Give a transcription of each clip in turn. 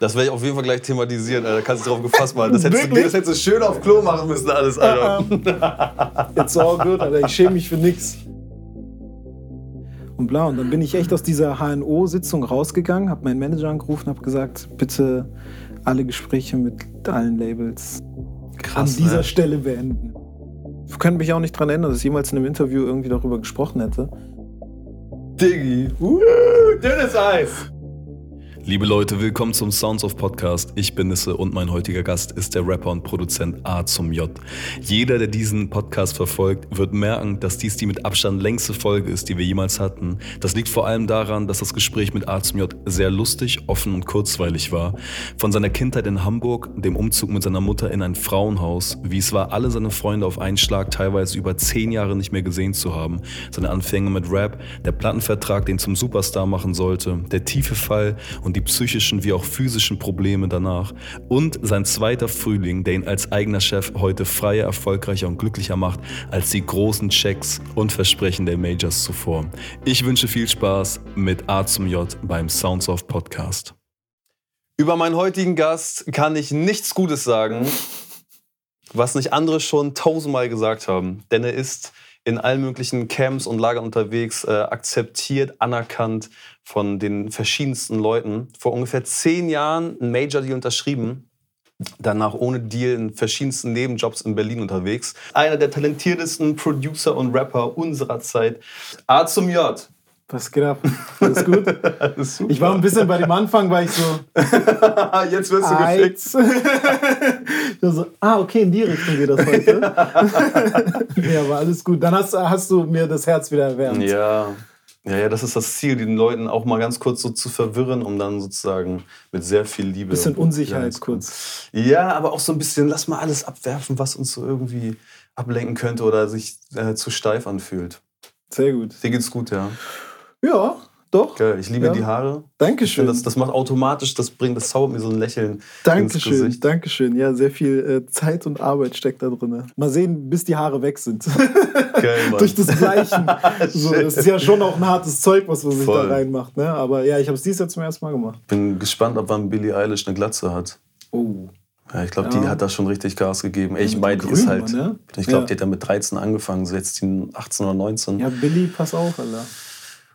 Das werde ich auf jeden Fall gleich thematisieren, Alter. Da kannst du drauf gefasst machen. Das hättest, du, das hättest du schön auf Klo machen müssen, alles, Alter. It's all good, Alter. Ich schäme mich für nichts. Und bla, und dann bin ich echt aus dieser HNO-Sitzung rausgegangen, habe meinen Manager angerufen, habe gesagt, bitte alle Gespräche mit allen Labels Krass, an dieser ne? Stelle beenden. Ich könnte mich auch nicht daran erinnern, dass ich jemals in einem Interview irgendwie darüber gesprochen hätte. Diggi, uh, dünnes Eis. Liebe Leute, willkommen zum Sounds of Podcast. Ich bin Nisse und mein heutiger Gast ist der Rapper und Produzent A zum J. Jeder, der diesen Podcast verfolgt, wird merken, dass dies die mit Abstand längste Folge ist, die wir jemals hatten. Das liegt vor allem daran, dass das Gespräch mit A zum J sehr lustig, offen und kurzweilig war. Von seiner Kindheit in Hamburg, dem Umzug mit seiner Mutter in ein Frauenhaus, wie es war, alle seine Freunde auf einen Schlag teilweise über zehn Jahre nicht mehr gesehen zu haben, seine Anfänge mit Rap, der Plattenvertrag, den zum Superstar machen sollte, der tiefe Fall und und die psychischen wie auch physischen Probleme danach und sein zweiter Frühling, der ihn als eigener Chef heute freier, erfolgreicher und glücklicher macht als die großen Checks und Versprechen der Majors zuvor. Ich wünsche viel Spaß mit A zum J beim Sounds of Podcast. Über meinen heutigen Gast kann ich nichts Gutes sagen, was nicht andere schon tausendmal gesagt haben, denn er ist in allen möglichen Camps und Lagern unterwegs, äh, akzeptiert, anerkannt von den verschiedensten Leuten. Vor ungefähr zehn Jahren ein Major-Deal unterschrieben. Danach ohne Deal in verschiedensten Nebenjobs in Berlin unterwegs. Einer der talentiertesten Producer und Rapper unserer Zeit. A zum J. Was geht ab? Alles gut? Alles super. Ich war ein bisschen bei dem Anfang, weil ich so. Jetzt wirst du gefickt. so, ah, okay, in die Richtung geht das heute. ja, aber alles gut. Dann hast, hast du mir das Herz wieder erwärmt. Ja. Ja, ja, das ist das Ziel, den Leuten auch mal ganz kurz so zu verwirren, um dann sozusagen mit sehr viel Liebe. Bisschen Unsicherheit ja, kurz. Ja, aber auch so ein bisschen, lass mal alles abwerfen, was uns so irgendwie ablenken könnte oder sich äh, zu steif anfühlt. Sehr gut. Dir geht's gut, ja. Ja, doch. Geil. Ich liebe ja. die Haare. Dankeschön. Das, das macht automatisch, das bringt, das zaubert mir so ein Lächeln. Dankeschön, ins Gesicht. Dankeschön. Ja, sehr viel äh, Zeit und Arbeit steckt da drin. Mal sehen, bis die Haare weg sind. Geil, Mann. Durch das Bleichen. so, das ist ja schon auch ein hartes Zeug, was man sich Voll. da reinmacht. Ne? Aber ja, ich habe es dieses Jahr zum ersten Mal gemacht. Bin gespannt, ob wann Billie Eilish eine Glatze hat. Oh. Ja, ich glaube, ja. die hat da schon richtig Gas gegeben. Ey, ich meine, die ist halt. Ne? Ich glaube, die hat da mit 13 angefangen, so jetzt die 18 oder 19. Ja, Billy, pass auf, Alter.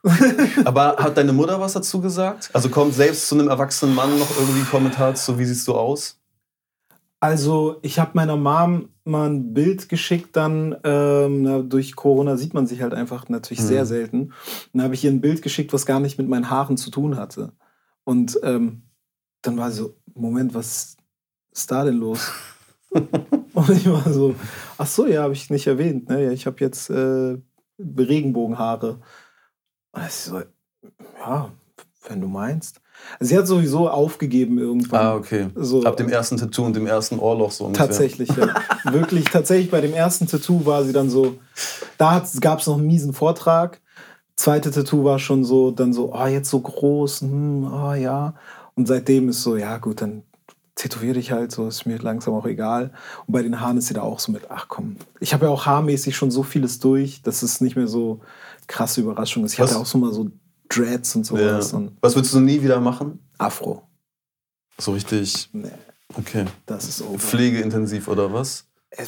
Aber hat deine Mutter was dazu gesagt? Also kommt selbst zu einem erwachsenen Mann noch irgendwie ein Kommentar zu, wie siehst du aus? Also ich habe meiner Mom mal ein Bild geschickt, dann ähm, durch Corona sieht man sich halt einfach natürlich mhm. sehr selten. Dann habe ich ihr ein Bild geschickt, was gar nicht mit meinen Haaren zu tun hatte. Und ähm, dann war sie so, Moment, was ist da denn los? Und ich war so, ach so, ja, habe ich nicht erwähnt. Ne? Ja, ich habe jetzt äh, Regenbogenhaare. Und ich so, ja, wenn du meinst. Sie hat sowieso aufgegeben irgendwann. Ah, okay. So, Ab dem ersten Tattoo und dem ersten Ohrloch so ungefähr. Tatsächlich, ja. Wirklich, tatsächlich bei dem ersten Tattoo war sie dann so, da gab es noch einen miesen Vortrag. Zweite Tattoo war schon so, dann so, oh, jetzt so groß, hm, oh ja. Und seitdem ist so, ja gut, dann tätowiere dich halt, so ist mir langsam auch egal. Und bei den Haaren ist sie da auch so mit, ach komm, ich habe ja auch haarmäßig schon so vieles durch, dass es nicht mehr so krasse Überraschung ist. Ich Was? hatte auch so mal so Dreads und sowas. Ja. Und Was würdest du nie wieder machen? Afro. So richtig? Nee. Okay. Das ist over. Pflegeintensiv oder was?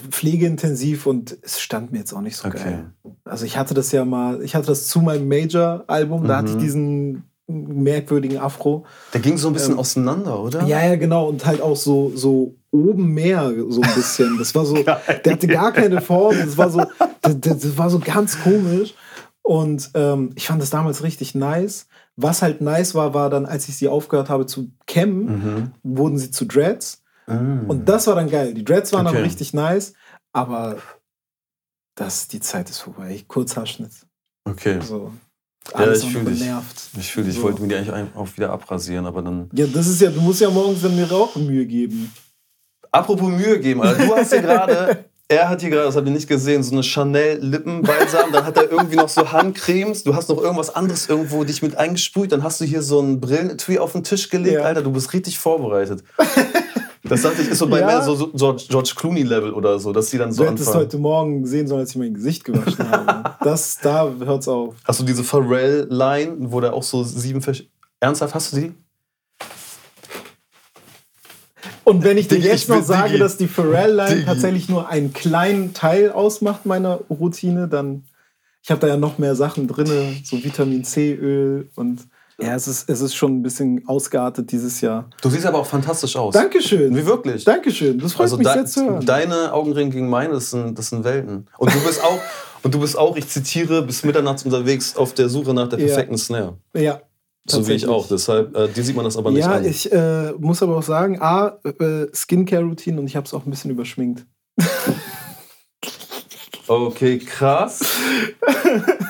Pflegeintensiv und es stand mir jetzt auch nicht so okay. geil. Also ich hatte das ja mal, ich hatte das zu meinem Major-Album, da hatte ich mhm. diesen merkwürdigen Afro. Der ging so ein bisschen ähm, auseinander, oder? Ja, ja, genau. Und halt auch so, so oben mehr, so ein bisschen. Das war so, der hatte gar keine Form. Das war so, das, das war so ganz komisch. Und ähm, ich fand das damals richtig nice. Was halt nice war, war dann, als ich sie aufgehört habe zu kämmen, mhm. wurden sie zu Dreads. Mhm. Und das war dann geil. Die Dreads waren okay. dann richtig nice, aber das, die Zeit ist vorbei. Kurzhaarschnitt. Okay. So. Alles ja, ich fühle dich. Ich fühle dich. Ich wollte mir die eigentlich auch wieder abrasieren, aber dann. Ja, das ist ja, du musst ja morgens dann mir auch Mühe geben. Apropos Mühe geben, Alter. Du hast ja gerade er hat hier gerade, das habt ihr nicht gesehen, so eine Chanel-Lippenbalsam. dann hat er irgendwie noch so Handcremes. Du hast noch irgendwas anderes irgendwo dich mit eingesprüht. Dann hast du hier so ein Brillenetui auf den Tisch gelegt. Ja. Alter, du bist richtig vorbereitet. Das dachte ich, ist so bei ja. mir so, so George Clooney-Level oder so, dass die dann so du hättest heute Morgen sehen sollen, als ich mein Gesicht gewaschen habe. Das, da hört's auf. Hast du diese Pharrell-Line, wo der auch so sieben Versch Ernsthaft, hast du die? Und wenn ich dir Diggi, jetzt noch sage, Diggi. dass die Pharrell-Line tatsächlich nur einen kleinen Teil ausmacht meiner Routine, dann ich habe da ja noch mehr Sachen drin, so Vitamin C-Öl und ja, es ist, es ist schon ein bisschen ausgeartet dieses Jahr. Du siehst aber auch fantastisch aus. Dankeschön. Wie wirklich? Dankeschön. Das freut Also mich de sehr zu hören. deine Augenringe gegen meine, das sind, das sind Welten. Und du bist auch, und du bist auch, ich zitiere, bis mitternachts unterwegs auf der Suche nach der Ja. perfekten Snare. ja. So wie ich auch. Deshalb, äh, dir sieht man das aber nicht Ja, an. ich äh, muss aber auch sagen, A, äh, Skincare-Routine und ich habe es auch ein bisschen überschminkt. Okay, krass.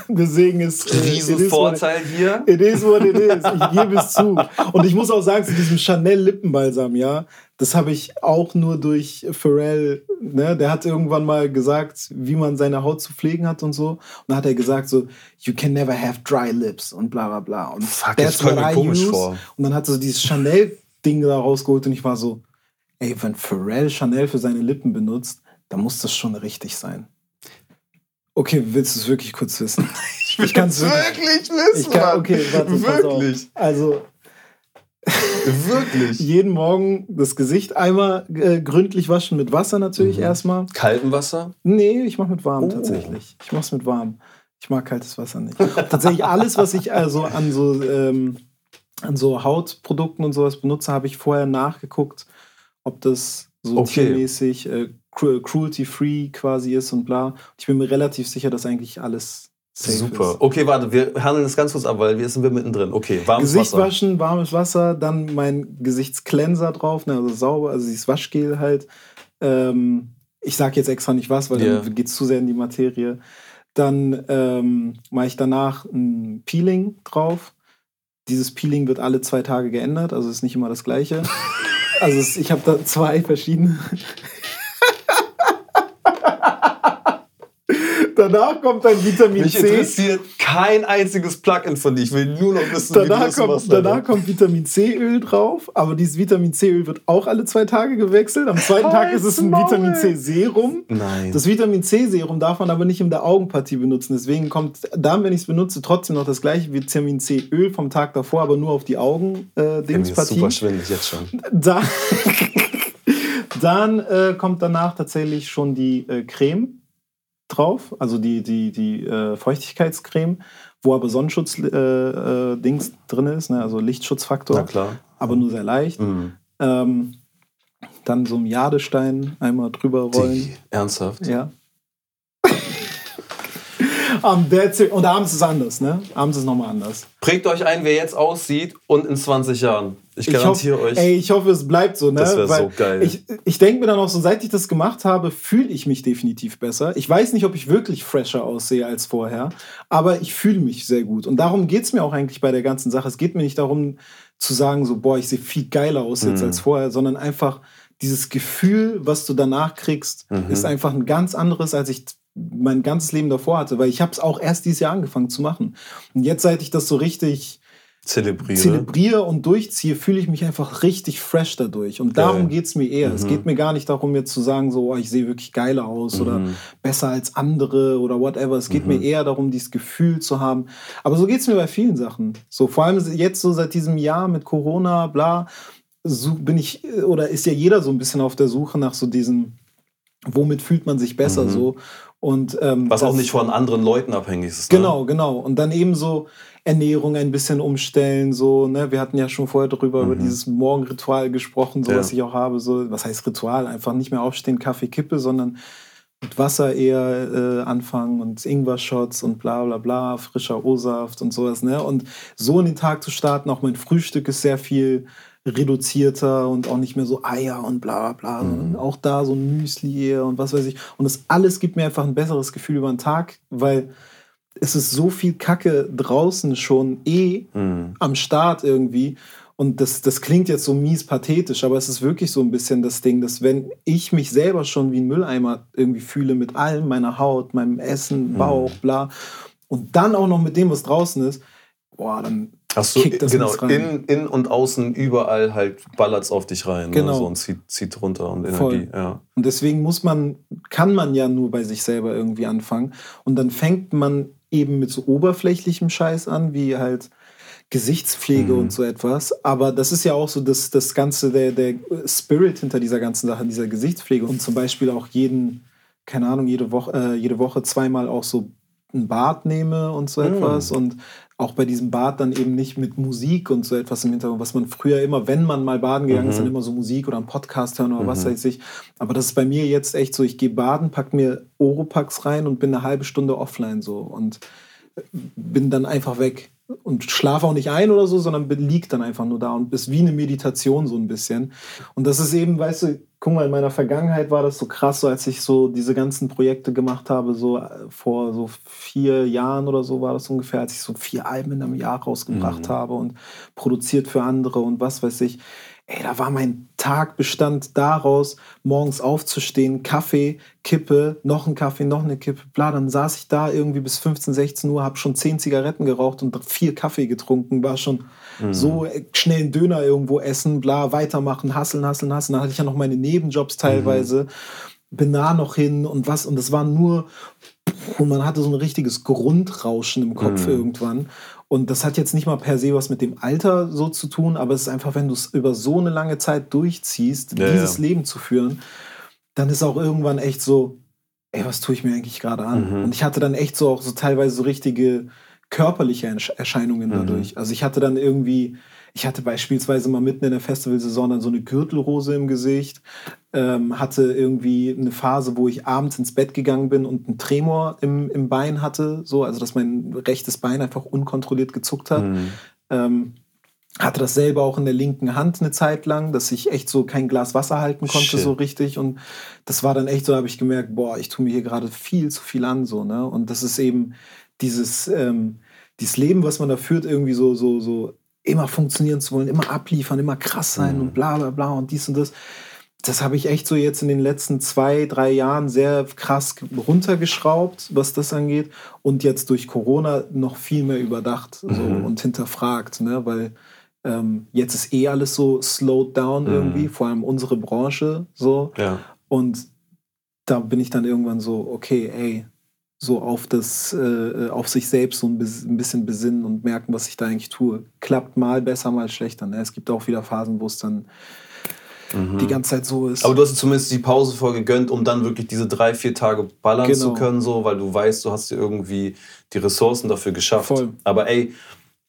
Deswegen ist äh, Riesenvorteil hier. It is what it is. Ich gebe es zu. Und ich muss auch sagen, zu diesem Chanel Lippenbalsam, ja, das habe ich auch nur durch Pharrell, ne, der hat irgendwann mal gesagt, wie man seine Haut zu pflegen hat und so. Und dann hat er gesagt so, you can never have dry lips und bla bla bla. Und Fuck, jetzt kommt mir komisch vor. Und dann hat er so dieses Chanel-Ding da rausgeholt und ich war so, ey, wenn Pharrell Chanel für seine Lippen benutzt, dann muss das schon richtig sein. Okay, willst du es wirklich kurz wissen? Ich kann es wirklich. wirklich wissen, Ich kann, okay, warte. Wirklich. Also Wirklich. jeden Morgen das Gesicht einmal äh, gründlich waschen mit Wasser natürlich Mhm. erstmal. Kaltem Wasser? Nee, ich mache mit warm Oh. tatsächlich. Ich mache es mit warm. Ich mag kaltes Wasser nicht. tatsächlich alles, was ich also an so ähm, an so Hautprodukten und sowas benutze, habe ich vorher nachgeguckt, ob das so Okay. tiermäßig äh, cru- cruelty-free quasi ist und bla. Ich bin mir relativ sicher, dass eigentlich alles safe Super. ist. Okay, warte, wir handeln das ganz kurz ab, weil wir sind wir mittendrin. Okay, warmes Gesicht Wasser. waschen, warmes Wasser, dann mein Gesichtscleanser drauf, ne, also sauber, also dieses Waschgel halt. Ähm, ich sage jetzt extra nicht was, weil Ja. dann geht es zu sehr in die Materie. Dann ähm, mache ich danach ein Peeling drauf. Dieses Peeling wird alle zwei Tage geändert, also ist nicht immer das gleiche. Also es, ich habe da zwei verschiedene. Danach kommt ein Vitamin Mich C. interessiert kein einziges Plugin von dir. Ich will nur noch wissen, wie du Danach, das machst. kommt, danach kommt Vitamin C-Öl drauf, aber dieses Vitamin C-Öl wird auch alle zwei Tage gewechselt. Am zweiten Tag ist es ein Vitamin. C-Serum. Nein. Das Vitamin C-Serum darf man aber nicht in der Augenpartie benutzen. Deswegen kommt dann, wenn ich es benutze, trotzdem noch das gleiche Vitamin C-Öl vom Tag davor, aber nur auf die Augen-Dingspartie. super schwindelig jetzt schon. dann dann äh, kommt danach tatsächlich schon die äh, Creme drauf, also die, die, die äh, Feuchtigkeitscreme, wo aber Sonnenschutz-Dings äh, äh, drin ist, ne? also Lichtschutzfaktor, Na klar. aber nur sehr leicht. Mhm. Ähm, dann so ein Jadestein einmal drüber rollen. Die, ernsthaft? Ja. Um. Und abends ist anders, ne? Abends ist nochmal anders. Prägt euch ein, wer jetzt aussieht und in 20 Jahren. Ich garantiere hoffe, euch. Ey, ich hoffe, es bleibt so, ne? Das wär Weil so geil. Ich, ich denke mir dann auch so, seit ich das gemacht habe, fühle ich mich definitiv besser. Ich weiß nicht, ob ich wirklich fresher aussehe als vorher, aber ich fühle mich sehr gut. Und darum geht es mir auch eigentlich bei der ganzen Sache. Es geht mir nicht darum zu sagen, so, boah, ich sehe viel geiler aus jetzt Mhm. als vorher, sondern einfach dieses Gefühl, was du danach kriegst, Mhm. ist einfach ein ganz anderes, als ich mein ganzes Leben davor hatte, weil ich habe es auch erst dieses Jahr angefangen zu machen. Und jetzt, seit ich das so richtig Zelebriere. zelebriere und durchziehe, fühle ich mich einfach richtig fresh dadurch. Und darum Geil. geht es mir eher. Es Mhm. geht mir gar nicht darum, jetzt zu sagen, so, oh, ich sehe wirklich geiler aus oder Mhm. besser als andere oder whatever. Es geht Mhm. mir eher darum, dieses Gefühl zu haben. Aber so geht es mir bei vielen Sachen. So, vor allem jetzt so seit diesem Jahr mit Corona, bla, so bin ich, oder ist ja jeder so ein bisschen auf der Suche nach so diesem, womit fühlt man sich besser Mhm. so. Und, ähm, Was auch nicht von anderen Leuten abhängig ist. Ne? Genau, genau. Und dann eben so Ernährung ein bisschen umstellen, so, ne, wir hatten ja schon vorher darüber, über Mhm. dieses Morgenritual gesprochen, so Ja. was ich auch habe, so, was heißt Ritual? Einfach nicht mehr aufstehen, Kaffee, Kippe, sondern mit Wasser eher äh, anfangen und Ingwer-Shots und bla bla bla, frischer O-Saft und sowas, ne? Und so in den Tag zu starten, auch mein Frühstück ist sehr viel reduzierter und auch nicht mehr so Eier und bla bla bla, Mhm. auch da so ein Müsli eher und was weiß ich. Und das alles gibt mir einfach ein besseres Gefühl über den Tag, weil es ist so viel Kacke draußen schon eh Mhm. am Start irgendwie. Und das, das klingt jetzt so mies pathetisch, aber es ist wirklich so ein bisschen das Ding, dass wenn ich mich selber schon wie ein Mülleimer irgendwie fühle mit allem, meiner Haut, meinem Essen, Mhm. Bauch, bla, und dann auch noch mit dem, was draußen ist, boah, dann Kickt das genau, in, in und außen überall halt ballert's auf dich rein. Genau. Ne? So, und zieht, zieht runter und Voll. Energie. Ja. Und deswegen muss man, kann man ja nur bei sich selber irgendwie anfangen. Und dann fängt man eben mit so oberflächlichem Scheiß an, wie halt Gesichtspflege Mhm. und so etwas. Aber das ist ja auch so das, das Ganze, der, der Spirit hinter dieser ganzen Sache, dieser Gesichtspflege. Und zum Beispiel auch jeden, keine Ahnung, jede Woche, äh, jede Woche zweimal auch so ein Bad nehme und so Mhm. etwas. Und auch bei diesem Bad dann eben nicht mit Musik und so etwas im Hintergrund, was man früher immer, wenn man mal baden gegangen ist, Mhm. dann immer so Musik oder einen Podcast hören oder was Mhm. weiß ich. Aber das ist bei mir jetzt echt so, ich gehe baden, pack mir Oropax rein und bin eine halbe Stunde offline so und bin dann einfach weg und schlafe auch nicht ein oder so, sondern bin- lieg dann einfach nur da und ist wie eine Meditation so ein bisschen. Und das ist eben, weißt du, guck mal, in meiner Vergangenheit war das so krass, so als ich so diese ganzen Projekte gemacht habe, so äh, vor so vier Jahren oder so war das ungefähr, als ich so vier Alben in einem Jahr rausgebracht Mhm. habe und produziert für andere und was weiß ich. Ey, da war mein Tag bestand daraus, morgens aufzustehen, Kaffee, Kippe, noch ein Kaffee, noch eine Kippe, bla. Dann saß ich da irgendwie bis 15, 16 Uhr, habe schon zehn Zigaretten geraucht und vier Kaffee getrunken, war schon Mhm. so äh, schnell einen Döner irgendwo essen, bla, weitermachen, hasseln, hasseln, hasseln. Dann hatte ich ja noch meine Nebenjobs teilweise, bin da noch hin und was. Und das war nur, und man hatte so ein richtiges Grundrauschen im Kopf Mhm. irgendwann. Und das hat jetzt nicht mal per se was mit dem Alter so zu tun, aber es ist einfach, wenn du es über so eine lange Zeit durchziehst, Ja, dieses ja. Leben zu führen, dann ist auch irgendwann echt so, ey, was tue ich mir eigentlich gerade an? Mhm. Und ich hatte dann echt so auch so teilweise so richtige körperliche Ersch- Erscheinungen Mhm. dadurch. Also ich hatte dann irgendwie, ich hatte beispielsweise mal mitten in der Festivalsaison dann so eine Gürtelrose im Gesicht, ähm, hatte irgendwie eine Phase, wo ich abends ins Bett gegangen bin und einen Tremor im, im Bein hatte, so, also dass mein rechtes Bein einfach unkontrolliert gezuckt hat. Mhm. Ähm, hatte das selber auch in der linken Hand eine Zeit lang, dass ich echt so kein Glas Wasser halten konnte, Shit. so richtig. Und das war dann echt so, habe ich gemerkt, boah, ich tue mir hier gerade viel zu viel an, so, ne? Und das ist eben dieses, ähm, dieses Leben, was man da führt, irgendwie so, so, so immer funktionieren zu wollen, immer abliefern, immer krass sein Mhm. und bla bla bla und dies und das. Das habe ich echt so jetzt in den letzten zwei, drei Jahren sehr krass runtergeschraubt, was das angeht. Und jetzt durch Corona noch viel mehr überdacht so, Mhm. und hinterfragt, ne? weil ähm, jetzt ist eh alles so slowed down Mhm. irgendwie, vor allem unsere Branche so. Ja. Und da bin ich dann irgendwann so, okay, ey, so auf das, äh, auf sich selbst so ein, bis, ein bisschen besinnen und merken, was ich da eigentlich tue. Klappt mal besser, mal schlechter. Ne? Es gibt auch wieder Phasen, wo es dann Mhm. die ganze Zeit so ist. Aber du hast zumindest die Pause voll gegönnt, um dann wirklich diese drei, vier Tage ballern Genau. zu können, so, weil du weißt, du hast dir irgendwie die Ressourcen dafür geschafft. Voll. Aber ey,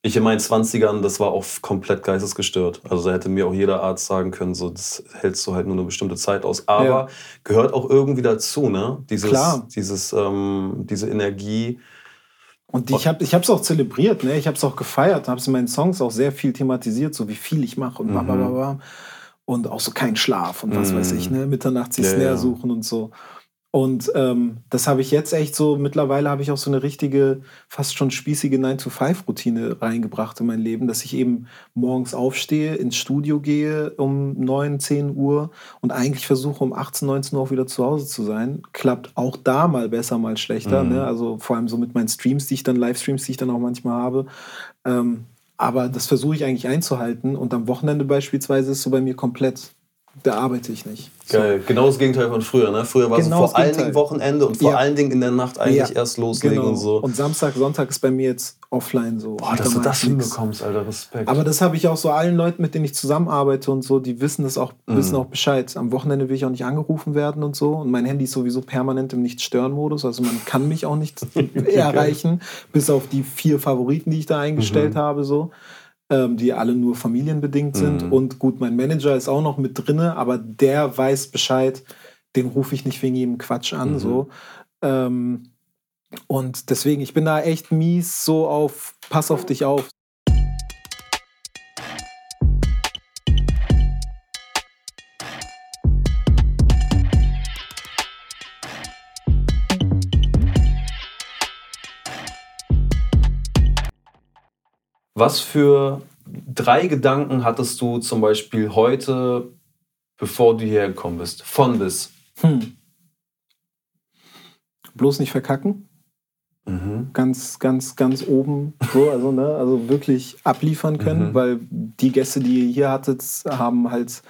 ich in meinen 20ern, das war auch komplett geistesgestört. Also da hätte mir auch jeder Arzt sagen können, so, das hältst du halt nur eine bestimmte Zeit aus. Aber Ja. gehört auch irgendwie dazu, ne? Dieses, Klar. Dieses, ähm, diese Energie. Und die, ich habe es auch zelebriert, ne? ich habe es auch gefeiert, habe es in meinen Songs auch sehr viel thematisiert, so wie viel ich mache und Mhm. blablabla. Und auch so kein Schlaf und was Mhm. weiß ich, ne? Mitternachts die Ja, Snare ja. suchen und so. Und ähm, das habe ich jetzt echt so, mittlerweile habe ich auch so eine richtige, fast schon spießige 9-to-5-Routine reingebracht in mein Leben, dass ich eben morgens aufstehe, ins Studio gehe um 9, 10 Uhr und eigentlich versuche um 18, 19 Uhr auch wieder zu Hause zu sein. Klappt auch da mal besser, mal schlechter. Mhm. Ne? Also vor allem so mit meinen Streams, die ich dann, Livestreams, die ich dann auch manchmal habe. Ähm, aber das versuche ich eigentlich einzuhalten. Und am Wochenende beispielsweise ist so bei mir komplett, da arbeite ich nicht. So. Geil. Genau das Gegenteil von früher, ne? Früher war es Genau vor das allen. Dingen Wochenende und vor Ja. allen Dingen in der Nacht eigentlich Ja. erst loslegen Genau. und so. Und Samstag, Sonntag ist bei mir jetzt offline so. Boah, dass da du das hinbekommst, Alter, Respekt. Aber das habe ich auch so allen Leuten, mit denen ich zusammenarbeite und so, die wissen das auch, Mhm. wissen auch Bescheid. Am Wochenende will ich auch nicht angerufen werden und so. Und mein Handy ist sowieso permanent im Nicht-Stören-Modus. Also man kann mich auch nicht erreichen, bis auf die vier Favoriten, die ich da eingestellt Mhm. habe, so. Ähm, die alle nur familienbedingt sind. Mhm. Und gut, mein Manager ist auch noch mit drinne, aber der weiß Bescheid, den rufe ich nicht wegen jedem Quatsch an. Mhm. So. Ähm, und deswegen, ich bin da echt mies so auf, pass auf dich auf. Was für drei Gedanken hattest du zum Beispiel heute, bevor du hierher gekommen bist? Von bis. Hm. Bloß nicht verkacken. Mhm. Ganz, ganz, ganz oben. So, also, ne, also wirklich abliefern können, Mhm. weil die Gäste, die ihr hier hattet, haben halt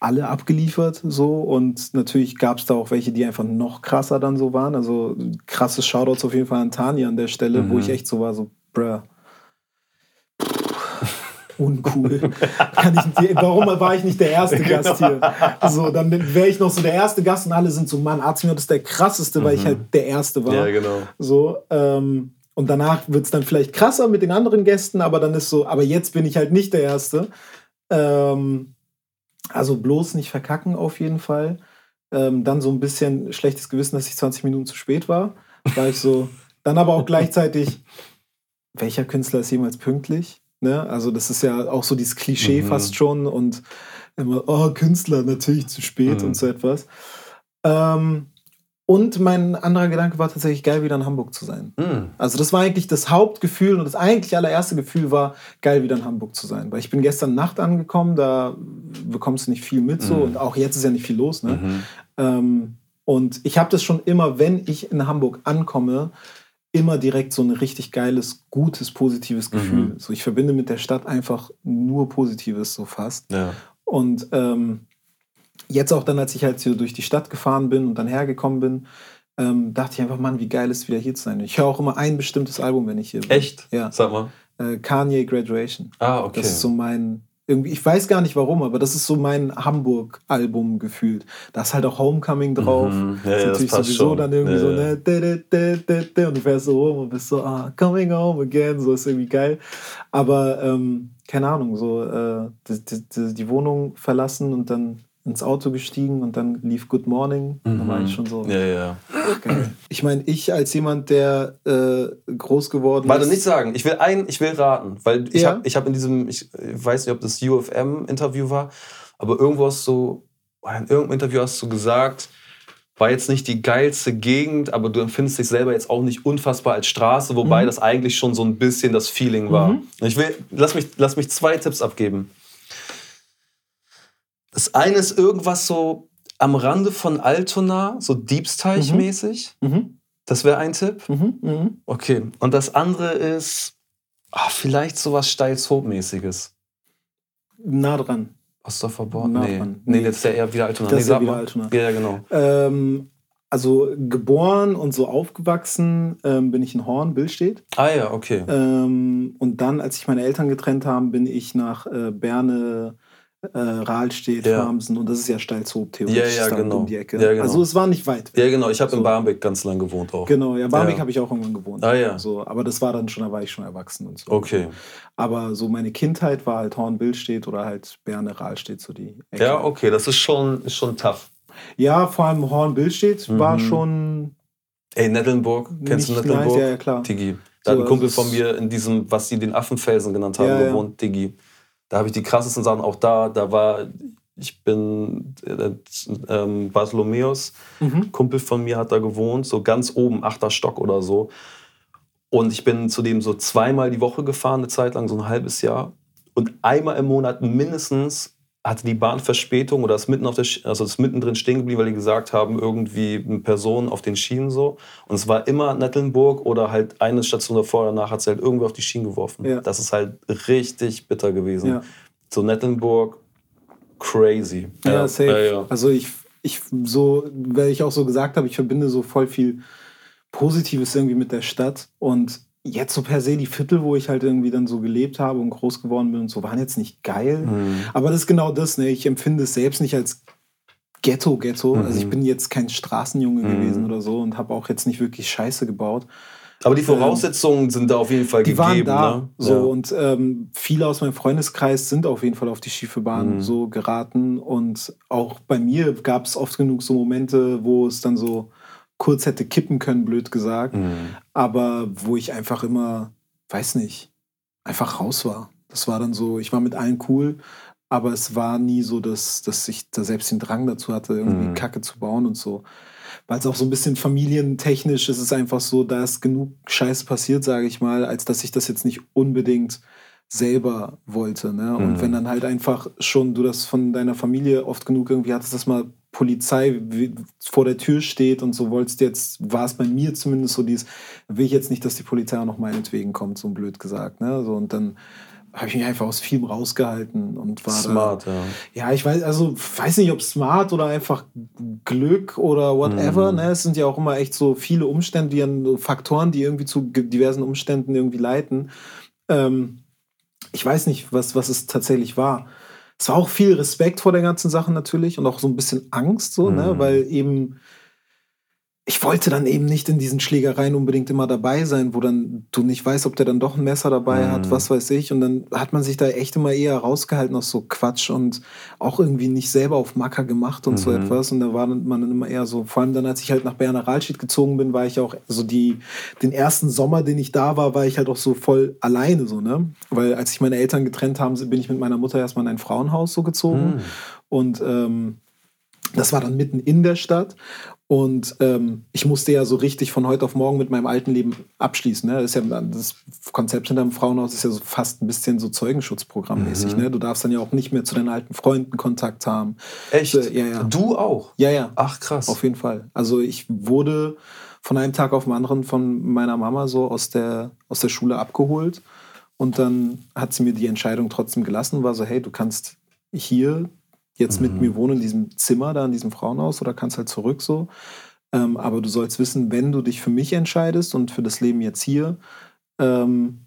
alle abgeliefert so und natürlich gab es da auch welche, die einfach noch krasser dann so waren. Also krasses Shoutouts auf jeden Fall an Tanja an der Stelle, wo Mhm. ich echt so war, so, bruh. Uncool. Kann ich, warum war ich nicht der erste Genau. Gast hier? So, dann wäre ich noch so der erste Gast und alle sind so, Mann, Arztmio ist der krasseste, weil ich halt der Erste war. Mhm. Ja, genau. So, ähm, und danach wird es dann vielleicht krasser mit den anderen Gästen, aber dann ist so, aber jetzt bin ich halt nicht der Erste. Ähm, also bloß nicht verkacken auf jeden Fall. Ähm, dann so ein bisschen schlechtes Gewissen, dass ich 20 Minuten zu spät war. War ich so. Dann aber auch gleichzeitig, welcher Künstler ist jemals pünktlich? Ne? Also, das ist ja auch so dieses Klischee Mhm. fast schon und immer, oh, Künstler, natürlich zu spät Mhm. und so etwas. Ähm, und mein anderer Gedanke war tatsächlich geil, wieder in Hamburg zu sein. Hm. Also das war eigentlich das Hauptgefühl und das eigentlich allererste Gefühl war, geil wieder in Hamburg zu sein. Weil ich bin gestern Nacht angekommen, da bekommst du nicht viel mit so Mhm. und auch jetzt ist ja nicht viel los. Ne? Mhm. Ähm, und ich habe das schon immer, wenn ich in Hamburg ankomme, immer direkt so ein richtig geiles, gutes, positives Gefühl. Mhm. So ich verbinde mit der Stadt einfach nur Positives so fast. Ja. Und ähm, jetzt auch dann, als ich halt hier durch die Stadt gefahren bin und dann hergekommen bin, ähm, dachte ich einfach, Mann, wie geil ist wieder hier zu sein. Ich höre auch immer ein bestimmtes Album, wenn ich hier bin. Echt? Ja. Sag mal. Äh, Kanye Graduation. Ah, okay. Das ist so mein, irgendwie, ich weiß gar nicht warum, aber das ist so mein Hamburg-Album gefühlt. Da ist halt auch Homecoming drauf. Mhm. Ja, ist ja, das natürlich passt sowieso schon. dann irgendwie Ja, so, ne, dä, dä, dä, und du fährst so rum und bist so, ah, coming home again, so ist irgendwie geil. Aber, ähm, keine Ahnung, so, äh, die, die, die Wohnung verlassen und dann ins Auto gestiegen und dann lief Good Morning. Da war ich schon so, Mhm. Ja, ja. geil. Ich meine, ich als jemand, der äh, groß geworden Warte, ist. nicht sagen. Ich will ein, ich will raten, weil ich Ja. habe ich hab in diesem, ich weiß nicht, ob das UFM-Interview war, aber irgendwo hast du, in irgendeinem Interview hast du gesagt, war jetzt nicht die geilste Gegend, aber du empfindest dich selber jetzt auch nicht unfassbar als Straße, wobei Mhm. das eigentlich schon so ein bisschen das Feeling war. Mhm. Ich will, lass mich, lass mich zwei Tipps abgeben. Das eine ist irgendwas so am Rande von Altona, so Diebsteich-mäßig. Mhm, Das wäre ein Tipp. mhm, mhm. Okay. Und das andere ist ah, vielleicht sowas Steilshoop-mäßiges. Nah dran. Ostdorfer Born? Nah Nee. dran. nee, Nee. das ist ja eher wieder Altona. Das nee, ist ja wieder. Altona. Ja, genau. Ähm, also geboren und so aufgewachsen ähm, bin ich in Horn, Billstedt. Ah ja, okay. Ähm, und dann, als sich meine Eltern getrennt haben, bin ich nach äh, Berne, äh, Rahlstedt, Ja. Farmsen und das ist ja Steilshoop theoretisch. Ja, ja, genau. Um die Ecke. Ja, genau. Also es war nicht weit. weg. Ja, genau. Ich habe So. in Barmbek ganz lang gewohnt auch. Genau, ja, Barmbek habe ich auch irgendwann gewohnt. Ah, ja. So, aber das war dann schon, da war ich schon erwachsen und so. Okay. Aber so meine Kindheit war halt Horn, Billstedt oder halt Berne, Rahlstedt, so die Ecke. Ja, okay. Das ist schon, ist schon tough. Ja, vor allem Horn, Billstedt war Mhm. schon Ey, Nettelnburg. Kennst du nice. Ja, ja, klar. Digi. Da hat So, ein Kumpel von mir in diesem, was sie den Affenfelsen genannt haben, gewohnt, Digi. Da habe ich die krassesten Sachen auch da. Da war, ich bin äh, ähm, Bartholomäus, Mhm. Kumpel von mir hat da gewohnt, so ganz oben, achter Stock oder so. Und ich bin zu dem so zweimal die Woche gefahren, eine Zeit lang, so ein halbes Jahr. Und einmal im Monat mindestens hatte die Bahn Verspätung oder ist mitten auf der, Sch- also ist mittendrin stehen geblieben, weil die gesagt haben, irgendwie eine Person auf den Schienen so. Und es war immer Nettelnburg oder halt eine Station davor oder danach hat sie halt irgendwie auf die Schienen geworfen. Ja. Das ist halt richtig bitter gewesen. Ja. So Nettelnburg, crazy. Ja, safe. Ja, ja. Also ich, ich so, weil ich auch so gesagt habe, ich verbinde so voll viel Positives irgendwie mit der Stadt. Und jetzt so per se die Viertel, wo ich halt irgendwie dann so gelebt habe und groß geworden bin und so, waren jetzt nicht geil. Mhm. Aber das ist genau das, ne? Ich empfinde es selbst nicht als Ghetto, Ghetto. Also ich Mhm. bin jetzt kein Straßenjunge Mhm. gewesen oder so und habe auch jetzt nicht wirklich Scheiße gebaut. Aber die Voraussetzungen sind da auf jeden Fall Die gegeben. waren da. Ne? So, ja. und ähm, viele aus meinem Freundeskreis sind auf jeden Fall auf die schiefe Bahn Mhm. so geraten. Und auch bei mir gab es oft genug so Momente, wo es dann so kurz hätte kippen können, blöd gesagt. Mhm. Aber wo ich einfach immer, weiß nicht, einfach raus war. Das war dann so, ich war mit allen cool, aber es war nie so, dass, dass ich da selbst den Drang dazu hatte, irgendwie Mhm. Kacke zu bauen und so. Weil es auch so ein bisschen familientechnisch ist es einfach so, da ist genug Scheiße passiert, sage ich mal, als dass ich das jetzt nicht unbedingt selber wollte. Ne? Und Mhm. wenn dann halt einfach schon du das von deiner Familie oft genug irgendwie hattest, dass mal Polizei vor der Tür steht und so wolltest jetzt, war es bei mir zumindest so dieses, will ich jetzt nicht, dass die Polizei auch noch meinetwegen kommt, so blöd gesagt. Ne? So, und dann habe ich mich einfach aus vielem rausgehalten und war Smart, ja. da. Ja, ich weiß, also weiß nicht, ob smart oder einfach Glück oder whatever. Mhm. Ne? Es sind ja auch immer echt so viele Umstände, die an Faktoren, die irgendwie zu diversen Umständen irgendwie leiten. Ähm, ich weiß nicht, was, was es tatsächlich war. Es war auch viel Respekt vor der ganzen Sache natürlich und auch so ein bisschen Angst, so, ne? Mhm. weil eben ich wollte dann eben nicht in diesen Schlägereien unbedingt immer dabei sein, wo dann du nicht weißt, ob der dann doch ein Messer dabei Mhm. hat, was weiß ich. Und dann hat man sich da echt immer eher rausgehalten aus so Quatsch und auch irgendwie nicht selber auf Macker gemacht und so Mhm. etwas. Und da war man dann immer eher so, vor allem dann, als ich halt nach Berner Rahlstedt gezogen bin, war ich auch so die, den ersten Sommer, den ich da war, war ich halt auch so voll alleine so, ne? Weil als sich meine Eltern getrennt haben, bin ich mit meiner Mutter erstmal in ein Frauenhaus so gezogen. Mhm. Und ähm, das war dann mitten in der Stadt. Und ähm, ich musste ja so richtig von heute auf morgen mit meinem alten Leben abschließen. Ne? Das, ist ja, das Konzept hinter dem Frauenhaus ist ja so fast ein bisschen so Zeugenschutzprogrammmäßig. Mhm. Ne? Du darfst dann ja auch nicht mehr zu deinen alten Freunden Kontakt haben. Echt? Äh, ja, ja. Du auch? Ja, ja. Ach krass. Auf jeden Fall. Also ich wurde von einem Tag auf den anderen von meiner Mama so aus der, aus der Schule abgeholt. Und dann hat sie mir die Entscheidung trotzdem gelassen, war so, hey, du kannst hier jetzt mit Mhm. mir wohnen in diesem Zimmer da in diesem Frauenhaus oder kannst halt zurück so. Ähm, aber du sollst wissen, wenn du dich für mich entscheidest und für das Leben jetzt hier, ähm,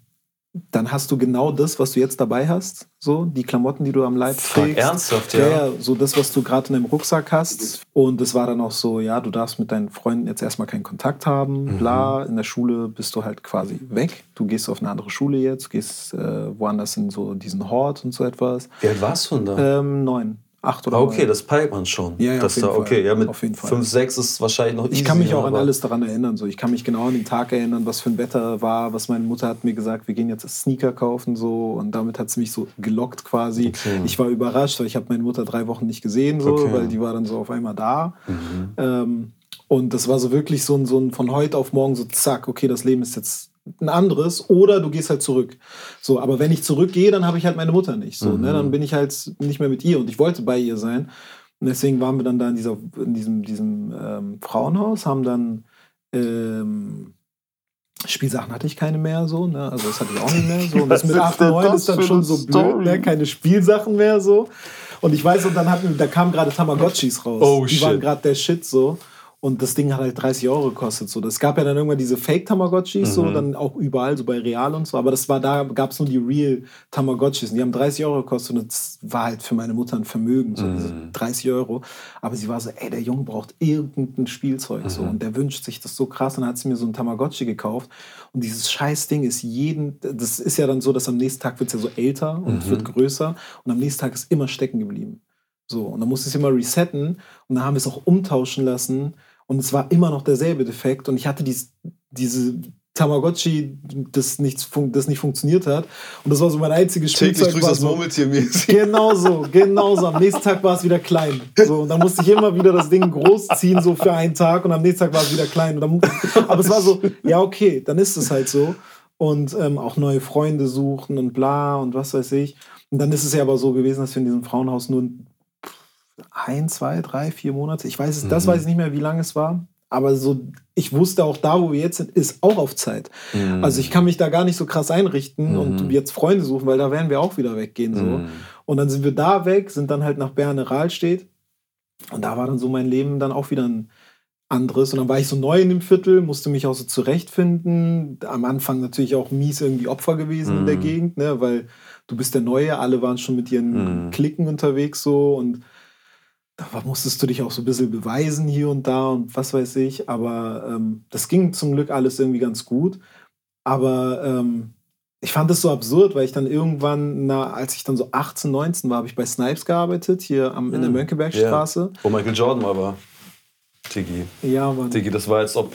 dann hast du genau das, was du jetzt dabei hast. So, die Klamotten, die du am Leib Fuck, trägst. ernsthaft, Ja, ja? ja, so das, was du gerade in deinem Rucksack hast. Und es war dann auch so, ja, du darfst mit deinen Freunden jetzt erstmal keinen Kontakt haben, Mhm. bla. In der Schule bist du halt quasi weg. Du gehst auf eine andere Schule jetzt, gehst äh, woanders in so diesen Hort und so etwas. Wie alt warst du denn da? Ähm, neun, acht oder Ah, okay, das peilt man schon. Ja, ja, das auf jeden da, okay, Fall. ja, mit Auf jeden Fall. 5, 6 ist wahrscheinlich noch Ich kann mich auch an alles daran erinnern. So. Ich kann mich genau an den Tag erinnern, was für ein Wetter war, was meine Mutter hat mir gesagt, wir gehen jetzt Sneaker kaufen so und damit hat sie mich so gelockt quasi. Okay. Ich war überrascht, weil ich habe meine Mutter drei Wochen nicht gesehen, so, Okay. weil die war dann so auf einmal da. Mhm. Ähm, und das war so wirklich so ein, so ein von heute auf morgen so zack, okay, das Leben ist jetzt ein anderes oder du gehst halt zurück. So, aber wenn ich zurückgehe, dann habe ich halt meine Mutter nicht. So, Mhm. ne? Dann bin ich halt nicht mehr mit ihr und ich wollte bei ihr sein. Und deswegen waren wir dann da in, dieser, in diesem, diesem ähm, Frauenhaus, haben dann ähm, Spielsachen hatte ich keine mehr, so, ne? Also das hatte ich auch nicht mehr. So. Und das mit ist 8, denn 9 das ist dann schon so blöd, ne? Keine Spielsachen mehr so. Und ich weiß, und dann hatten, da kamen gerade Tamagotchis raus. Oh, Die waren shit. gerade der Shit so. Und das Ding hat halt 30 Euro gekostet. So. Das gab ja dann irgendwann diese Fake-Tamagotchis, so, Mhm. dann auch überall, so bei Real und so. Aber das war da, gab es nur die Real-Tamagotchis. Und Die haben 30 Euro gekostet und das war halt für meine Mutter ein Vermögen, so Mhm. diese 30 Euro. Aber sie war so, ey, der Junge braucht irgendein Spielzeug. So. Mhm. Und der wünscht sich das so krass. Und dann hat sie mir so ein Tamagotchi gekauft. Und dieses Scheißding ist jeden, das ist ja dann so, dass am nächsten Tag wird es ja so älter und Mhm. wird größer. Und am nächsten Tag ist immer stecken geblieben. So, und dann musste ich es immer resetten und dann haben wir es auch umtauschen lassen und es war immer noch derselbe Defekt und ich hatte dies, diese Tamagotchi, das, nichts das nicht funktioniert hat und das war so mein einziges Spielzeug. war so, Murmeltier mäßig. Genau so, genau so. Am nächsten Tag war es wieder klein. So, und dann musste ich immer wieder das Ding großziehen, so für einen Tag, und am nächsten Tag war es wieder klein. Dann, aber es war so, ja, okay, dann ist es halt so. Und ähm, auch neue Freunde suchen und bla und was weiß ich. Und dann ist es ja aber so gewesen, dass wir in diesem Frauenhaus nur ein, zwei, drei, vier Monate, ich weiß es, das Mhm. weiß ich nicht mehr, wie lange es war. Aber so, ich wusste auch da, wo wir jetzt sind, ist auch auf Zeit. Mhm. Also ich kann mich da gar nicht so krass einrichten Mhm. und jetzt Freunde suchen, weil da werden wir auch wieder weggehen. So. Mhm. Und dann sind wir da weg, sind dann halt nach Berne Rahlstedt. Und da war dann so mein Leben dann auch wieder ein anderes. Und dann war ich so neu in dem Viertel, musste mich auch so zurechtfinden. Am Anfang natürlich auch mies irgendwie Opfer gewesen in der Mhm. Gegend, ne? weil du bist der Neue, alle waren schon mit ihren Mhm. Klicken unterwegs so und da musstest du dich auch so ein bisschen beweisen hier und da und was weiß ich. Aber ähm, das ging zum Glück alles irgendwie ganz gut. Aber ähm, ich fand das so absurd, weil ich dann irgendwann, na, als ich dann so 18, 19 war, habe ich bei Snipes gearbeitet, hier am, in der Mhm. Mönckebergstraße. Wo Michael Jordan mal war. Tigi. Ja, Mann. Tigi, das war, als ob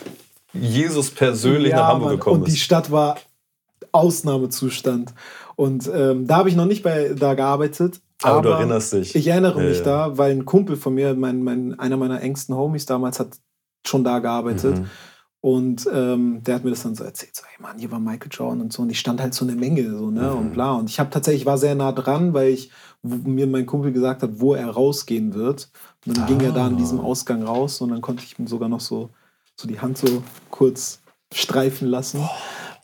Jesus persönlich ja, nach Hamburg Mann. gekommen Und die ist. Stadt war Ausnahmezustand. Und ähm, da habe ich noch nicht bei, da gearbeitet. Aber du aber erinnerst dich. Ich erinnere Ja, mich ja. da, weil ein Kumpel von mir, mein, mein, einer meiner engsten Homies damals, hat schon da gearbeitet. Mhm. Und ähm, der hat mir das dann so erzählt, so, hey Mann, hier war Michael Jordan und so. Und ich stand halt so eine Menge, so, ne, Mhm. und bla. Und ich habe tatsächlich, war sehr nah dran, weil ich, mir mein Kumpel gesagt hat, wo er rausgehen wird. Und dann ging er da an Ah. diesem Ausgang raus und dann konnte ich ihm sogar noch so, so die Hand so kurz streifen lassen.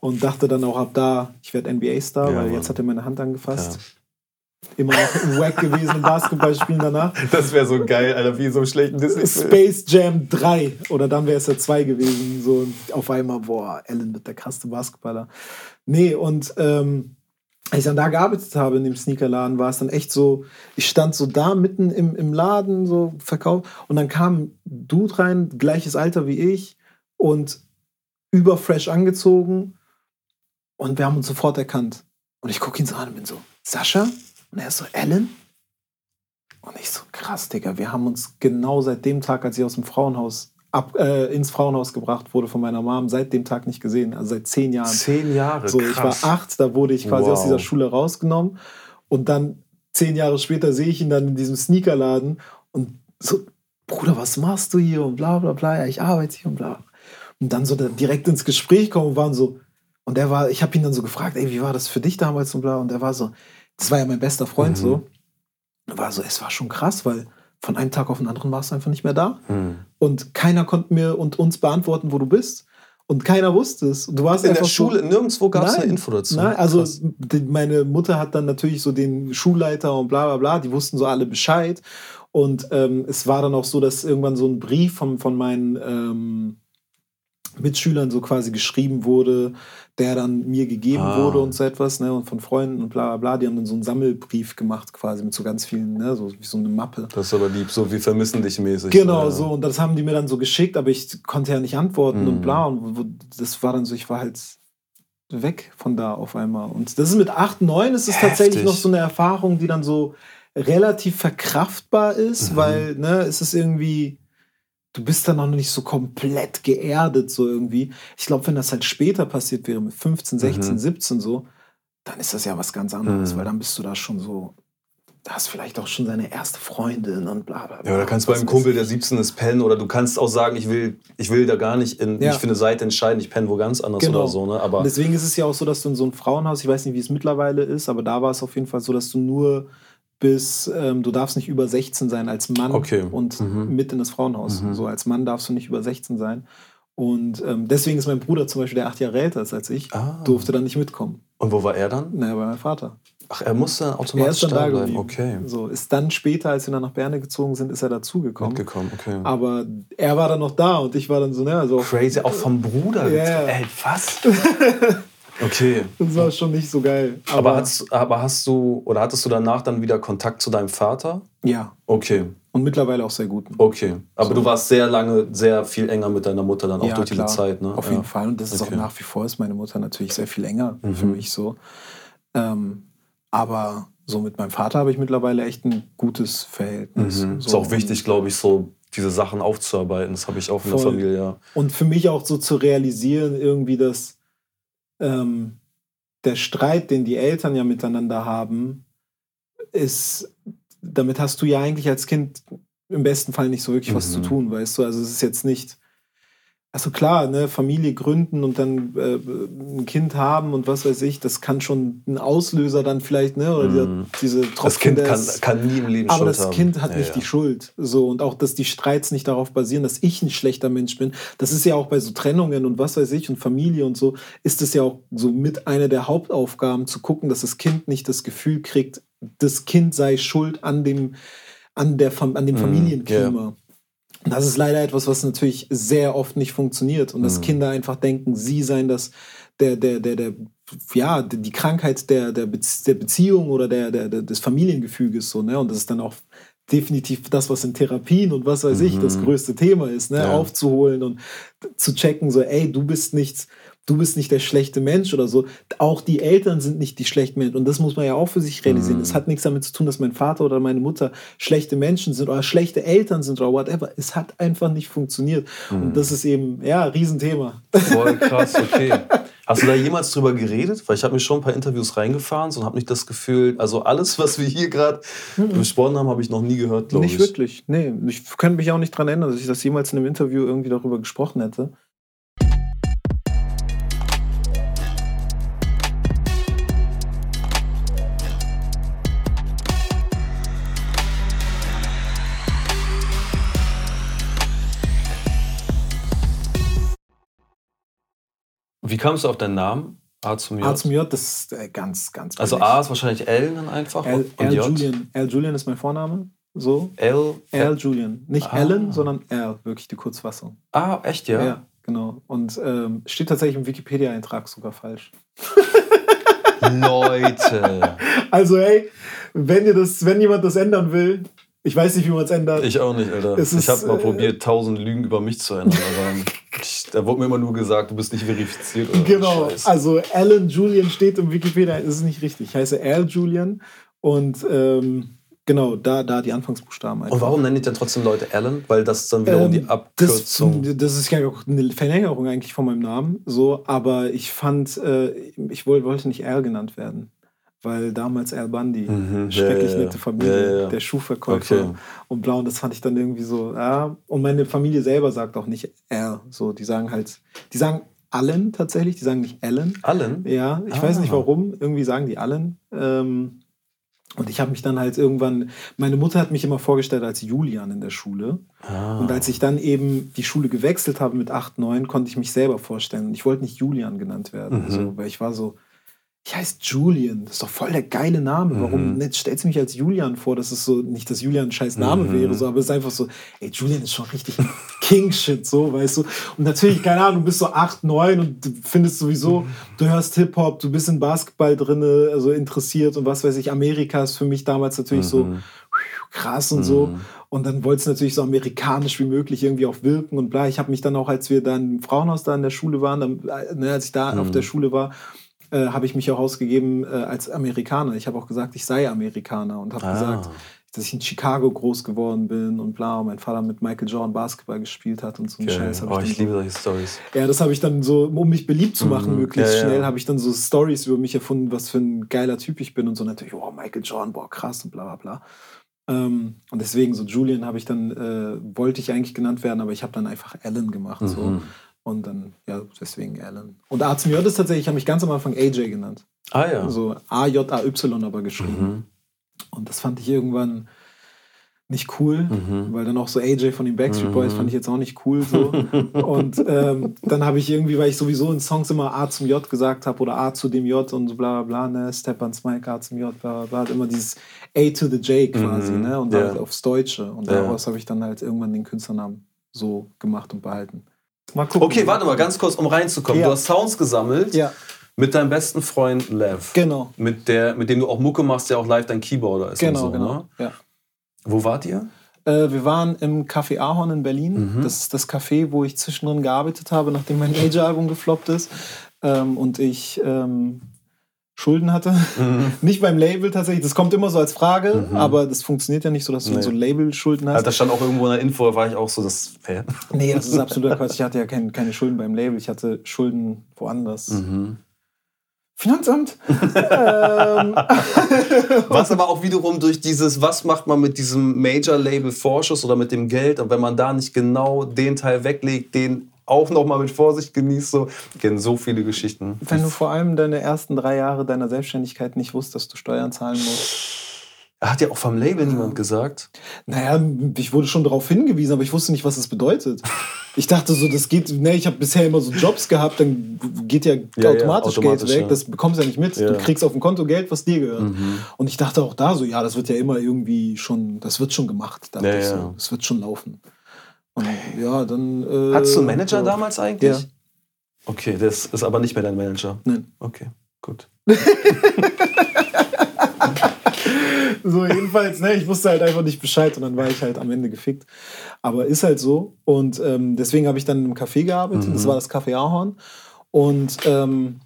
Und dachte dann auch ab da, ich werde NBA-Star, Ja, weil Mann. jetzt hat er meine Hand angefasst. Immer noch wack gewesen im Basketballspielen danach. Das wäre so geil, Alter, wie so einem schlechten disney Space Jam 3 oder dann wäre es ja 2 gewesen. So und auf einmal, boah, Allen wird der krasse Basketballer. Nee, und ähm, als ich dann da gearbeitet habe in dem Sneakerladen, war es dann echt so, ich stand so da mitten im, im Laden, so verkauft, und dann kam ein Dude rein, gleiches Alter wie ich, und überfresh angezogen, und wir haben uns sofort erkannt. Und ich gucke ihn so an und bin so, Sascha? Und er ist so, Ellen? Und ich so, krass, Digga, wir haben uns genau seit dem Tag, als ich aus dem Frauenhaus ab, äh, ins Frauenhaus gebracht wurde von meiner Mom, seit dem Tag nicht gesehen. Also seit zehn Jahren. Zehn Jahre, So, ich war acht, da wurde ich quasi Wow. aus dieser Schule rausgenommen. Und dann zehn Jahre später sehe ich ihn dann in diesem Sneakerladen und so, Bruder, was machst du hier? Und bla bla bla, ja, ich arbeite hier und bla. Und dann so da direkt ins Gespräch kommen und waren so, und er war, ich habe ihn dann so gefragt, ey, wie war das für dich damals und bla. Und er war so, das war ja mein bester Freund Mhm. so. War so, es war schon krass, weil von einem Tag auf den anderen warst du einfach nicht mehr da. Hm. Und keiner konnte mir und uns beantworten, wo du bist. Und keiner wusste es. Du warst In der einfach so- Schule, nirgendwo gab es eine Info dazu. Nein, also die, meine Mutter hat dann natürlich so den Schulleiter und bla bla bla, die wussten so alle Bescheid. Und ähm, es war dann auch so, dass irgendwann so ein Brief von, von meinen ähm, Mitschülern so quasi geschrieben wurde, der dann mir gegeben Ah. wurde und so etwas, ne, und von Freunden und bla bla bla. Die haben dann so einen Sammelbrief gemacht, quasi mit so ganz vielen, ne, so wie so eine Mappe. Das ist aber lieb, so wie vermissen dich mäßig. Genau, Ja. so. Und das haben die mir dann so geschickt, aber ich konnte ja nicht antworten Mhm. und bla. Und das war dann so, ich war halt weg von da auf einmal. Und das ist mit 8, 9 ist es tatsächlich noch so eine Erfahrung, die dann so relativ verkraftbar ist, Mhm. weil, ne, es ist irgendwie, du bist dann noch nicht so komplett geerdet, so irgendwie. Ich glaube, wenn das halt später passiert wäre, mit 15, 16, Mhm. 17 so, dann ist das ja was ganz anderes, Mhm. weil dann bist du da schon so, da hast vielleicht auch schon seine erste Freundin und bla bla bla. Ja, oder kannst Was beim Kumpel, ich. der 17 ist, pennen. Oder du kannst auch sagen, ich will, ich will da gar nicht in, Ja. nicht für eine Seite entscheiden, ich penne wo ganz anders Genau. oder so. Ne? Aber Und deswegen ist es ja auch so, dass du in so einem Frauenhaus, ich weiß nicht, wie es mittlerweile ist, aber da war es auf jeden Fall so, dass du nur bis, ähm, du darfst nicht über 16 sein als Mann Okay. und Mhm. mit in das Frauenhaus. Mhm. So als Mann darfst du nicht über 16 sein. Und ähm, deswegen ist mein Bruder zum Beispiel, der acht Jahre älter ist als ich, Ah. durfte dann nicht mitkommen. Und wo war er dann? Naja, bei meinem Vater. Ach, er musste dann Er automatisch ist dann da da bleiben. Okay. So, ist dann später, als wir dann nach Berne gezogen sind, ist er dazugekommen. Mitgekommen, okay. Aber er war dann noch da und ich war dann so, ne, also Crazy, auch vom Bruder. Getrennt. Ey, was? Okay. das war schon nicht so geil. Aber, hast, aber hast du, oder hattest du danach dann wieder Kontakt zu deinem Vater? ja, Okay, und mittlerweile auch sehr gut. okay. Aber So. du warst sehr lange, sehr viel enger mit deiner Mutter dann auch Ja, durch diese klar. Zeit, ne? Auf ja. jeden Fall. Und das ist Okay. auch nach wie vor ist meine Mutter natürlich sehr viel enger Mhm. für mich so. Ähm, aber so mit meinem Vater habe ich mittlerweile echt ein gutes Verhältnis. Mhm. So, ist auch wichtig, glaube ich, so diese Sachen aufzuarbeiten. Das habe ich auch in der Voll. Familie, ja. Und für mich auch so zu realisieren, irgendwie, dass ähm, der Streit, den die Eltern ja miteinander haben, ist, damit hast du ja eigentlich als Kind im besten Fall nicht so wirklich was Mhm. zu tun, weißt du? Also es ist jetzt nicht, also klar, ne, Familie gründen und dann äh, ein Kind haben und was weiß ich, das kann schon ein Auslöser dann vielleicht, ne? Oder dieser, diese Das Tropfen Kind kann, kann nie im Leben aber Schuld das haben. Kind hat Ja, nicht ja. die Schuld. So, und auch, dass die Streits nicht darauf basieren, dass ich ein schlechter Mensch bin. Das ist ja auch bei so Trennungen und was weiß ich und Familie und so, ist es ja auch so mit einer der Hauptaufgaben zu gucken, dass das Kind nicht das Gefühl kriegt, das Kind sei schuld an dem, an der, an dem Mhm, Familienklima. Und Das ist leider etwas, was natürlich sehr oft nicht funktioniert und dass Mhm. Kinder einfach denken, sie seien das, der, der, der, der, ja, die Krankheit der, der, der Beziehung oder der, der, der, des Familiengefüges so, ne? Und das ist dann auch definitiv das, was in Therapien und was weiß ich, Mhm. das größte Thema ist, ne? Ja. Aufzuholen und zu checken, so, ey, du bist nicht, du bist nicht der schlechte Mensch oder so. Auch die Eltern sind nicht die schlechten Menschen. Und das muss man ja auch für sich realisieren. Mhm. Es hat nichts damit zu tun, dass mein Vater oder meine Mutter schlechte Menschen sind oder schlechte Eltern sind oder whatever. Es hat einfach nicht funktioniert. Mhm. Und das ist eben, ja, ein Riesenthema. Voll krass, okay. Hast du da jemals drüber geredet? Weil ich habe mir schon ein paar Interviews reingefahren und habe nicht das Gefühl, also alles, was wir hier gerade besprochen haben, habe ich noch nie gehört, glaube ich. Nicht wirklich. Nee, ich könnte mich auch nicht daran erinnern, dass ich das jemals in einem Interview irgendwie darüber gesprochen hätte. Wie kamst du auf deinen Namen? A zum J? A zum J, das ist äh, ganz, ganz also billig. A ist wahrscheinlich L dann einfach L, und L J? Julian. L Julian ist mein Vorname. So. L? L Julian. Nicht Ah. Alan, sondern L, wirklich die Kurzfassung. Ah, echt, ja? genau. Und ähm, steht tatsächlich im Wikipedia-Eintrag sogar falsch. Leute. Also, ey, wenn, ihr das, wenn jemand das ändern will, ich weiß nicht, wie man es ändert. Ich auch nicht, Alter. Es ich habe mal äh, probiert, tausend Lügen über mich zu ändern. Aber ich, da wurde mir immer nur gesagt, du bist nicht verifiziert. Oder Genau, Scheiß. also Alan Julian steht im Wikipedia, das ist nicht richtig. Ich heiße Al Julian und ähm, genau, da, da die Anfangsbuchstaben einfach. Und warum nennen die denn trotzdem Leute Alan? Weil das dann wiederum die Ähm, Abkürzung. Das, das ist ja auch eine Verlängerung eigentlich von meinem Namen, so, aber ich fand, äh, ich woll, wollte nicht Al genannt werden. Weil damals Al Bundy, Mhm, schrecklich ja, nette. Familie, Ja, ja, der Schuhverkäufer Okay. und blau. Und das fand ich dann irgendwie so, ja. Und meine Familie selber sagt auch nicht Al. So, die sagen halt, die sagen Allen tatsächlich, die sagen nicht Alan. Alan? Ja, ich Ah. weiß nicht warum. Irgendwie sagen die allen. Ähm, und ich habe mich dann halt irgendwann, meine Mutter hat mich immer vorgestellt als Julian in der Schule. Ah. Und als ich dann eben die Schule gewechselt habe mit 8, 9, konnte ich mich selber vorstellen. Und ich wollte nicht Julian genannt werden. Mhm. So, weil ich war so, ich heiße Julian. Das ist doch voll der geile Name. Warum Mhm. nicht, stellst du mich als Julian vor? Das ist so, nicht, dass Julian ein scheiß Name Mhm. wäre, so, aber es ist einfach so, ey, Julian ist schon richtig King-Shit, so, weißt du. Und natürlich, keine Ahnung, du bist so 8, 9 und du findest sowieso, du hörst Hip-Hop, du bist in Basketball drin, also interessiert und was weiß ich. Amerika ist für mich damals natürlich so Mhm. krass und so. Und dann wollte es natürlich so amerikanisch wie möglich irgendwie auch wirken und bla. Ich habe mich dann auch, als wir dann im Frauenhaus da in der Schule waren, dann, äh, ne, als ich da auf der Schule war, äh, habe ich mich auch ausgegeben äh, als Amerikaner. Ich habe auch gesagt, ich sei Amerikaner und habe Ah. gesagt, dass ich in Chicago groß geworden bin und bla. Und mein Vater mit Michael Jordan Basketball gespielt hat und so einen Geil. Scheiß. Oh, ich so- liebe solche Stories. ja, das habe ich dann so, um mich beliebt zu machen, Mhm. möglichst Ja, ja. schnell, habe ich dann so Stories über mich erfunden, was für ein geiler Typ ich bin und so natürlich, oh, Michael Jordan, boah, krass und bla bla bla. Ähm, und deswegen, so Julian habe ich dann, äh, wollte ich eigentlich genannt werden, aber ich habe dann einfach Alan gemacht. So. Mhm. Und dann, ja, deswegen Alan. Und A zum J ist tatsächlich, ich habe mich ganz am Anfang AJ genannt. Ah ja. So A-J-A-Y aber geschrieben. Mhm. Und das fand ich irgendwann nicht cool, Mhm. weil dann auch so AJ von den Backstreet Mhm. Boys fand ich jetzt auch nicht cool so. und ähm, dann habe ich irgendwie, weil ich sowieso in Songs immer A zum J gesagt habe oder A zu dem J und so bla bla bla, ne, Step on Smike, A zum J, bla bla bla, immer dieses A to the J quasi, Mhm. ne, und Ja. halt aufs Deutsche. Und Ja. daraus habe ich dann halt irgendwann den Künstlernamen so gemacht und behalten. Mal gucken. Okay, warte mal, ganz kurz, um reinzukommen. Ja. Du hast Sounds gesammelt Ja, mit deinem besten Freund Lev. genau. Mit, der, mit dem du auch Mucke machst, der auch live dein Keyboarder ist. Genau, und so, genau. Ne? Ja. Wo wart ihr? Äh, wir waren im Café Ahorn in Berlin. Mhm. Das ist das Café, wo ich zwischendrin gearbeitet habe, nachdem mein Major-Album gefloppt ist. Ähm, und ich ähm, Schulden hatte. Mhm. Nicht beim Label tatsächlich. Das kommt immer so als Frage, Mhm. aber das funktioniert ja nicht so, dass du Nee. so Label-Schulden hast. Also, da stand auch irgendwo in der Info, da war ich auch so, das. Hä? Nee, das ist absoluter Quatsch. Ich hatte ja kein, keine Schulden beim Label. Ich hatte Schulden woanders. Mhm. Finanzamt. ähm, Was aber auch wiederum durch dieses, was macht man mit diesem Major-Label-Vorschuss oder mit dem Geld und wenn man da nicht genau den Teil weglegt, den auch nochmal mit Vorsicht genießt, so, ich kenne so viele Geschichten. wenn du vor allem deine ersten drei Jahre deiner Selbstständigkeit nicht wusstest, dass du Steuern zahlen musst. Hat ja auch vom Label niemand gesagt. Naja, ich wurde schon darauf hingewiesen, aber ich wusste nicht, was es bedeutet. Ich dachte so, das geht, ne, ich habe bisher immer so Jobs gehabt, dann geht ja, ja, automatisch, automatisch, Geld weg, ja. das bekommst du ja nicht mit. Ja. Du kriegst auf dem Konto Geld, was dir gehört. Mhm. Und ich dachte auch da so, ja, das wird ja immer irgendwie schon, das wird schon gemacht, dachte Ja, ich so. ja. Das wird schon laufen. Und ja, dann. Äh, Hattest du einen Manager ja. damals eigentlich? Ja. Okay, das ist aber nicht mehr dein Manager. Nein. Okay, gut. So, jedenfalls, ne, ich wusste halt einfach nicht Bescheid und dann war ich halt am Ende gefickt. Aber ist halt so. Und ähm, deswegen habe ich dann im Café gearbeitet. Mhm. Das war das Café Ahorn. Und ähm,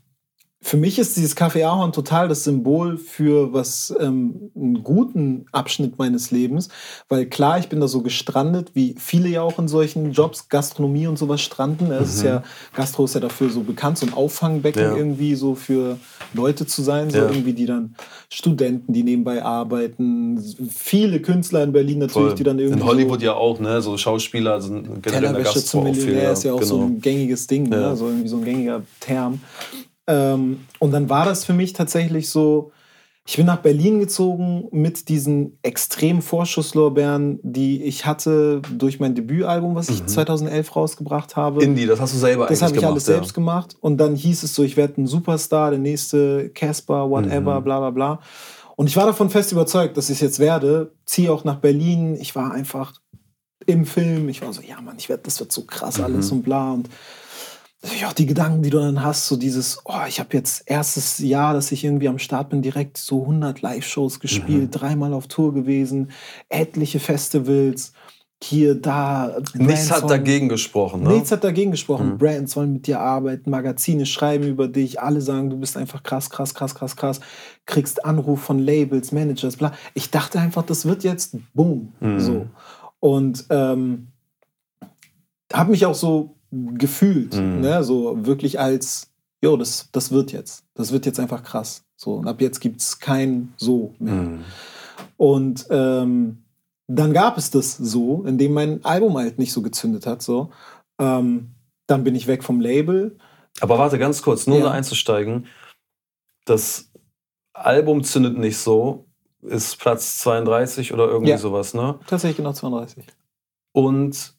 für mich ist dieses Café Ahorn total das Symbol für was ähm, einen guten Abschnitt meines Lebens, weil klar, ich bin da so gestrandet, wie viele ja auch in solchen Jobs, Gastronomie und sowas stranden. Es ist ja, Gastro ist ja dafür so bekannt, so ein Auffangbecken Mhm. Ja. irgendwie so für Leute zu sein, so Ja. irgendwie, die dann Studenten, die nebenbei arbeiten, viele Künstler in Berlin natürlich, die dann irgendwie In Hollywood ja auch, ne? So Schauspieler sind so generell Tellerwäsche Gastro zum Millionär ist ja auch so genau. ein gängiges Ding, Ja. ne? so irgendwie so ein gängiger Term. Ähm, und dann war das für mich tatsächlich so, ich bin nach Berlin gezogen mit diesen extremen Vorschusslorbeeren, die ich hatte durch mein Debütalbum, was ich 2011 rausgebracht habe. Indie, das hast du selber Das eigentlich habe ich gemacht. alles selbst gemacht. Und dann hieß es so, ich werde ein Superstar, der nächste Casper, whatever, Mhm. bla bla bla. Und ich war davon fest überzeugt, dass ich es jetzt werde. Ziehe auch nach Berlin. Ich war einfach im Film. Ich war so, ja Mann, ich werd, das wird so krass Mhm. alles und bla. Und auch die Gedanken, die du dann hast, so dieses, oh, ich habe jetzt erstes Jahr, dass ich irgendwie am Start bin, direkt so 100 Live-Shows gespielt, mhm. dreimal auf Tour gewesen, etliche Festivals, hier, da. Nichts hat dagegen gesprochen, ne? Nichts hat dagegen gesprochen. Mhm. Brands wollen mit dir arbeiten, Magazine schreiben über dich, alle sagen, du bist einfach krass, krass, krass, krass, krass. Kriegst Anruf von Labels, Managers, bla. Ich dachte einfach, das wird jetzt boom. Mhm. So. Und ähm, habe mich auch so gefühlt, mhm. ne? so wirklich als, jo, das, das wird jetzt. Das wird jetzt einfach krass. So, und ab jetzt gibt es kein So mehr. Mhm. Und ähm, dann gab es das so, indem mein Album halt nicht so gezündet hat. So. Ähm, dann bin ich weg vom Label. Aber warte, ganz kurz, nur ja. um da einzusteigen. Das Album zündet nicht so, ist Platz 32 oder irgendwie ja. sowas, ne? Tatsächlich genau 32. Und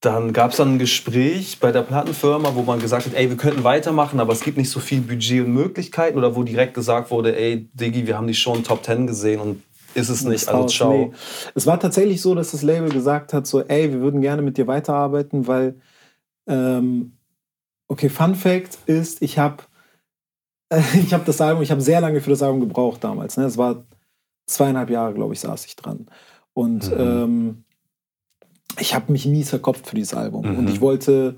dann gab es dann ein Gespräch bei der Plattenfirma, wo man gesagt hat, ey, wir könnten weitermachen, aber es gibt nicht so viel Budget und Möglichkeiten. Oder wo direkt gesagt wurde, ey, Diggi, wir haben dich schon Top 10 gesehen und ist es nicht, also ciao. Nee. Es war tatsächlich so, dass das Label gesagt hat, so, ey, wir würden gerne mit dir weiterarbeiten, weil, ähm, okay, Fun Fact ist, ich habe ich habe das Album, ich habe sehr lange für das Album gebraucht damals. Ne? Es war zweieinhalb Jahre, glaube ich, saß ich dran. Und mhm. ähm, ich habe mich nie verkopft für dieses Album. Mhm. Und ich wollte,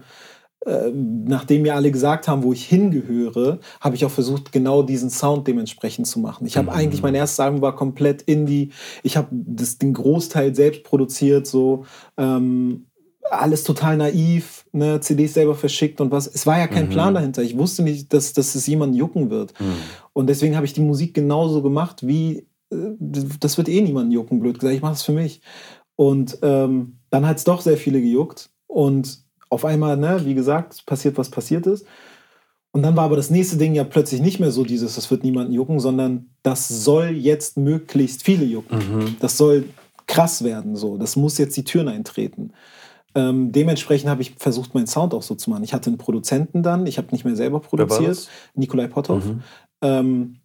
äh, nachdem mir alle gesagt haben, wo ich hingehöre, habe ich auch versucht, genau diesen Sound dementsprechend zu machen. Ich habe mhm. eigentlich, mein erstes Album war komplett Indie. Ich habe den Großteil selbst produziert, so. Ähm, alles total naiv, ne, CDs selber verschickt und was. Es war ja kein mhm. Plan dahinter. Ich wusste nicht, dass, dass es jemanden jucken wird. Mhm. Und deswegen habe ich die Musik genauso gemacht, wie äh, das wird eh niemanden jucken, blöd gesagt. Ich mache es für mich. Und ähm, dann hat es doch sehr viele gejuckt. Und auf einmal, ne, wie gesagt, passiert, was passiert ist. Und dann war aber das nächste Ding ja plötzlich nicht mehr so dieses, das wird niemanden jucken, sondern das soll jetzt möglichst viele jucken. Mhm. Das soll krass werden, so. Das muss jetzt die Türen eintreten. Ähm, dementsprechend habe ich versucht, meinen Sound auch so zu machen. Ich hatte einen Produzenten dann, ich habe nicht mehr selber produziert, Nikolai Potthoff. Mhm. Ähm,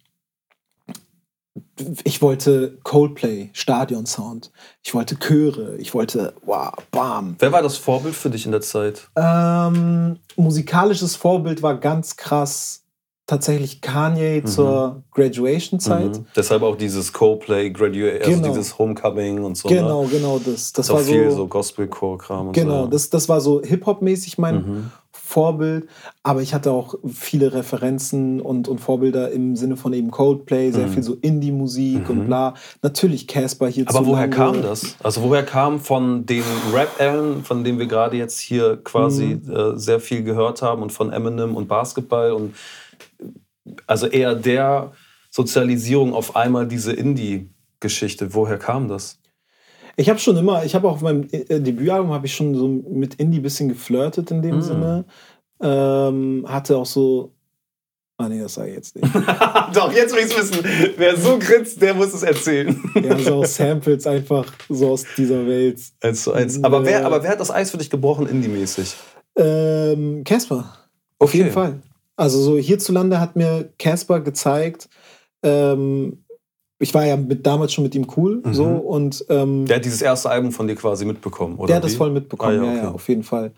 ich wollte Coldplay, Stadion-Sound. Ich wollte Chöre. Ich wollte, wow, bam. Wer war das Vorbild für dich in der Zeit? Ähm, musikalisches Vorbild war ganz krass tatsächlich Kanye mhm. zur Graduation-Zeit. Mhm. Deshalb auch dieses Co-Play, Graduate, also genau. dieses Homecoming und so. Ne? Genau, ne? genau, das. Das, das war viel so, so Gospel-Core-Kram. Genau, so. das, das war so Hip-Hop-mäßig mein mhm. Vorbild. Aber ich hatte auch viele Referenzen und, und Vorbilder im Sinne von eben Coldplay, sehr mhm. viel so Indie-Musik und mhm. bla. Natürlich Casper hier Aber woher kam das? Also woher kam von den Rap-Allen, von denen wir gerade jetzt hier quasi mhm. äh, sehr viel gehört haben und von Eminem und Basketball und also eher der Sozialisierung auf einmal diese Indie-Geschichte. Woher kam das? Ich habe schon immer, ich habe auch auf meinem äh, Debütalbum habe ich schon so mit Indie ein bisschen geflirtet in dem mm. Sinne. Ähm, hatte auch so. Ah nee, das sage ich jetzt nicht. Doch, jetzt will ich es wissen. Wer so grinst, der muss es erzählen. ja, so Samples einfach so aus dieser Welt. Eins zu eins. Aber, wer, aber wer hat das Eis für dich gebrochen, Indie-mäßig? Ähm, Casper. Auf okay. jeden Fall. Also so hierzulande hat mir Casper gezeigt, ähm, ich war ja mit, damals schon mit ihm cool, mhm. so und ähm, der hat dieses erste Album von dir quasi mitbekommen, oder? Der hat wie? das voll mitbekommen, ah, ja, okay. ja, auf jeden Fall.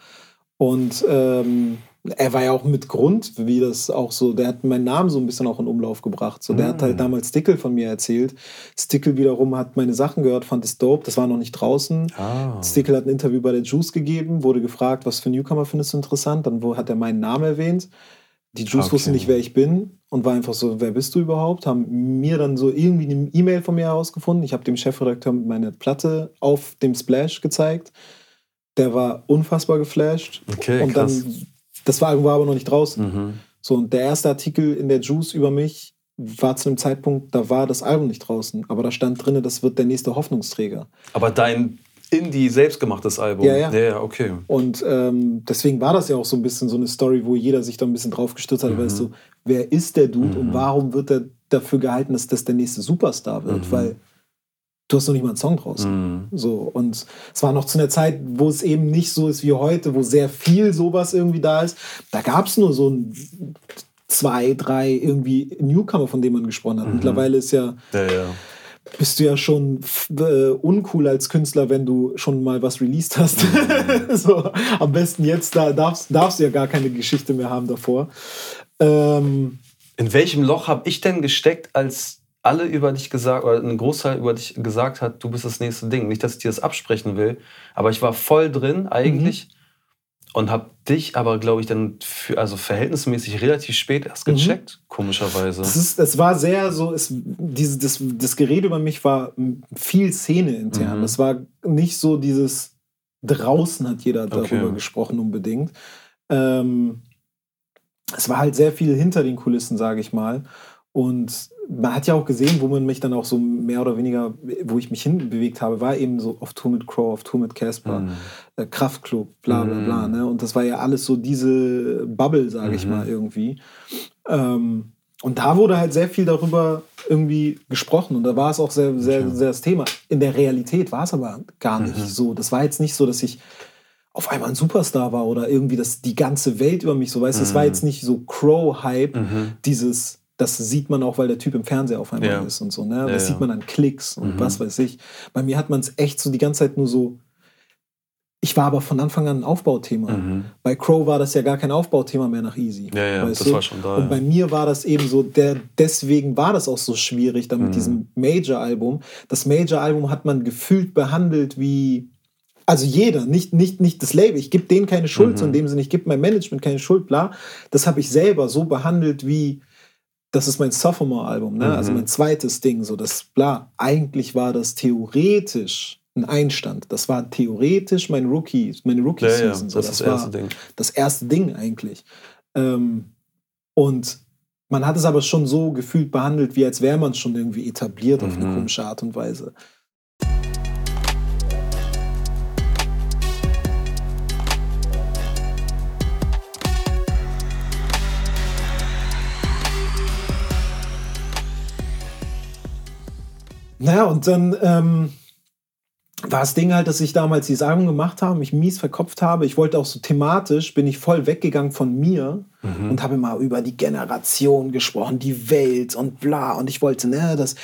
Und ähm, er war ja auch mit Grund, wie das auch so, der hat meinen Namen so ein bisschen auch in Umlauf gebracht. So, der mhm. hat halt mm. damals Stickel von mir erzählt. Stickel wiederum hat meine Sachen gehört, fand es dope, das war noch nicht draußen. Ah. Stickel hat ein Interview bei der Juice gegeben, wurde gefragt, was für Newcomer findest du interessant, dann hat er meinen Namen erwähnt. Die Juice okay. wussten nicht, wer ich bin und war einfach so, wer bist du überhaupt? Haben mir dann so irgendwie eine E-Mail von mir herausgefunden. Ich habe dem Chefredakteur meine Platte auf dem Splash gezeigt. Der war unfassbar geflasht. Okay, und krass. dann, das war, war aber noch nicht draußen. Mhm. So, und der erste Artikel in der Juice über mich war zu einem Zeitpunkt, da war das Album nicht draußen, aber da stand drin, das wird der nächste Hoffnungsträger. Aber dein Indie selbstgemachtes Album. Ja, ja. ja, ja okay. Und ähm, deswegen war das ja auch so ein bisschen so eine Story, wo jeder sich da ein bisschen drauf gestürzt hat, mhm. weißt du, wer ist der Dude mhm. und warum wird er dafür gehalten, dass das der nächste Superstar wird? Mhm. Weil du hast noch nicht mal einen Song draußen. Mhm. So, und es war noch zu einer Zeit, wo es eben nicht so ist wie heute, wo sehr viel sowas irgendwie da ist. Da gab es nur so ein zwei, drei irgendwie Newcomer, von denen man gesprochen hat. Mhm. Mittlerweile ist ja, ja, ja bist du ja schon äh, uncool als Künstler, wenn du schon mal was released hast. Mhm. so, am besten jetzt, da darfst, darfst du ja gar keine Geschichte mehr haben davor. Ähm, In welchem Loch habe ich denn gesteckt, als alle über dich gesagt, oder ein Großteil über dich gesagt hat, du bist das nächste Ding. Nicht, dass ich dir das absprechen will, aber ich war voll drin eigentlich. Mhm und habe dich aber, glaube ich, dann für, also verhältnismäßig relativ spät erst mhm. gecheckt, mhm. komischerweise. Das, ist, das war sehr so, es, diese, das, das Gerede über mich war viel Szene intern. Mhm. Das war nicht so dieses draußen hat jeder darüber okay. gesprochen unbedingt. Ähm, es war halt sehr viel hinter den Kulissen, sage ich mal. Und man hat ja auch gesehen, wo man mich dann auch so mehr oder weniger, wo ich mich hinbewegt habe, war eben so auf Tour mit Crow, auf Tour mit Casper, mhm. äh, Kraftclub, bla bla bla. Mhm. Ne? Und das war ja alles so diese Bubble, sage ich mhm. mal, irgendwie. Ähm, und da wurde halt sehr viel darüber irgendwie gesprochen und da war es auch sehr, sehr, sehr das Thema. In der Realität war es aber gar nicht mhm. so. Das war jetzt nicht so, dass ich auf einmal ein Superstar war oder irgendwie dass die ganze Welt über mich so weiß. Das war mhm. jetzt nicht so Crow-Hype, mhm. dieses das sieht man auch, weil der Typ im Fernseher auf einmal ja. ist und so. Ne? Das ja, sieht man an Klicks und mhm. was weiß ich. Bei mir hat man es echt so die ganze Zeit nur so. Ich war aber von Anfang an ein Aufbauthema. Mhm. Bei Crow war das ja gar kein Aufbauthema mehr nach Easy. Ja, ja, das du? war schon da. Und bei mir war das eben so, der, deswegen war das auch so schwierig dann mit mhm. diesem Major-Album. Das Major-Album hat man gefühlt behandelt wie, also jeder, nicht, nicht, nicht das Label. Ich gebe denen keine Schuld, mhm. so in dem Sinne, ich gebe meinem Management keine Schuld, bla. Das habe ich selber so behandelt wie, das ist mein Sophomore-Album, ne? Also mhm. also mein zweites Ding, so das bla. Eigentlich war das theoretisch ein Einstand. Das war theoretisch mein Rookie, meine Rookie-Season. Ja, ja, das, so, das, das erste Ding. Das erste Ding eigentlich. Ähm, und man hat es aber schon so gefühlt behandelt, wie als wäre man schon irgendwie etabliert mhm. auf eine mhm. komische Art und Weise. Naja, und dann ähm, war das Ding halt, dass ich damals die Album gemacht habe, mich mies verkopft habe. Ich wollte auch so thematisch, bin ich voll weggegangen von mir mhm. und habe immer über die Generation gesprochen, die Welt und bla. Und ich wollte, ne, das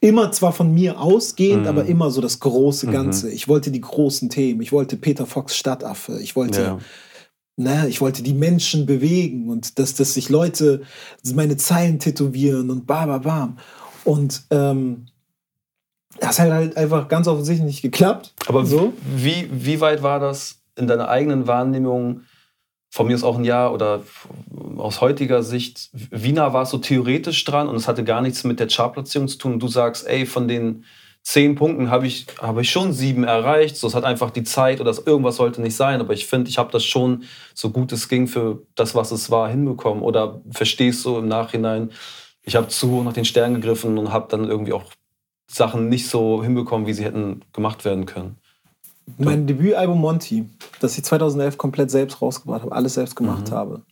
immer zwar von mir ausgehend, mhm. aber immer so das große mhm. Ganze. Mhm. Ich wollte die großen Themen. Ich wollte Peter Fox Stadtaffe. Ich wollte. Ja. Ne, ich wollte die Menschen bewegen und dass, dass sich Leute meine Zeilen tätowieren und bam, bam, bam. Und ähm, das hat halt einfach ganz offensichtlich nicht geklappt. Aber so? wie, wie weit war das in deiner eigenen Wahrnehmung? Von mir ist auch ein Jahr oder aus heutiger Sicht, wie nah warst du theoretisch dran und es hatte gar nichts mit der Chartplatzierung zu tun. Und du sagst, ey, von den zehn Punkten habe ich, hab ich schon sieben erreicht. So, es hat einfach die Zeit oder irgendwas sollte nicht sein. Aber ich finde, ich habe das schon so gut es ging für das, was es war, hinbekommen. Oder verstehst du im Nachhinein, ich habe zu hoch nach den Sternen gegriffen und habe dann irgendwie auch Sachen nicht so hinbekommen, wie sie hätten gemacht werden können. Mein Debütalbum Monty, das ich 2011 komplett selbst rausgebracht habe, alles selbst gemacht mhm. habe.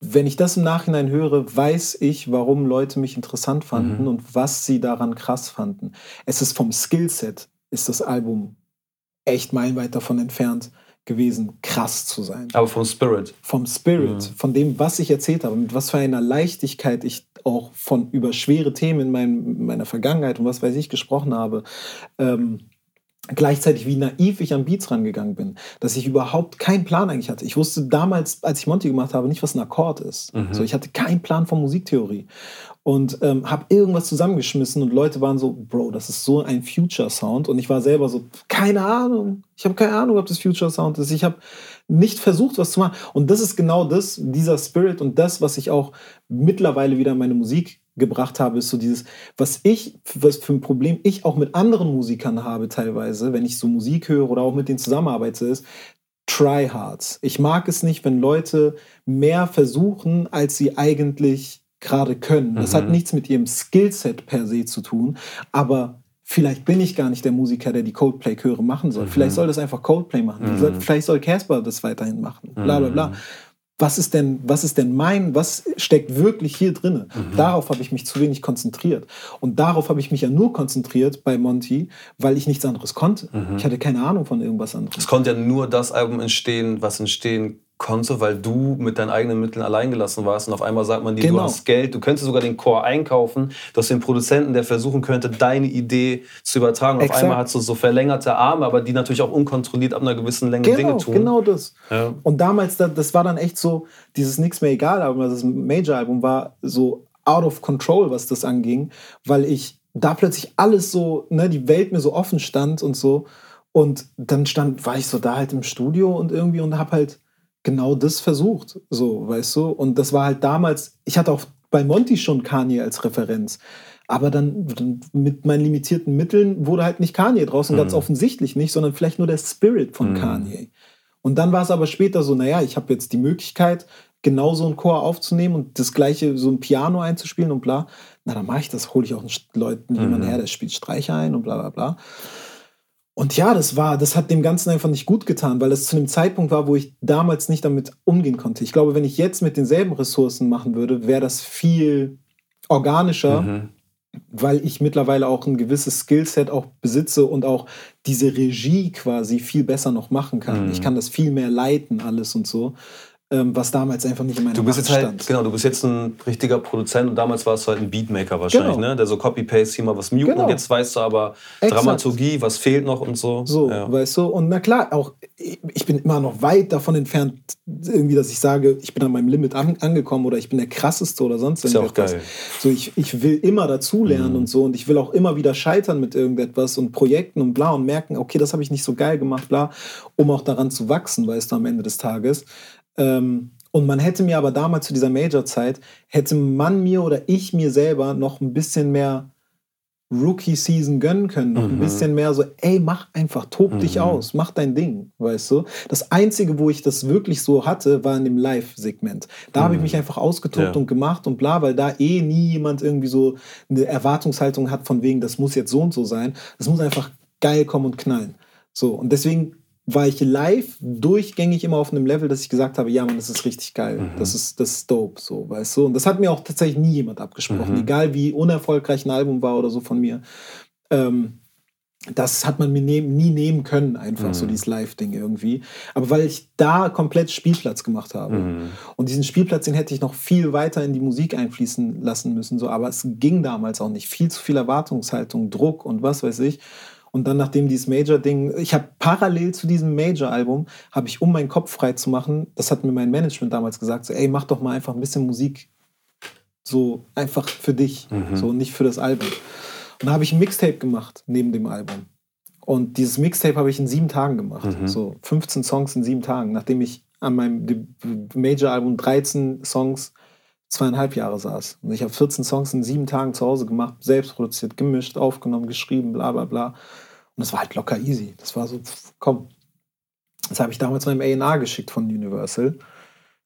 Wenn ich das im Nachhinein höre, weiß ich, warum Leute mich interessant fanden mhm. und was sie daran krass fanden. Es ist vom Skillset, ist das Album echt meilenweit davon entfernt gewesen, krass zu sein. Aber vom Spirit. Vom Spirit, mhm. von dem, was ich erzählt habe, mit was für einer Leichtigkeit ich auch von über schwere Themen in mein, meiner Vergangenheit und was weiß ich gesprochen habe. Ähm, gleichzeitig wie naiv ich an Beats rangegangen bin, dass ich überhaupt keinen Plan eigentlich hatte. Ich wusste damals, als ich Monty gemacht habe, nicht, was ein Akkord ist. Mhm. So, ich hatte keinen Plan von Musiktheorie und ähm, habe irgendwas zusammengeschmissen und Leute waren so, Bro, das ist so ein Future-Sound und ich war selber so, keine Ahnung, ich habe keine Ahnung, ob das Future-Sound ist. Ich habe nicht versucht, was zu machen und das ist genau das, dieser Spirit und das, was ich auch mittlerweile wieder in meine Musik gebracht habe, ist so dieses, was ich, was für ein Problem ich auch mit anderen Musikern habe teilweise, wenn ich so Musik höre oder auch mit denen zusammenarbeite, ist, Tryhards. Ich mag es nicht, wenn Leute mehr versuchen, als sie eigentlich gerade können. Das mhm. hat nichts mit ihrem Skillset per se zu tun, aber vielleicht bin ich gar nicht der Musiker, der die Coldplay-Chöre machen soll. Mhm. Vielleicht soll das einfach Coldplay machen. Mhm. Vielleicht soll Casper das weiterhin machen. Bla bla bla. Mhm. Was ist denn, was ist denn mein, was steckt wirklich hier drin? Mhm. Darauf habe ich mich zu wenig konzentriert. Und darauf habe ich mich ja nur konzentriert bei Monty, weil ich nichts anderes konnte. Mhm. Ich hatte keine Ahnung von irgendwas anderes. Es konnte ja nur das Album entstehen, was entstehen konnte, weil du mit deinen eigenen Mitteln alleingelassen warst und auf einmal sagt man dir, Genau. du hast Geld, du könntest sogar den Chor einkaufen, du hast den Produzenten, der versuchen könnte, deine Idee zu übertragen. Auf Exakt. einmal hast du so verlängerte Arme, aber die natürlich auch unkontrolliert ab einer gewissen Länge Dinge Genau, tun. genau das. Ja. Und damals, da- das war dann echt so, dieses Nix mehr egal Album, also das Major-Album war so out of control, was das anging, weil ich da plötzlich alles so, ne, die Welt mir so offen stand und so. Und dann stand, war ich so da halt im Studio und irgendwie und hab halt genau das versucht, so, weißt du? Und das war halt damals, ich hatte auch bei Monty schon Kanye als Referenz. Aber dann, dann mit meinen limitierten Mitteln wurde halt nicht Kanye draußen, ganz offensichtlich nicht, sondern vielleicht nur der Spirit von Kanye. Und dann war es aber später so, naja, ich habe jetzt die Möglichkeit, genau so einen Chor aufzunehmen und das gleiche, so ein Piano einzuspielen und bla. Na, dann mache ich das, hole ich auch einen Leuten jemanden her, der spielt Streicher ein und bla bla bla. Und ja, das war, das hat dem Ganzen einfach nicht gut getan, weil das zu einem Zeitpunkt war, wo ich damals nicht damit umgehen konnte. Ich glaube, wenn ich jetzt mit denselben Ressourcen machen würde, wäre das viel organischer, Mhm. weil ich mittlerweile auch ein gewisses Skillset auch besitze und auch diese Regie quasi viel besser noch machen kann. Mhm. Ich kann das viel mehr leiten, alles und so, was damals einfach nicht in meiner Du bist Macht jetzt halt, stand. genau, du bist jetzt ein richtiger Produzent und damals warst du halt ein Beatmaker wahrscheinlich, Genau. ne? Der so Copy-Paste hier mal was muten Genau. und jetzt weißt du aber Exakt. Dramaturgie, was fehlt noch und so. So, ja. weißt du? Und na klar, auch ich bin immer noch weit davon entfernt, irgendwie, dass ich sage, ich bin an meinem Limit an, angekommen oder ich bin der krasseste oder sonst Ist ja auch geil. So, ich, ich will immer dazulernen Mhm. und so und ich will auch immer wieder scheitern mit irgendetwas und Projekten und bla und merken, okay, das habe ich nicht so geil gemacht, bla, um auch daran zu wachsen, weißt du, am Ende des Tages. Ähm, und man hätte mir aber damals zu dieser Major-Zeit, hätte man mir oder ich mir selber noch ein bisschen mehr Rookie-Season gönnen können. Noch ein Mhm. bisschen mehr so, ey, mach einfach, tob dich Mhm. aus, mach dein Ding, weißt du. Das Einzige, wo ich das wirklich so hatte, war in dem Live-Segment. Da habe ich Mhm. mich einfach ausgetobt Ja. und gemacht und bla, weil da eh nie jemand irgendwie so eine Erwartungshaltung hat von wegen, das muss jetzt so und so sein. Das muss einfach geil kommen und knallen. So, und deswegen war ich live durchgängig immer auf einem Level, dass ich gesagt habe, ja, Mann, das ist richtig geil. Mhm. Das, ist, das ist dope, so, weißt du. Und das hat mir auch tatsächlich nie jemand abgesprochen, Mhm. egal wie unerfolgreich ein Album war oder so von mir. Ähm, das hat man mir nehm, nie nehmen können, einfach so Mhm. dieses Live-Ding irgendwie. Aber weil ich da komplett Spielplatz gemacht habe. Mhm. Und diesen Spielplatz, den hätte ich noch viel weiter in die Musik einfließen lassen müssen. So. Aber es ging damals auch nicht. Viel zu viel Erwartungshaltung, Druck und was weiß ich. Und dann, nachdem dieses Major-Ding, ich habe parallel zu diesem Major-Album, habe ich, um meinen Kopf frei zu machen, das hat mir mein Management damals gesagt, so, ey, mach doch mal einfach ein bisschen Musik. So einfach für dich, Mhm. so nicht für das Album. Und da habe ich ein Mixtape gemacht neben dem Album. Und dieses Mixtape habe ich in sieben Tagen gemacht. Mhm. So 15 Songs in sieben Tagen, nachdem ich an meinem Major-Album 13 Songs zweieinhalb Jahre saß. Und ich habe 14 Songs in sieben Tagen zu Hause gemacht, selbst produziert, gemischt, aufgenommen, geschrieben, bla bla bla. Und das war halt locker easy. Das war so, pff, komm. Das habe ich damals meinem A&R geschickt von Universal.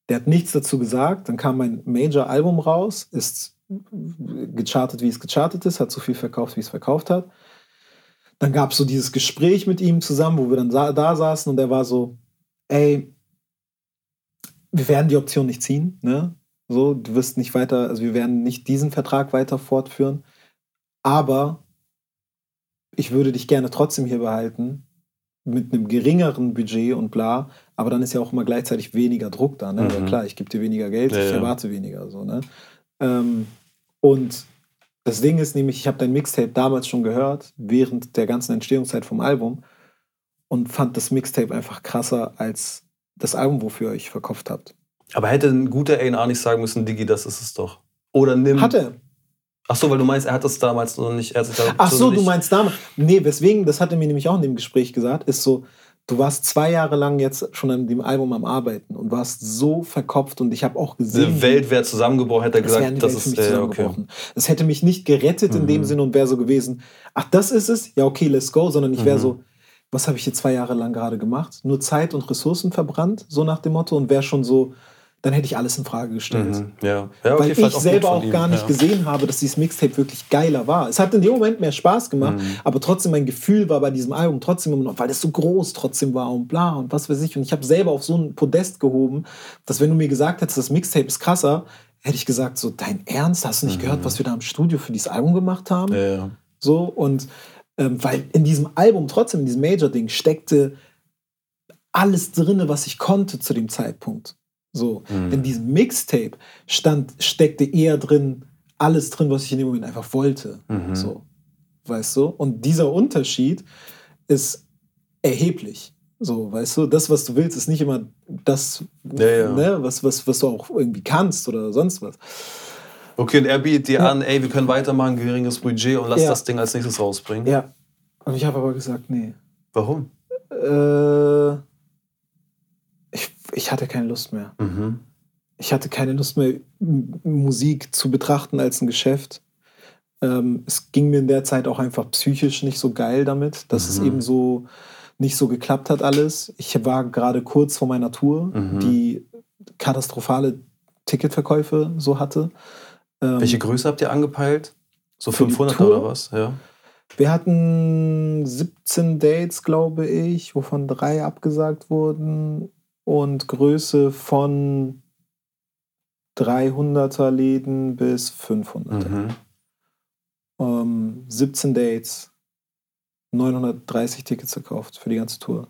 Der hat nichts dazu gesagt. Dann kam mein Major-Album raus, ist gechartet, wie es gechartet ist, hat so viel verkauft, wie es verkauft hat. Dann gab es so dieses Gespräch mit ihm zusammen, wo wir dann sa da saßen und er war so, ey, wir werden die Option nicht ziehen, ne? So, du wirst nicht weiter, also wir werden nicht diesen Vertrag weiter fortführen, aber ich würde dich gerne trotzdem hier behalten, mit einem geringeren Budget und bla, aber dann ist ja auch immer gleichzeitig weniger Druck da, ne? Mhm. Weil klar, ich gebe dir weniger Geld, Ja, ich ja. erwarte weniger, so, ne? Ähm, und das Ding ist nämlich, ich habe dein Mixtape damals schon gehört, während der ganzen Entstehungszeit vom Album und fand das Mixtape einfach krasser als das Album, wofür ihr euch verkauft habt. Aber hätte ein guter A&R nicht sagen müssen, Digi, das ist es doch. Oder nimm. Hat er. Ach so, weil du meinst, er hat das damals noch nicht. Er Ach so, du meinst damals. Nee, weswegen, das hat er mir nämlich auch in dem Gespräch gesagt, ist so, du warst zwei Jahre lang jetzt schon an dem Album am Arbeiten und warst so verkopft und ich habe auch gesehen. Die Welt wäre zusammengebrochen, hätte er gesagt, das ist. Äh, okay. Das hätte mich nicht gerettet in dem Mhm. Sinne und wäre so gewesen, ach, das ist es? Ja, okay, let's go, sondern ich wäre Mhm. so, was habe ich hier zwei Jahre lang gerade gemacht? Nur Zeit und Ressourcen verbrannt, so nach dem Motto, und wäre schon so, dann hätte ich alles in Frage gestellt. Mhm. Ja. ja, okay, Weil ich selber auch ihm. gar nicht ja. gesehen habe, dass dieses Mixtape wirklich geiler war. Es hat in dem Moment mehr Spaß gemacht, Mhm. aber trotzdem mein Gefühl war bei diesem Album trotzdem immer noch, weil es so groß trotzdem war und bla und was weiß ich. Und ich habe selber auf so ein Podest gehoben, dass wenn du mir gesagt hättest, das Mixtape ist krasser, hätte ich gesagt, so dein Ernst, hast du nicht gehört, was wir da im Studio für dieses Album gemacht haben? Mhm. Ja. So und ähm, weil in diesem Album trotzdem, in diesem Major-Ding steckte alles drin, was ich konnte zu dem Zeitpunkt. So, Mhm. in diesem Mixtape stand, steckte eher drin, alles drin, was ich in dem Moment einfach wollte. Mhm. So, weißt du? Und dieser Unterschied ist erheblich. So, weißt du, das, was du willst, ist nicht immer das, Ja, ja. Ne, was, was, was du auch irgendwie kannst oder sonst was. Okay, und er bietet dir Ja. an, ey, wir können weitermachen, geringes Budget und lass das Ding als nächstes rausbringen. Ja. Und ich habe aber gesagt, nee. Warum? Äh, ich, hatte keine Lust mehr. Mhm. Ich hatte keine Lust mehr, Musik zu betrachten als ein Geschäft. Ähm, es ging mir in der Zeit auch einfach psychisch nicht so geil damit, dass es Mhm. eben so nicht so geklappt hat alles. Ich war gerade kurz vor meiner Tour, Mhm. die katastrophale Ticketverkäufe so hatte. Ähm, Welche Größe habt ihr angepeilt? So Für die 500 Tour? oder was? Ja. Wir hatten 17 Dates, glaube ich, wovon drei abgesagt wurden und Größe von 300er Läden bis 500er. Mhm. Ähm, 17 Dates, 930 Tickets verkauft für die ganze Tour.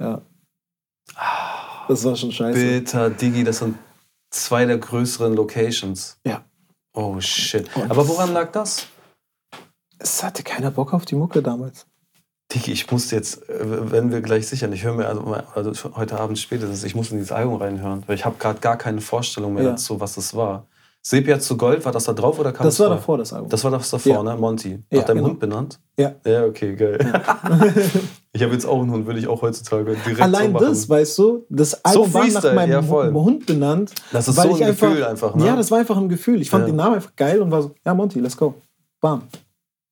Ja, das war schon scheiße. Bitter, Digi, das sind zwei der größeren Locations. Ja. Oh shit. Und- Aber woran lag das? Es hatte keiner Bock auf die Mucke damals. Digi, ich muss jetzt, äh, wenn wir gleich sichern, ich höre mir also, also heute Abend spätestens, ich muss in dieses Album reinhören, weil ich habe gerade gar keine Vorstellung mehr Ja. dazu, was das war. Sepia zu Gold, war das da drauf oder kam Das es war vorher? davor, das Album. Das war das davor, Ja. ne? Monty. Ja, Nach deinem genau. Hund benannt? Ja. Ja, okay, geil. Ich habe jetzt auch einen Hund, würde ich auch heutzutage direkt Allein so das, weißt du, das Album war nach meinem ja, Hund benannt. Das ist so ein Gefühl einfach, ne? Ja, das war einfach ein Gefühl. Ich fand Ja. den Namen einfach geil und war so, ja, Monty, let's go. Bam.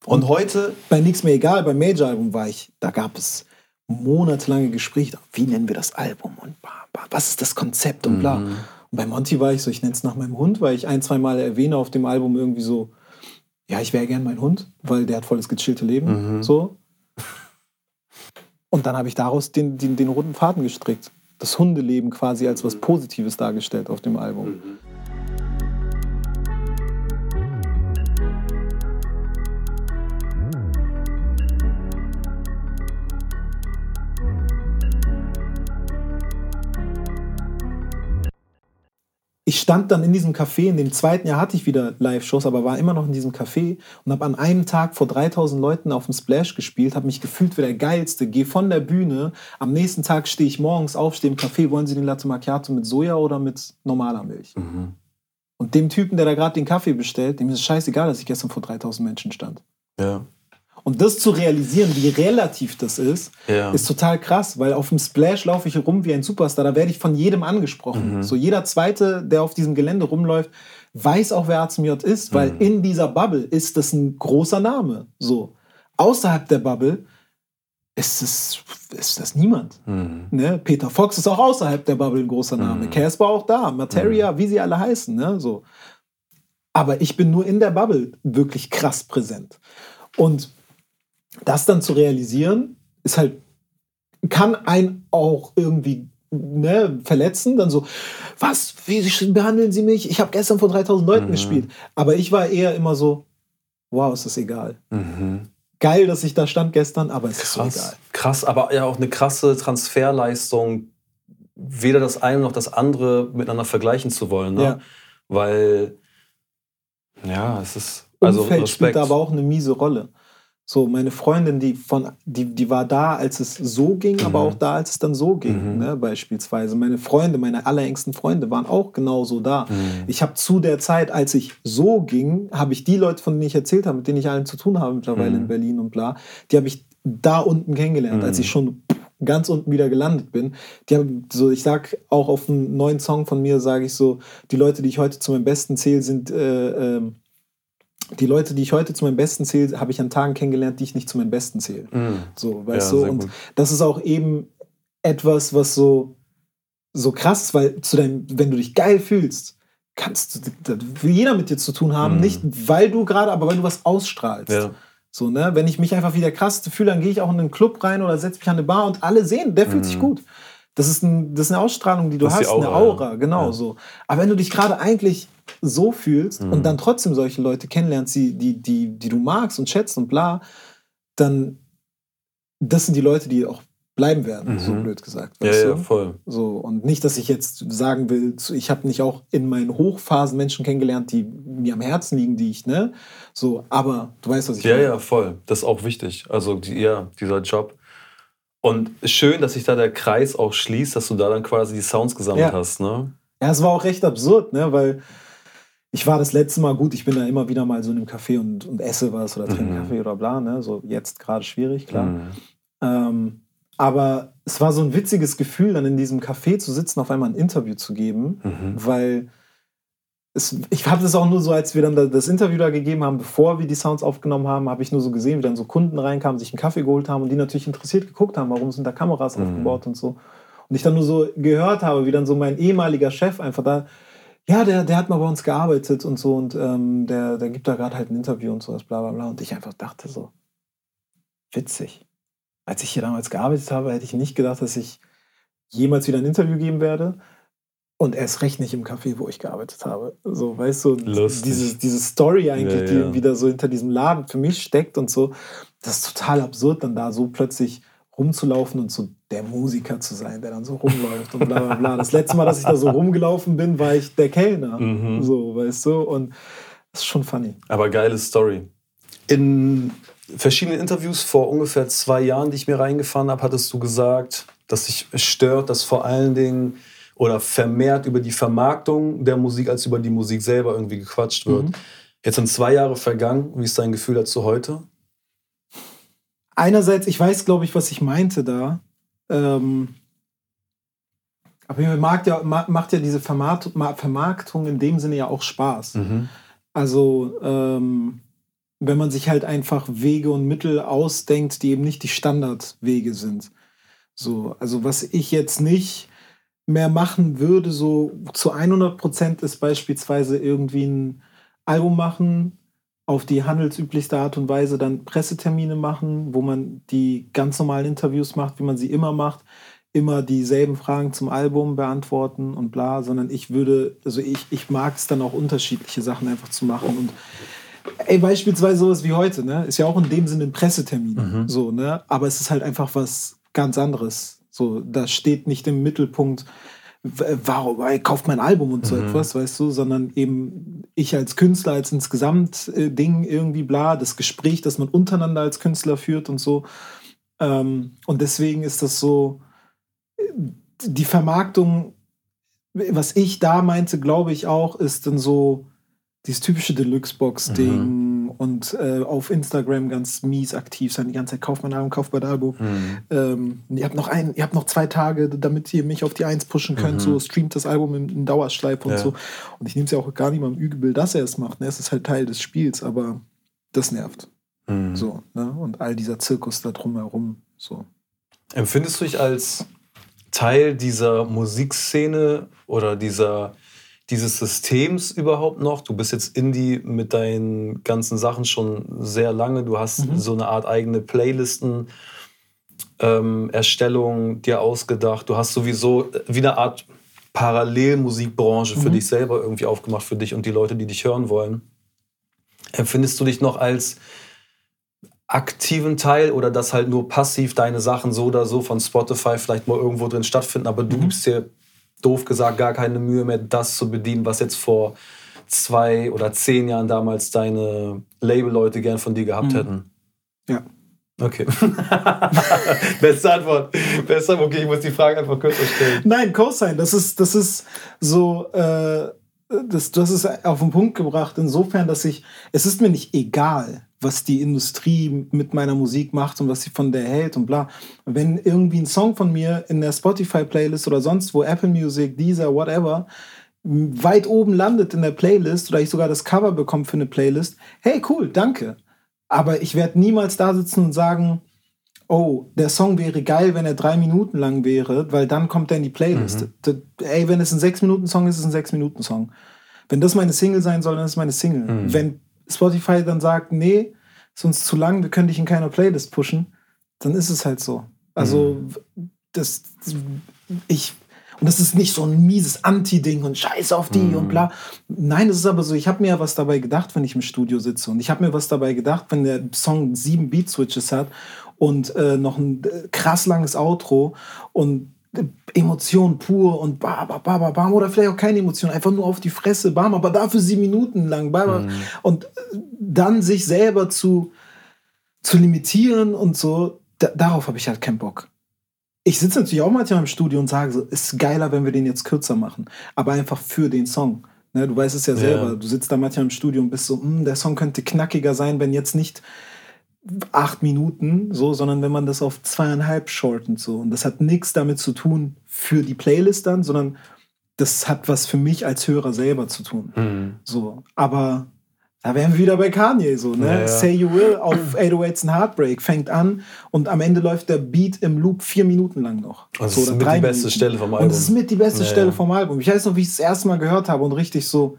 Und heute, Bei Nix mehr egal, beim Major-Album war ich, da gab es monatelange Gespräche. Wie nennen wir das Album und bla, bla, was ist das Konzept und bla. Mhm. Und bei Monty war ich so, ich nenne es nach meinem Hund, weil ich ein, zwei Mal erwähne auf dem Album irgendwie so, ja, ich wäre gern mein Hund, weil der hat voll das gechillte Leben. Mhm. So. Und dann habe ich daraus den, den, den roten Faden gestrickt. Das Hundeleben quasi als was Positives dargestellt auf dem Album. Ich stand dann in diesem Café, in dem zweiten Jahr hatte ich wieder Live-Shows, aber war immer noch in diesem Café und habe an einem Tag vor 3000 Leuten auf dem Splash gespielt, habe mich gefühlt wie der Geilste, gehe von der Bühne, am nächsten Tag stehe ich morgens auf, stehe im Café, wollen Sie den Latte Macchiato mit Soja oder mit normaler Milch? Mhm. Und dem Typen, der da gerade den Kaffee bestellt, dem ist es scheißegal, dass ich gestern vor 3000 Menschen stand. ja, Und das zu realisieren, wie relativ das ist, ja. ist total krass, weil auf dem Splash laufe ich rum wie ein Superstar. Da werde ich von jedem angesprochen. Mhm. So jeder Zweite, der auf diesem Gelände rumläuft, weiß auch, wer AZMJ ist, weil Mhm. in dieser Bubble ist das ein großer Name. So außerhalb der Bubble ist es ist das niemand. Mhm. Ne? Peter Fox ist auch außerhalb der Bubble ein großer Name. Mhm. Casper auch da, Materia, wie sie alle heißen. Ne? So. Aber ich bin nur in der Bubble wirklich krass präsent. Und das dann zu realisieren, ist halt, kann einen auch irgendwie ne, verletzen. Dann so, was, wie behandeln Sie mich? Ich habe gestern vor 3000 Leuten Mhm. gespielt. Aber ich war eher immer so, wow, ist das egal. Mhm. Geil, dass ich da stand gestern, aber es ist so egal. Krass, krass, aber ja auch eine krasse Transferleistung, weder das eine noch das andere miteinander vergleichen zu wollen. Ne? Ja. Weil, ja, es ist, also Umfeld spielt Respekt. da aber auch eine miese Rolle. So, meine Freundin, die von, die, die war da, als es so ging, aber Mhm. auch da, als es dann so ging, Mhm. ne, beispielsweise. Meine Freunde, meine allerengsten Freunde waren auch genauso da. Mhm. Ich habe zu der Zeit, als ich so ging, habe ich die Leute, von denen ich erzählt habe, mit denen ich allen zu tun habe mittlerweile Mhm. in Berlin und bla, die habe ich da unten kennengelernt, als Mhm. ich schon ganz unten wieder gelandet bin. Die haben so, ich sag auch auf einem neuen Song von mir, sage ich so, die Leute, die ich heute zu meinem Besten zähle, sind äh, ähm, die Leute, die ich heute zu meinem Besten zähle, habe ich an Tagen kennengelernt, die ich nicht zu meinem Besten zähle. Mhm. So, weißt Ja, du? Und gut. das ist auch eben etwas, was so, so krass ist, weil zu deinem, wenn du dich geil fühlst, kannst du, das will jeder mit dir zu tun haben, Mhm. nicht weil du gerade, aber weil du was ausstrahlst. Ja. So, ne? Wenn ich mich einfach wie der krasseste fühle, dann gehe ich auch in einen Club rein oder setze mich an eine Bar und alle sehen, der fühlt sich Mhm. gut. Das ist, ein, das ist eine Ausstrahlung, die du Das hast, die eine Aura, Aura, ja. genau Ja. so. Aber wenn du dich gerade eigentlich so fühlst Mhm. und dann trotzdem solche Leute kennenlernst, die, die, die, die du magst und schätzt und bla, dann das sind die Leute, die auch bleiben werden, so blöd gesagt. Ja, weißt ja, du? voll. So, und nicht, dass ich jetzt sagen will, ich habe nicht auch in meinen Hochphasen Menschen kennengelernt, die mir am Herzen liegen, die ich, ne? So, aber du weißt, was ich Ja, meine. ja, voll. Das ist auch wichtig. Also, die, ja, dieser Job. Und schön, dass sich da der Kreis auch schließt, dass du da dann quasi die Sounds gesammelt Ja. hast, ne? Ja, es war auch recht absurd, ne? Weil ich war das letzte Mal gut, ich bin da immer wieder mal so in einem Café und, und esse was oder trinke Mhm. Kaffee oder bla, ne? So jetzt gerade schwierig, klar. Mhm. Ähm, aber es war so ein witziges Gefühl, dann in diesem Café zu sitzen, auf einmal ein Interview zu geben, Mhm. weil es, ich habe das auch nur so, als wir dann da- das Interview da gegeben haben, bevor wir die Sounds aufgenommen haben, habe ich nur so gesehen, wie dann so Kunden reinkamen, sich einen Kaffee geholt haben und die natürlich interessiert geguckt haben, warum sind da Kameras Mhm. aufgebaut und so. Und ich dann nur so gehört habe, wie dann so mein ehemaliger Chef einfach da, ja, der, der hat mal bei uns gearbeitet und so und ähm, der, der gibt da gerade halt ein Interview und sowas, bla bla bla. Und ich einfach dachte so, witzig. Als ich hier damals gearbeitet habe, hätte ich nicht gedacht, dass ich jemals wieder ein Interview geben werde. Und erst recht nicht im Café, wo ich gearbeitet habe. So, weißt du, Lustig. diese, diese Story eigentlich, Ja, die ja. wieder so hinter diesem Laden für mich steckt und so, das ist total absurd, dann da so plötzlich rumzulaufen und so der Musiker zu sein, der dann so rumläuft und bla bla bla. Das letzte Mal, dass ich da so rumgelaufen bin, war ich der Kellner. Mhm. So, weißt du? Und das ist schon funny. Aber geile Story. In verschiedenen Interviews vor ungefähr zwei Jahren, die ich mir reingefahren habe, hattest du gesagt, dass dich stört, dass vor allen Dingen oder vermehrt über die Vermarktung der Musik als über die Musik selber irgendwie gequatscht wird. Mhm. Jetzt sind zwei Jahre vergangen. Wie ist dein Gefühl dazu heute? einerseits, ich weiß, glaube ich, was ich meinte da. Ähm, aber mir mag ja, ma- macht ja diese Vermarkt, Ma- Vermarktung in dem Sinne ja auch Spaß. Mhm. Also, ähm, wenn man sich halt einfach Wege und Mittel ausdenkt, die eben nicht die Standardwege sind. So, also was ich jetzt nicht mehr machen würde, so zu 100 Prozent ist beispielsweise irgendwie ein Album machen, auf die handelsüblichste Art und Weise dann Pressetermine machen, wo man die ganz normalen Interviews macht, wie man sie immer macht, immer dieselben Fragen zum Album beantworten und bla, sondern ich würde, also ich, ich mag es dann auch unterschiedliche Sachen einfach zu machen und ey, beispielsweise sowas wie heute, ne, ist ja auch in dem Sinne ein Pressetermin, Mhm. so, ne, aber es ist halt einfach was ganz anderes, so, da steht nicht im Mittelpunkt, warum, ey, kauft mein Album und so Mhm. etwas, weißt du, sondern eben ich als Künstler, als insgesamt äh, Ding irgendwie bla, das Gespräch, das man untereinander als Künstler führt und so. Ähm, und deswegen ist das so, äh, die Vermarktung, was ich da meinte, glaube ich auch, ist dann so dieses typische Deluxe-Box-Ding und äh, auf Instagram ganz mies aktiv sein, die ganze Zeit kauft mein Album, kauft mein Album. Mhm. Ähm, ihr habt noch ein, ihr habt noch zwei Tage, damit ihr mich auf die Eins pushen könnt. Mhm. So streamt das Album in, in Dauerschleife und Ja. so. Und ich nehme es ja auch gar nicht mal im Übel, dass er es macht. Ne? Es ist halt Teil des Spiels, aber das nervt. Mhm. So, ne? Und all dieser Zirkus da drumherum. So. Empfindest du dich als Teil dieser Musikszene oder dieser, dieses Systems überhaupt noch? Du bist jetzt Indie mit deinen ganzen Sachen schon sehr lange. Du hast Mhm. so eine Art eigene Playlisten. Ähm, Erstellung dir ausgedacht. Du hast sowieso wie eine Art Parallelmusikbranche für Mhm. dich selber irgendwie aufgemacht, für dich und die Leute, die dich hören wollen. Empfindest du dich noch als aktiven Teil oder dass halt nur passiv deine Sachen so oder so von Spotify vielleicht mal irgendwo drin stattfinden, aber du Mhm. gibst dir doof gesagt gar keine Mühe mehr, das zu bedienen, was jetzt vor zwei oder zehn Jahren damals deine Label-Leute gern von dir gehabt Mhm. hätten? Ja. Okay. Beste Antwort. Beste Antwort. Okay, ich muss die Frage einfach kürzer stellen. Nein, Cosine, das ist, das ist so, äh, das, du hast es auf den Punkt gebracht, insofern, dass ich, es ist mir nicht egal, was die Industrie mit meiner Musik macht und was sie von der hält und bla. Wenn irgendwie ein Song von mir in der Spotify-Playlist oder sonst wo, Apple Music, Deezer, whatever, weit oben landet in der Playlist oder ich sogar das Cover bekomme für eine Playlist, hey, cool, danke. Aber ich werde niemals da sitzen und sagen, oh, der Song wäre geil, wenn er drei Minuten lang wäre, weil dann kommt er in die Playlist. D- Ey, wenn es ein Sechs-Minuten-Song ist, ist es ein Sechs-Minuten-Song. Wenn das meine Single sein soll, dann ist es meine Single. Mhm. Wenn Spotify dann sagt, nee, ist uns zu lang, wir können dich in keiner Playlist pushen, dann ist es halt so. Also, das, ich, Und das ist nicht so ein mieses Anti-Ding und Scheiß auf die und bla. Nein, es ist aber so, ich habe mir ja was dabei gedacht, wenn ich im Studio sitze. Und ich habe mir was dabei gedacht, wenn der Song sieben Beat-Switches hat und äh, noch ein äh, krass langes Outro und Emotion pur und ba, ba, ba, ba, bam, oder vielleicht auch keine Emotion, einfach nur auf die Fresse, bam, aber dafür sieben Minuten lang, bam, bam. und äh, dann sich selber zu, zu limitieren und so, da, darauf habe ich halt keinen Bock. Ich sitze natürlich auch manchmal im Studio und sage so, ist geiler, wenn wir den jetzt kürzer machen, aber einfach für den Song. Ne, du weißt es ja selber, Ja. du sitzt da manchmal im Studio und bist so, "Hm, der Song könnte knackiger sein, wenn jetzt nicht acht Minuten, so, sondern wenn man das auf zweieinhalb shortent, so. Und das hat nichts damit zu tun für die Playlist dann, sondern das hat was für mich als Hörer selber zu tun. Mhm. So. Aber da wären wir wieder bei Kanye, so, ne? Ja, ja. Say You Will auf 808s and Heartbreak fängt an und am Ende läuft der Beat im Loop vier Minuten lang noch. Und das So, ist mit die beste Minuten. Stelle vom Und Album. das ist mit die beste Ja, Stelle vom Album. Ich weiß noch, wie ich es das erste Mal gehört habe und richtig so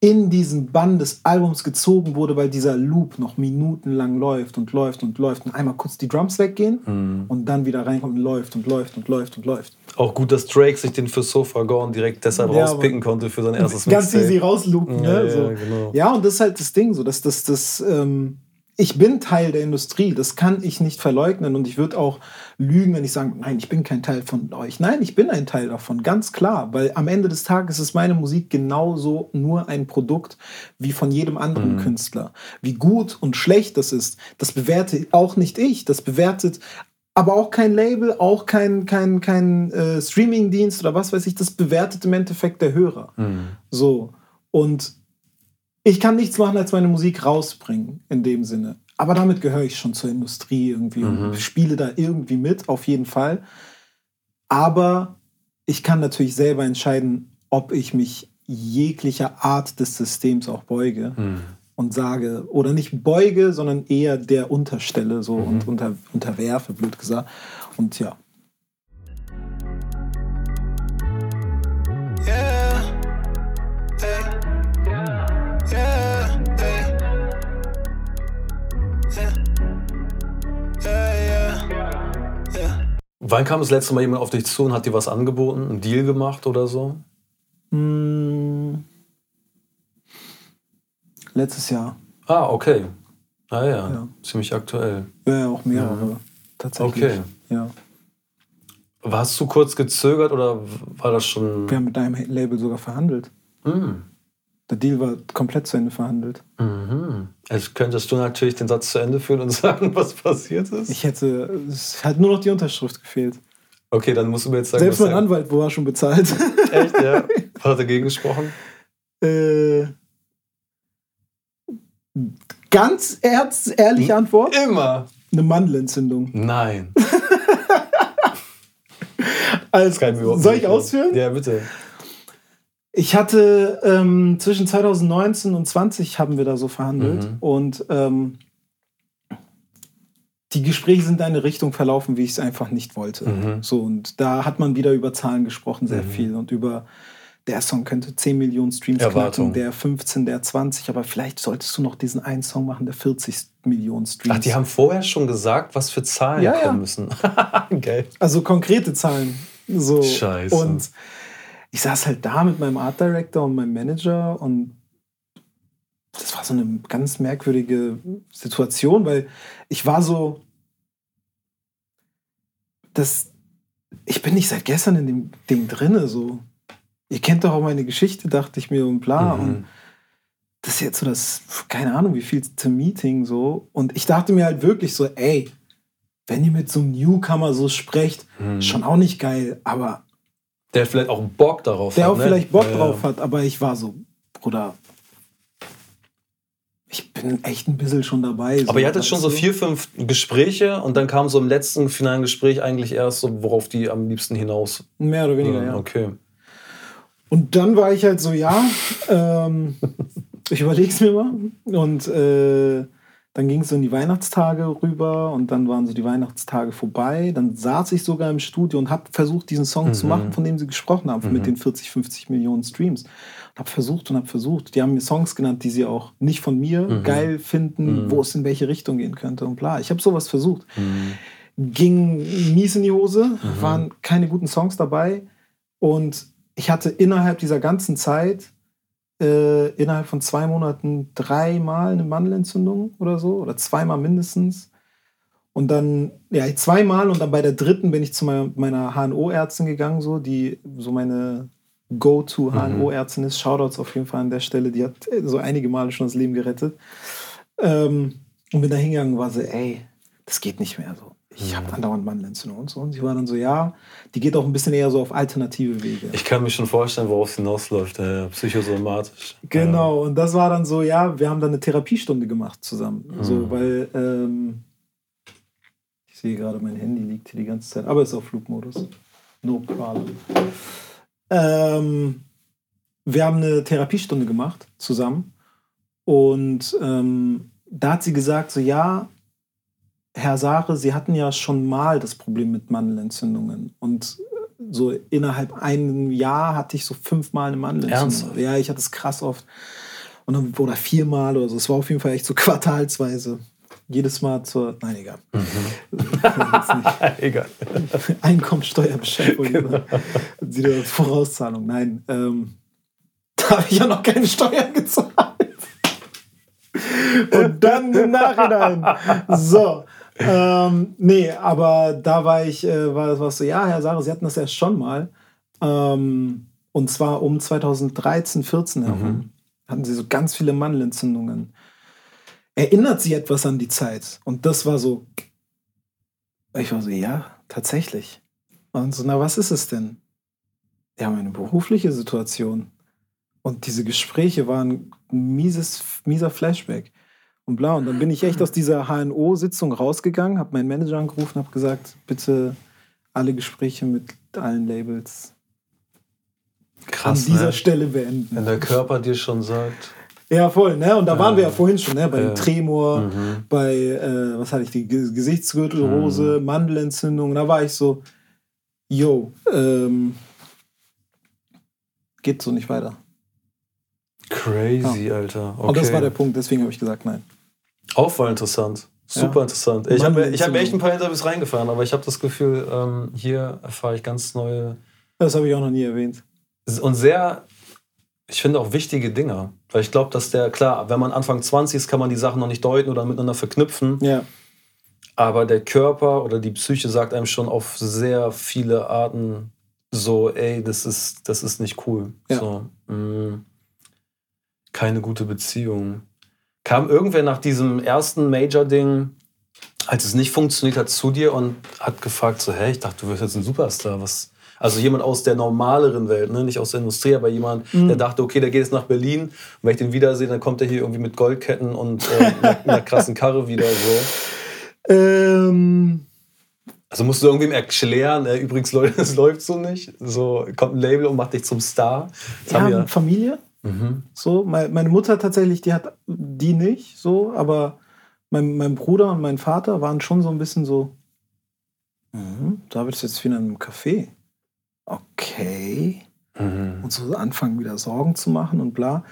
in diesen Bann des Albums gezogen wurde, weil dieser Loop noch minutenlang läuft und läuft und läuft und einmal kurz die Drums weggehen Mhm. und dann wieder reinkommt und läuft und läuft und läuft und läuft. Auch gut, dass Drake sich den für Sofa Gone direkt deshalb Ja, rauspicken konnte für sein erstes Ganz Mixtape. easy rausloopen. Ja, ne? ja, so. genau. ja, und das ist halt das Ding, so dass das, das, ähm, ich bin Teil der Industrie, das kann ich nicht verleugnen und ich würde auch lügen, wenn ich sage, nein, ich bin kein Teil von euch. Nein, ich bin ein Teil davon, ganz klar, weil am Ende des Tages ist meine Musik genauso nur ein Produkt wie von jedem anderen Mhm. Künstler. Wie gut und schlecht das ist, das bewerte auch nicht ich, das bewertet aber auch kein Label, auch kein, kein, kein äh, Streamingdienst oder was weiß ich, das bewertet im Endeffekt der Hörer. Mhm. So. Und ich kann nichts machen, als meine Musik rausbringen, in dem Sinne. Aber damit gehöre ich schon zur Industrie irgendwie und spiele da irgendwie mit, auf jeden Fall. Aber ich kann natürlich selber entscheiden, ob ich mich jeglicher Art des Systems auch beuge Mhm. und sage, oder nicht beuge, sondern eher der unterstelle so und unter, unterwerfe, blöd gesagt. Und ja. Yeah. Wann kam das letzte Mal jemand auf dich zu und hat dir was angeboten, einen Deal gemacht oder so? Hm. Letztes Jahr. Ah, okay. Ah ja, Ja. ziemlich aktuell. Ja, ja, auch mehrere. Tatsächlich. Okay. Ja. Hast du kurz gezögert oder war das schon... Wir haben mit deinem Label sogar verhandelt. Mhm. Der Deal war komplett zu Ende verhandelt. Mhm. Jetzt könntest du natürlich den Satz zu Ende führen und sagen, was passiert ist. Ich hätte, es hat nur noch die Unterschrift gefehlt. Okay, dann musst du mir jetzt sagen, Selbst mein der- Anwalt war schon bezahlt. Echt, ja? Was hat dagegen gesprochen? äh, ganz ernst, ehrliche? Antwort: Immer. Eine Mandelentzündung. Nein. Also, soll ich ausführen? Ja, bitte. Ich hatte ähm, zwischen 2019 und 20 haben wir da so verhandelt Mhm. und ähm, die Gespräche sind in eine Richtung verlaufen, wie ich es einfach nicht wollte. Mhm. So und da hat man wieder über Zahlen gesprochen, sehr Mhm. viel und über der Song könnte 10 Millionen Streams Erwartung. knacken, der 15, der 20, aber vielleicht solltest du noch diesen einen Song machen, der 40 Millionen Streams. Ach, die haben vorher schon gesagt, was für Zahlen Ja, ja. kommen müssen. Geil. Also konkrete Zahlen. So. Scheiße. Und ich saß halt da mit meinem Art Director und meinem Manager und das war so eine ganz merkwürdige Situation, weil ich war so, das, ich bin nicht seit gestern in dem Ding drinne, so. Ihr kennt doch auch meine Geschichte, dachte ich mir und bla. Mhm. Und das ist jetzt so das, keine Ahnung, wie viel zum Meeting so. Und ich dachte mir halt wirklich so, ey, wenn ihr mit so einem Newcomer so sprecht, Mhm. schon auch nicht geil, aber Der vielleicht auch Bock darauf der hat. auch ne? vielleicht Bock Ja, drauf hat, aber ich war so, Bruder, ich bin echt ein bisschen schon dabei. Aber ihr hattet schon so vier, fünf Gespräche und dann kam so im letzten finalen Gespräch eigentlich erst so, worauf die am liebsten hinaus. Mehr oder weniger, Ja, ja. Okay. Und dann war ich halt so, ja, ähm, ich überleg's mir mal. Und äh, dann ging es so in die Weihnachtstage rüber und dann waren so die Weihnachtstage vorbei. Dann saß ich sogar im Studio und habe versucht, diesen Song zu Mhm. machen, von dem sie gesprochen haben, mit den 40, 50 Millionen Streams. Und habe versucht und habe versucht. Die haben mir Songs genannt, die sie auch nicht von mir Mhm. geil finden, Mhm. wo es in welche Richtung gehen könnte und bla. Ich habe sowas versucht. Mhm. Ging mies in die Hose, waren keine guten Songs dabei. Und ich hatte innerhalb dieser ganzen Zeit, äh, innerhalb von zwei Monaten, dreimal eine Mandelentzündung oder so, oder zweimal mindestens. Und dann, ja, zweimal und dann bei der dritten bin ich zu meiner, HNO-Ärztin gegangen, so, die so meine Go-To-HNO-Ärztin ist. Shoutouts auf jeden Fall an der Stelle. Die hat äh, so einige Male schon das Leben gerettet. Ähm, und bin da hingegangen und war so, ey, das geht nicht mehr so. Ich habe andauernd Mandelentzündung und so. Und sie war dann so, ja, die geht auch ein bisschen eher so auf alternative Wege. Ich kann mir schon vorstellen, worauf es hinausläuft. Äh, psychosomatisch. Genau, und das war dann so, ja, wir haben dann eine Therapiestunde gemacht zusammen. Mhm. So, weil ähm, ich sehe gerade, mein Handy liegt hier die ganze Zeit, aber ist auf Flugmodus. No problem. Ähm, wir haben eine Therapiestunde gemacht zusammen und ähm, da hat sie gesagt, so ja, Herr Sare, Sie hatten ja schon mal das Problem mit Mandelentzündungen und so innerhalb einem Jahr hatte ich so fünfmal eine Mandelentzündung. Ernsthaft? Ja, ich hatte es krass oft. Und dann, oder viermal oder so. Es war auf jeden Fall echt so quartalsweise. Jedes Mal zur. Nein, egal. Nicht. Egal. Einkommensteuerbescheinigung. Genau. Wieder Vorauszahlung. Nein. Ähm, da habe ich ja noch keine Steuern gezahlt. Und dann im Nachhinein. So. Ähm, nee, aber da war ich, äh, war, war es so, ja, Herr Sarah, Sie hatten das erst schon mal. Ähm, und zwar um 2013, 14 herum. Hatten Sie so ganz viele Mandelentzündungen. Erinnert Sie etwas an die Zeit? Und das war so, ich war so, ja, tatsächlich. Und so, na, was ist es denn? Ja, meine berufliche Situation. Und diese Gespräche waren ein mieses, mieser Flashback. Und bla. Und dann bin ich echt aus dieser HNO-Sitzung rausgegangen, habe meinen Manager angerufen, habe gesagt, bitte alle Gespräche mit allen Labels Krass, an dieser ne? Stelle beenden. Wenn der Körper dir schon sagt. Ja, voll, ne? Und da waren wir ja vorhin schon, ne? Bei Ja. Tremor, Mhm. bei, äh, was hatte ich, die Ge- Gesichtsgürtelrose, Mandelentzündung. Da war ich so, yo, ähm, geht so nicht weiter. Crazy, Alter. Okay. Und das war der Punkt, deswegen habe ich gesagt, nein. Auch voll interessant. Super Ja. interessant. Ich habe ich hab mir echt ein paar Interviews reingefahren, aber ich habe das Gefühl, ähm, hier erfahre ich ganz neue Das habe ich auch noch nie erwähnt. und sehr, ich finde auch wichtige Dinge. Weil ich glaube, dass der, klar, wenn man Anfang 20 ist, kann man die Sachen noch nicht deuten oder miteinander verknüpfen. Ja, Aber der Körper oder die Psyche sagt einem schon auf sehr viele Arten so, ey, das ist, das ist nicht cool. Ja. So, mh, keine gute Beziehung. Kam irgendwer nach diesem ersten Major-Ding, als es nicht funktioniert hat, zu dir und hat gefragt, so, hey, ich dachte, du wirst jetzt ein Superstar. Was? Also jemand aus der normaleren Welt, ne? nicht aus der Industrie, aber jemand, Mhm. der dachte, okay, der geht jetzt nach Berlin. Und wenn ich den wiedersehe, dann kommt er hier irgendwie mit Goldketten und äh, einer, einer krassen Karre wieder. So. ähm, Also musst du irgendwem erklären, äh, übrigens, Leute, das läuft so nicht. So kommt ein Label und macht dich zum Star. Das ja, haben wir. Familie. Mhm. So, mein- meine Mutter tatsächlich, die hat die nicht so, aber mein, mein Bruder und mein Vater waren schon so ein bisschen so, mhm, da wird es jetzt wieder in einem Café. Okay. Mhm. Und so anfangen wieder Sorgen zu machen und bla.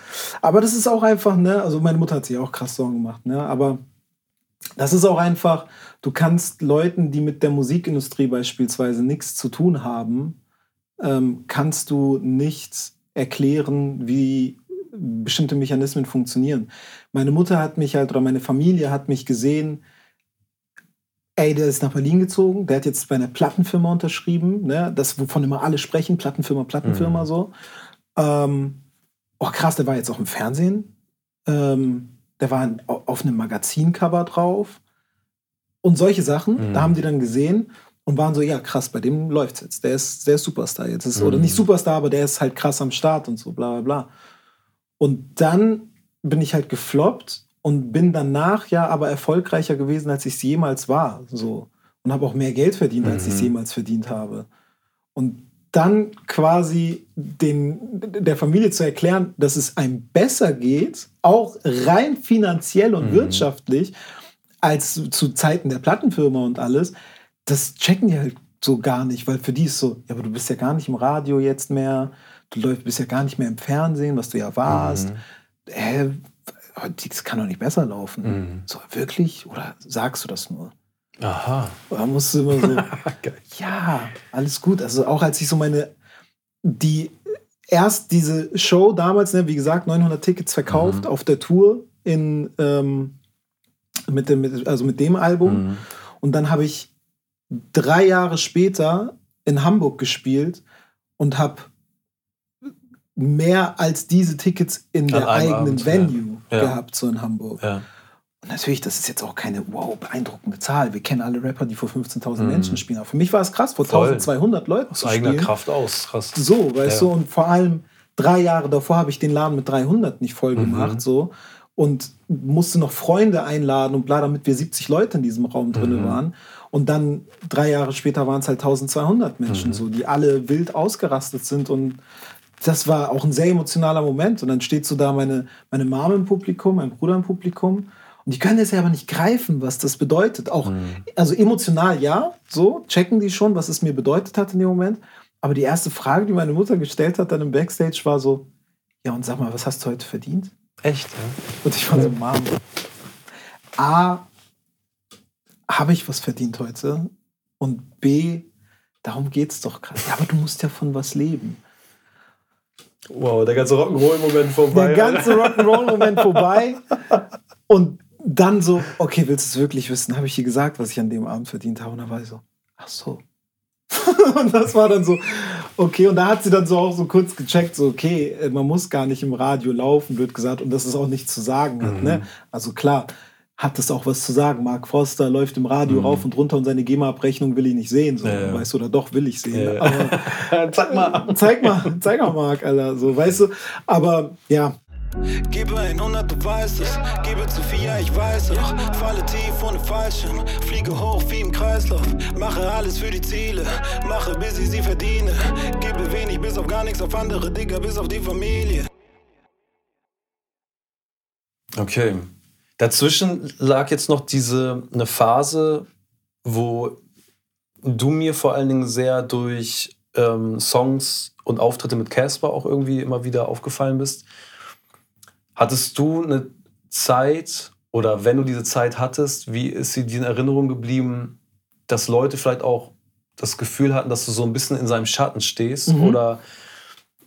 Aber das ist auch einfach, ne, also meine Mutter hat sich auch krass Sorgen gemacht, ne, aber das ist auch einfach, du kannst Leuten, die mit der Musikindustrie beispielsweise nichts zu tun haben, ähm, kannst du nicht erklären, wie bestimmte Mechanismen funktionieren. Meine Mutter hat mich halt, oder meine Familie hat mich gesehen, ey, der ist nach Berlin gezogen, der hat jetzt bei einer Plattenfirma unterschrieben, ne? das, wovon immer alle sprechen, Plattenfirma, Plattenfirma Mhm. so. Ähm, oh krass, der war jetzt auch im Fernsehen. Ähm, der war auf einem Magazincover drauf. Und solche Sachen, Mhm. da haben die dann gesehen und waren so, ja krass, bei dem läuft's jetzt. Der ist, der ist Superstar jetzt. Ist, Oder Mhm. nicht Superstar, aber der ist halt krass am Start und so, bla bla bla. Und dann bin ich halt gefloppt und bin danach ja aber erfolgreicher gewesen, als ich es jemals war. So. Und habe auch mehr Geld verdient, als ich es Mhm. jemals verdient habe. Und dann quasi den, der Familie zu erklären, dass es einem besser geht, auch rein finanziell und Mhm. wirtschaftlich, als zu Zeiten der Plattenfirma und alles, das checken die halt so gar nicht, weil für die ist so, ja, aber du bist ja gar nicht im Radio jetzt mehr, du läufst, bist ja gar nicht mehr im Fernsehen, was du ja warst. Mhm. Hä, das kann doch nicht besser laufen. Mhm. So, wirklich? Oder sagst du das nur? Aha. Oder musst du immer so, ja, alles gut. Also auch als ich so meine die erst diese Show damals, ne, wie gesagt, 900 Tickets verkauft Mhm. auf der Tour in, ähm, mit dem, mit, also mit dem Album. Mhm. Und dann habe ich drei Jahre später in Hamburg gespielt und habe mehr als diese Tickets in An der eigenen Abend. Venue Ja. gehabt, so in Hamburg. Ja. Und natürlich, das ist jetzt auch keine wow, beeindruckende Zahl. Wir kennen alle Rapper, die vor 15.000 Mhm. Menschen spielen. Aber für mich war es krass, vor Voll. 1200 Leuten Aus zu eigener spielen. Kraft aus. Krass. So, weißt Ja. du, und vor allem drei Jahre davor habe ich den Laden mit 300 nicht voll Mhm. gemacht, so. Und musste noch Freunde einladen und bla, damit wir 70 Leute in diesem Raum drin Mhm. waren. Und dann drei Jahre später waren es halt 1200 Menschen, Mhm. so, die alle wild ausgerastet sind. Und das war auch ein sehr emotionaler Moment. Und dann steht so da meine, meine Mom im Publikum, mein Bruder im Publikum. Und die können das ja aber nicht greifen, was das bedeutet. Auch, also emotional ja, so, checken die schon, was es mir bedeutet hat in dem Moment. Aber die erste Frage, die meine Mutter gestellt hat dann im Backstage, war so: Ja, und sag mal, was hast du heute verdient? Echt? Ja? Und ich war so, Mom, A, habe ich was verdient heute? Und B, darum geht's doch gerade. Ja, aber du musst ja von was leben. Wow, der ganze Rock'n'Roll-Moment vorbei. Der ganze Rock'n'Roll-Moment vorbei. Und dann so, okay, willst du es wirklich wissen? Habe ich ihr gesagt, was ich an dem Abend verdient habe? Und dann war ich so, ach so. und das war dann so, okay. Und da hat sie dann so auch so kurz gecheckt, so, okay, äh, man muss gar nicht im Radio laufen, wird gesagt, und dass es auch nichts zu sagen hat. Mhm. Ne? Also klar, hat es auch was zu sagen. Mark Forster läuft im Radio rauf und runter und seine GEMA-Abrechnung will ich nicht sehen. So, Mhm. Ja, ja. Weißt du, oder doch will ich sehen. Ja, Sag mal. zeig mal, zeig mal, Mark, Alter, so, weißt du. Aber ja, Gebe 100, du weißt es. Gebe zu viel, ja, ich weiß auch. Falle tief ohne Fallschirm. Fliege hoch wie im Kreislauf. Mache alles für die Ziele. Mache, bis ich sie verdiene. Gebe wenig, bis auf gar nichts auf andere, Digga, bis auf die Familie. Okay. Dazwischen lag jetzt noch diese eine Phase, wo du mir vor allen Dingen sehr durch ähm, Songs und Auftritte mit Casper auch irgendwie immer wieder aufgefallen bist. Hattest du eine Zeit oder wenn du diese Zeit hattest, wie ist sie dir in Erinnerung geblieben, dass Leute vielleicht auch das Gefühl hatten, dass du so ein bisschen in seinem Schatten stehst Mhm. oder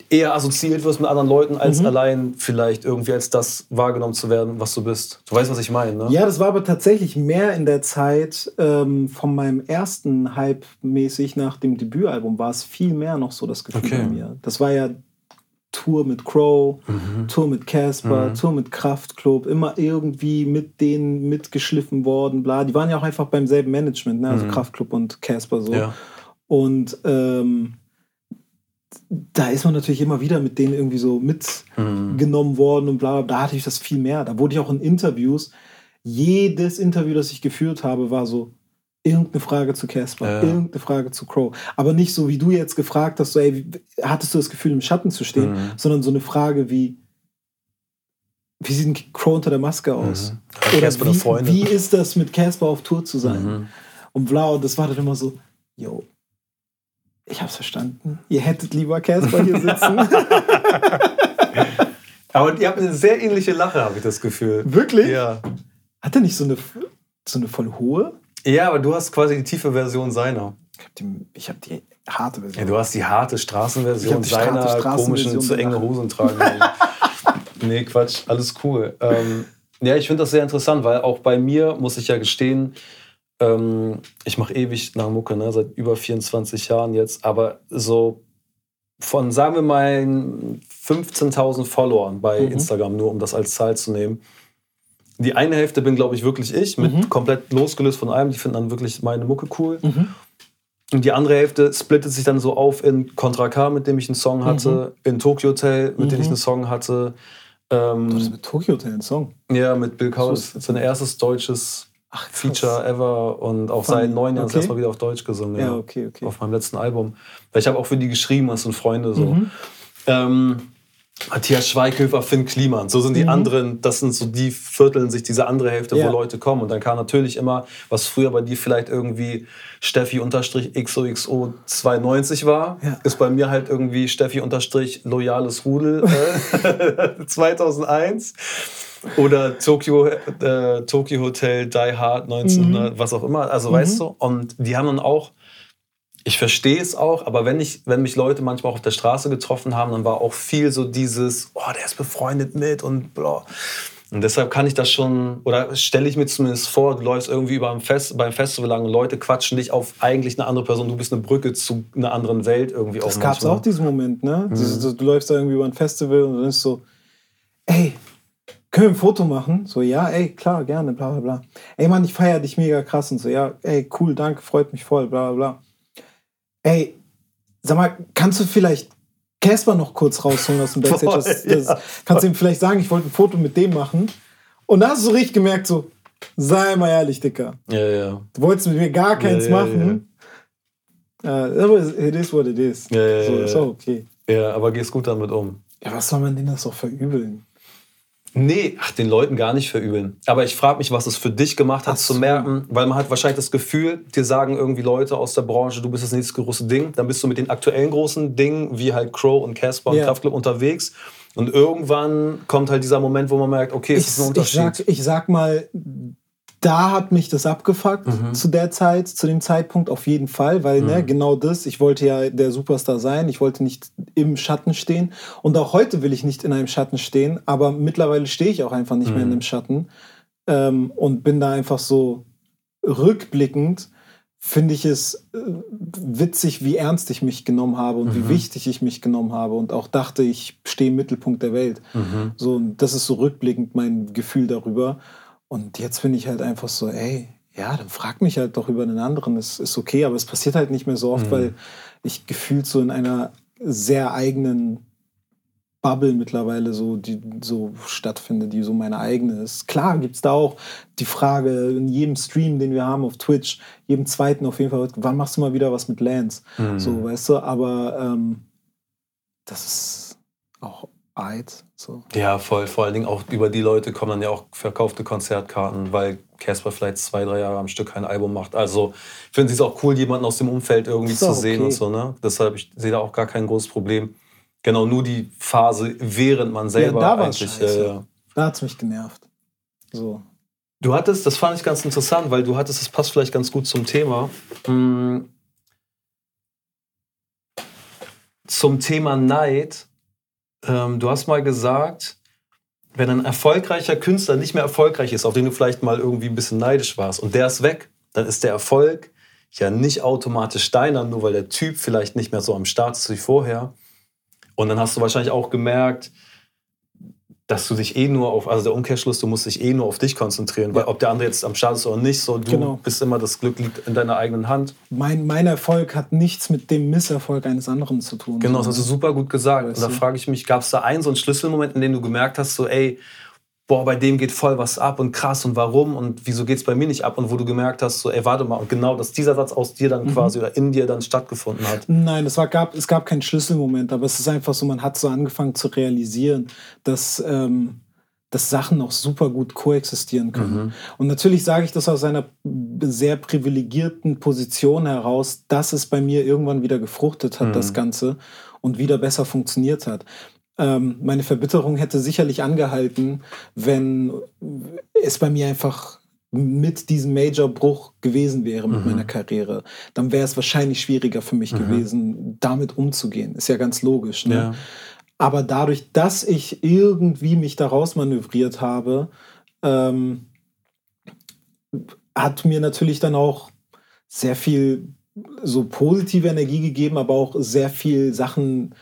eher assoziiert wirst mit anderen Leuten, als Mhm. allein vielleicht irgendwie als das wahrgenommen zu werden, was du bist. Du weißt, was ich meine, ne? Ja, das war aber tatsächlich mehr in der Zeit ähm, von meinem ersten Hype mäßig nach dem Debütalbum war es viel mehr noch so das Gefühl Okay. bei mir. Das war ja Tour mit Crow, Mhm. Tour mit Casper, Mhm. Tour mit Kraftklub, immer irgendwie mit denen mitgeschliffen worden, bla. Die waren ja auch einfach beim selben Management, ne? also Mhm. Kraftklub und Casper so. Ja. Und ähm, da ist man natürlich immer wieder mit denen irgendwie so mitgenommen Mhm. worden und bla, bla. Da hatte ich das viel mehr. Da wurde ich auch in Interviews, jedes Interview, das ich geführt habe, war so irgendeine Frage zu Casper, Ja. irgendeine Frage zu Crow. Aber nicht so, wie du jetzt gefragt hast, so, ey, hattest du das Gefühl, im Schatten zu stehen, Mhm. sondern so eine Frage wie, wie sieht ein Crow unter der Maske aus? Mhm. Oder wie, wie ist das, mit Casper auf Tour zu sein? Mhm. Und bla, und das war dann immer so, yo, ich hab's verstanden. Ihr hättet lieber Casper hier sitzen. Aber ihr habt eine sehr ähnliche Lache, habe ich das Gefühl. Wirklich? Ja. Hat er nicht so eine, so eine voll hohe? Ja, aber du hast quasi die tiefe Version seiner. Ich hab die, ich hab die harte Version. Ja, du hast die harte Straßenversion die harte seiner Straßenversion komischen, zu enge. Hosen tragen. nee, Quatsch, alles cool. Ähm, ja, ich finde das sehr interessant, weil auch bei mir, muss ich ja gestehen, ähm, ich mache ewig nach Mucke, ne, seit über 24 Jahren jetzt, aber so von, sagen wir mal, 15.000 Followern bei Mhm. Instagram, nur um das als Zahl zu nehmen. Die eine Hälfte bin, glaube ich, wirklich ich, mit Mhm. komplett losgelöst von allem. Die finden dann wirklich meine Mucke cool. Mhm. Und die andere Hälfte splittet sich dann so auf in Contra K, mit dem ich einen Song hatte, in Tokyo Hotel, mit dem Mhm. ich einen Song hatte. Du hattest Ähm, mit Tokyo Hotel einen Song. ja, mit Bill Kaulitz. Ist- Sein erstes deutsches Ach. Feature ever und auch seit neun Jahren Okay. das erste Mal wieder auf Deutsch gesungen. Ja, okay, okay. Auf meinem letzten Album. Weil ich habe auch für die geschrieben, das sind Freunde so. Mhm. Ähm, Matthias Schweighöfer, Finn Kliman. So sind die Mhm. anderen, das sind so die Vierteln sich diese andere Hälfte, Ja. wo Leute kommen. Und dann kam natürlich immer, was früher bei dir vielleicht irgendwie Steffi unterstrich XOXO 92 war, Ja. ist bei mir halt irgendwie Steffi unterstrich loyales Rudel äh, 2001. Oder Tokyo, äh, Tokyo Hotel, Die Hard 1900, was auch immer. Also weißt du, und die haben dann auch Ich verstehe es auch, aber wenn, ich, wenn mich Leute manchmal auch auf der Straße getroffen haben, dann war auch viel so dieses, oh, der ist befreundet mit und bla. Und deshalb kann ich das schon, oder stelle ich mir zumindest vor, du läufst irgendwie über ein Fest, beim Festival lang und Leute quatschen dich auf eigentlich eine andere Person, du bist eine Brücke zu einer anderen Welt irgendwie Das gab es auch diesen Moment, ne? Mhm. Du läufst da irgendwie über ein Festival und dann ist so, ey, können wir ein Foto machen? So, ja, ey, klar, gerne, bla bla bla. Ey, Mann, ich feiere dich mega krass und so, ja, ey, cool, danke, freut mich voll, bla bla bla. Ey, sag mal, kannst du vielleicht Casper noch kurz rausholen aus dem Backstage? Voll, das, das, ja. Kannst du ihm vielleicht sagen, ich wollte ein Foto mit dem machen? Und da hast du richtig gemerkt, so, sei mal ehrlich, Dicker. Ja, ja. Du wolltest mit mir gar keins ja, ja, machen. Ja. Uh, aber it is what it is. Ja, ja, so, ja, ist auch okay. Ja, aber gehst gut damit um. Ja, was soll man denen das doch verübeln? Nee, ach, den Leuten gar nicht verübeln. Aber ich frage mich, was es für dich gemacht hat, so. zu merken, weil man hat wahrscheinlich das Gefühl, dir sagen irgendwie Leute aus der Branche, du bist das nächste große Ding. Dann bist du mit den aktuellen großen Dingen, wie halt Crow und Casper und Kraftclub unterwegs. Und irgendwann kommt halt dieser Moment, wo man merkt, okay, es ich, ist ein Unterschied. Ich sag, ich sag mal, da hat mich das abgefuckt mhm. zu der Zeit, zu dem Zeitpunkt auf jeden Fall, weil ne, mhm. ne, genau das, ich wollte ja der Superstar sein, ich wollte nicht im Schatten stehen und auch heute will ich nicht in einem Schatten stehen, aber mittlerweile stehe ich auch einfach nicht mhm. mehr in dem Schatten ähm, und bin da einfach so rückblickend, finde ich es äh, witzig, wie ernst ich mich genommen habe und wie mhm. wichtig ich mich genommen habe und auch dachte, ich stehe im Mittelpunkt der Welt. Mhm. So, das ist so rückblickend mein Gefühl darüber. Und jetzt bin ich halt einfach so, ey, ja, dann frag mich halt doch über einen anderen, das ist okay, aber es passiert halt nicht mehr so oft, mhm. weil ich gefühlt so in einer sehr eigenen Bubble mittlerweile so, die so stattfindet, die so meine eigene ist. Klar gibt es da auch die Frage in jedem Stream, den wir haben auf Twitch, jedem zweiten auf jeden Fall, wann machst du mal wieder was mit Lance? Mhm. So, weißt du, aber ähm, das ist auch Eid. So. Ja, voll. Vor allen Dingen auch über die Leute kommen dann ja auch verkaufte Konzertkarten, weil Casper vielleicht zwei, drei Jahre am Stück kein Album macht. Also finden sie es auch cool, jemanden aus dem Umfeld irgendwie zu sehen okay. und so. Ne? Deshalb ich sehe da auch gar kein großes Problem. Genau, nur die Phase, während man selber ja, da eigentlich. Äh, ja. Da hat es mich genervt. So. Du hattest, das fand ich ganz interessant, weil du hattest, das passt vielleicht ganz gut zum Thema. Hm, zum Thema Neid ähm, du hast mal gesagt, wenn ein erfolgreicher Künstler nicht mehr erfolgreich ist, auf den du vielleicht mal irgendwie ein bisschen neidisch warst und der ist weg, dann ist der Erfolg ja nicht automatisch deiner, nur weil der Typ vielleicht nicht mehr so am Start ist wie vorher. Und dann hast du wahrscheinlich auch gemerkt, dass du dich eh nur auf, also der Umkehrschluss, du musst dich eh nur auf dich konzentrieren, weil ob der andere jetzt am Start ist oder nicht, so du genau. bist immer, das Glück liegt in deiner eigenen Hand. Mein, mein Erfolg hat nichts mit dem Misserfolg eines anderen zu tun. Genau, das hast du super gut gesagt. Weißt und da frage ich mich, gab es da einen so einen Schlüsselmoment, in dem du gemerkt hast, so ey, boah, bei dem geht voll was ab und krass und warum und wieso geht es bei mir nicht ab und wo du gemerkt hast, so, ey, warte mal, und genau, dass dieser Satz aus dir dann mhm. quasi oder in dir dann stattgefunden hat? Nein, es, war, gab, es gab keinen Schlüsselmoment, aber es ist einfach so, man hat so angefangen zu realisieren, dass, ähm, dass Sachen noch super gut koexistieren können. Mhm. Und natürlich sage ich das aus einer sehr privilegierten Position heraus, dass es bei mir irgendwann wieder gefruchtet hat, mhm. das Ganze, und wieder besser funktioniert hat. Ähm, meine Verbitterung hätte sicherlich angehalten, wenn es bei mir einfach mit diesem Major-Bruch gewesen wäre mit mhm. meiner Karriere, dann wäre es wahrscheinlich schwieriger für mich mhm. gewesen, damit umzugehen. Ist ja ganz logisch. Ne? Ja. Aber dadurch, dass ich irgendwie mich daraus manövriert habe, ähm, hat mir natürlich dann auch sehr viel so positive Energie gegeben, aber auch sehr viel Sachen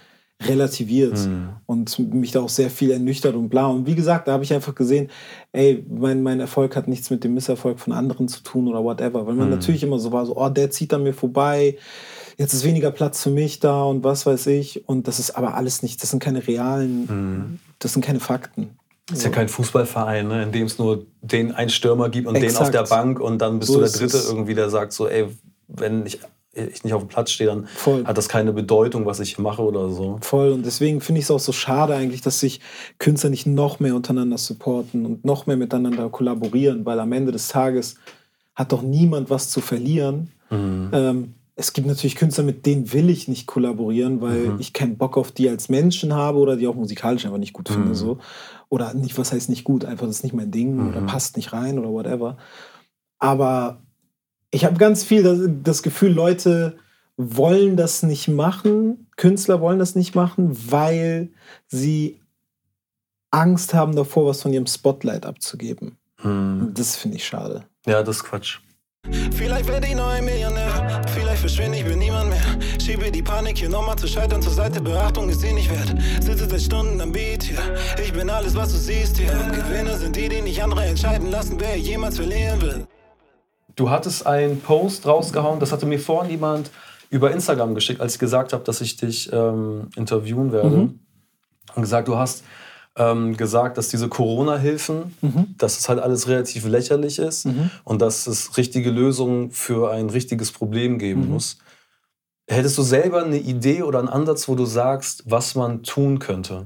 relativiert mhm. und mich da auch sehr viel ernüchtert und bla. Und wie gesagt, da habe ich einfach gesehen, ey, mein, mein Erfolg hat nichts mit dem Misserfolg von anderen zu tun oder whatever. Weil man mhm. natürlich immer so war, so, oh, der zieht an mir vorbei, jetzt ist weniger Platz für mich da und was weiß ich. Und das ist aber alles nicht, das sind keine realen, mhm. das sind keine Fakten. Das ist ja kein Fußballverein, ne, in dem es nur den einen Stürmer gibt und Exakt. den auf der Bank und dann bist so du der Dritte irgendwie, der sagt so, ey, wenn ich ich nicht auf dem Platz stehe, dann Voll. hat das keine Bedeutung, was ich mache oder so. Voll. Und deswegen finde ich es auch so schade eigentlich, dass sich Künstler nicht noch mehr untereinander supporten und noch mehr miteinander kollaborieren, weil am Ende des Tages hat doch niemand was zu verlieren. Mhm. Ähm, es gibt natürlich Künstler, mit denen will ich nicht kollaborieren, weil mhm. ich keinen Bock auf die als Menschen habe oder die auch musikalisch einfach nicht gut mhm. finde. So. Oder nicht, was heißt nicht gut, einfach das ist nicht mein Ding oder mhm. passt nicht rein oder whatever. Aber ich habe ganz viel das, das, Gefühl, Leute wollen das nicht machen, Künstler wollen das nicht machen, weil sie Angst haben davor, was von ihrem Spotlight abzugeben. Hm. Das finde ich schade. Ja, das ist Quatsch. Vielleicht werde ich noch ein Millionär, vielleicht verschwinde ich, bin niemand mehr. Schiebe die Panik hier nochmal zu scheitern zur Seite, Beachtung ist sie nicht wert. Sitze seit Stunden am Beat hier, ich bin alles, was du siehst hier. Gewinner sind die, die nicht andere entscheiden lassen, wer jemals verlieren will. Du hattest einen Post rausgehauen, das hatte mir vorhin jemand über Instagram geschickt, als ich gesagt habe, dass ich dich ähm, interviewen werde. Mhm. Und gesagt, du hast ähm, gesagt, dass diese Corona-Hilfen, Mhm. dass das halt alles relativ lächerlich ist Mhm. und dass es richtige Lösungen für ein richtiges Problem geben Mhm. muss. Hättest du selber eine Idee oder einen Ansatz, wo du sagst, was man tun könnte?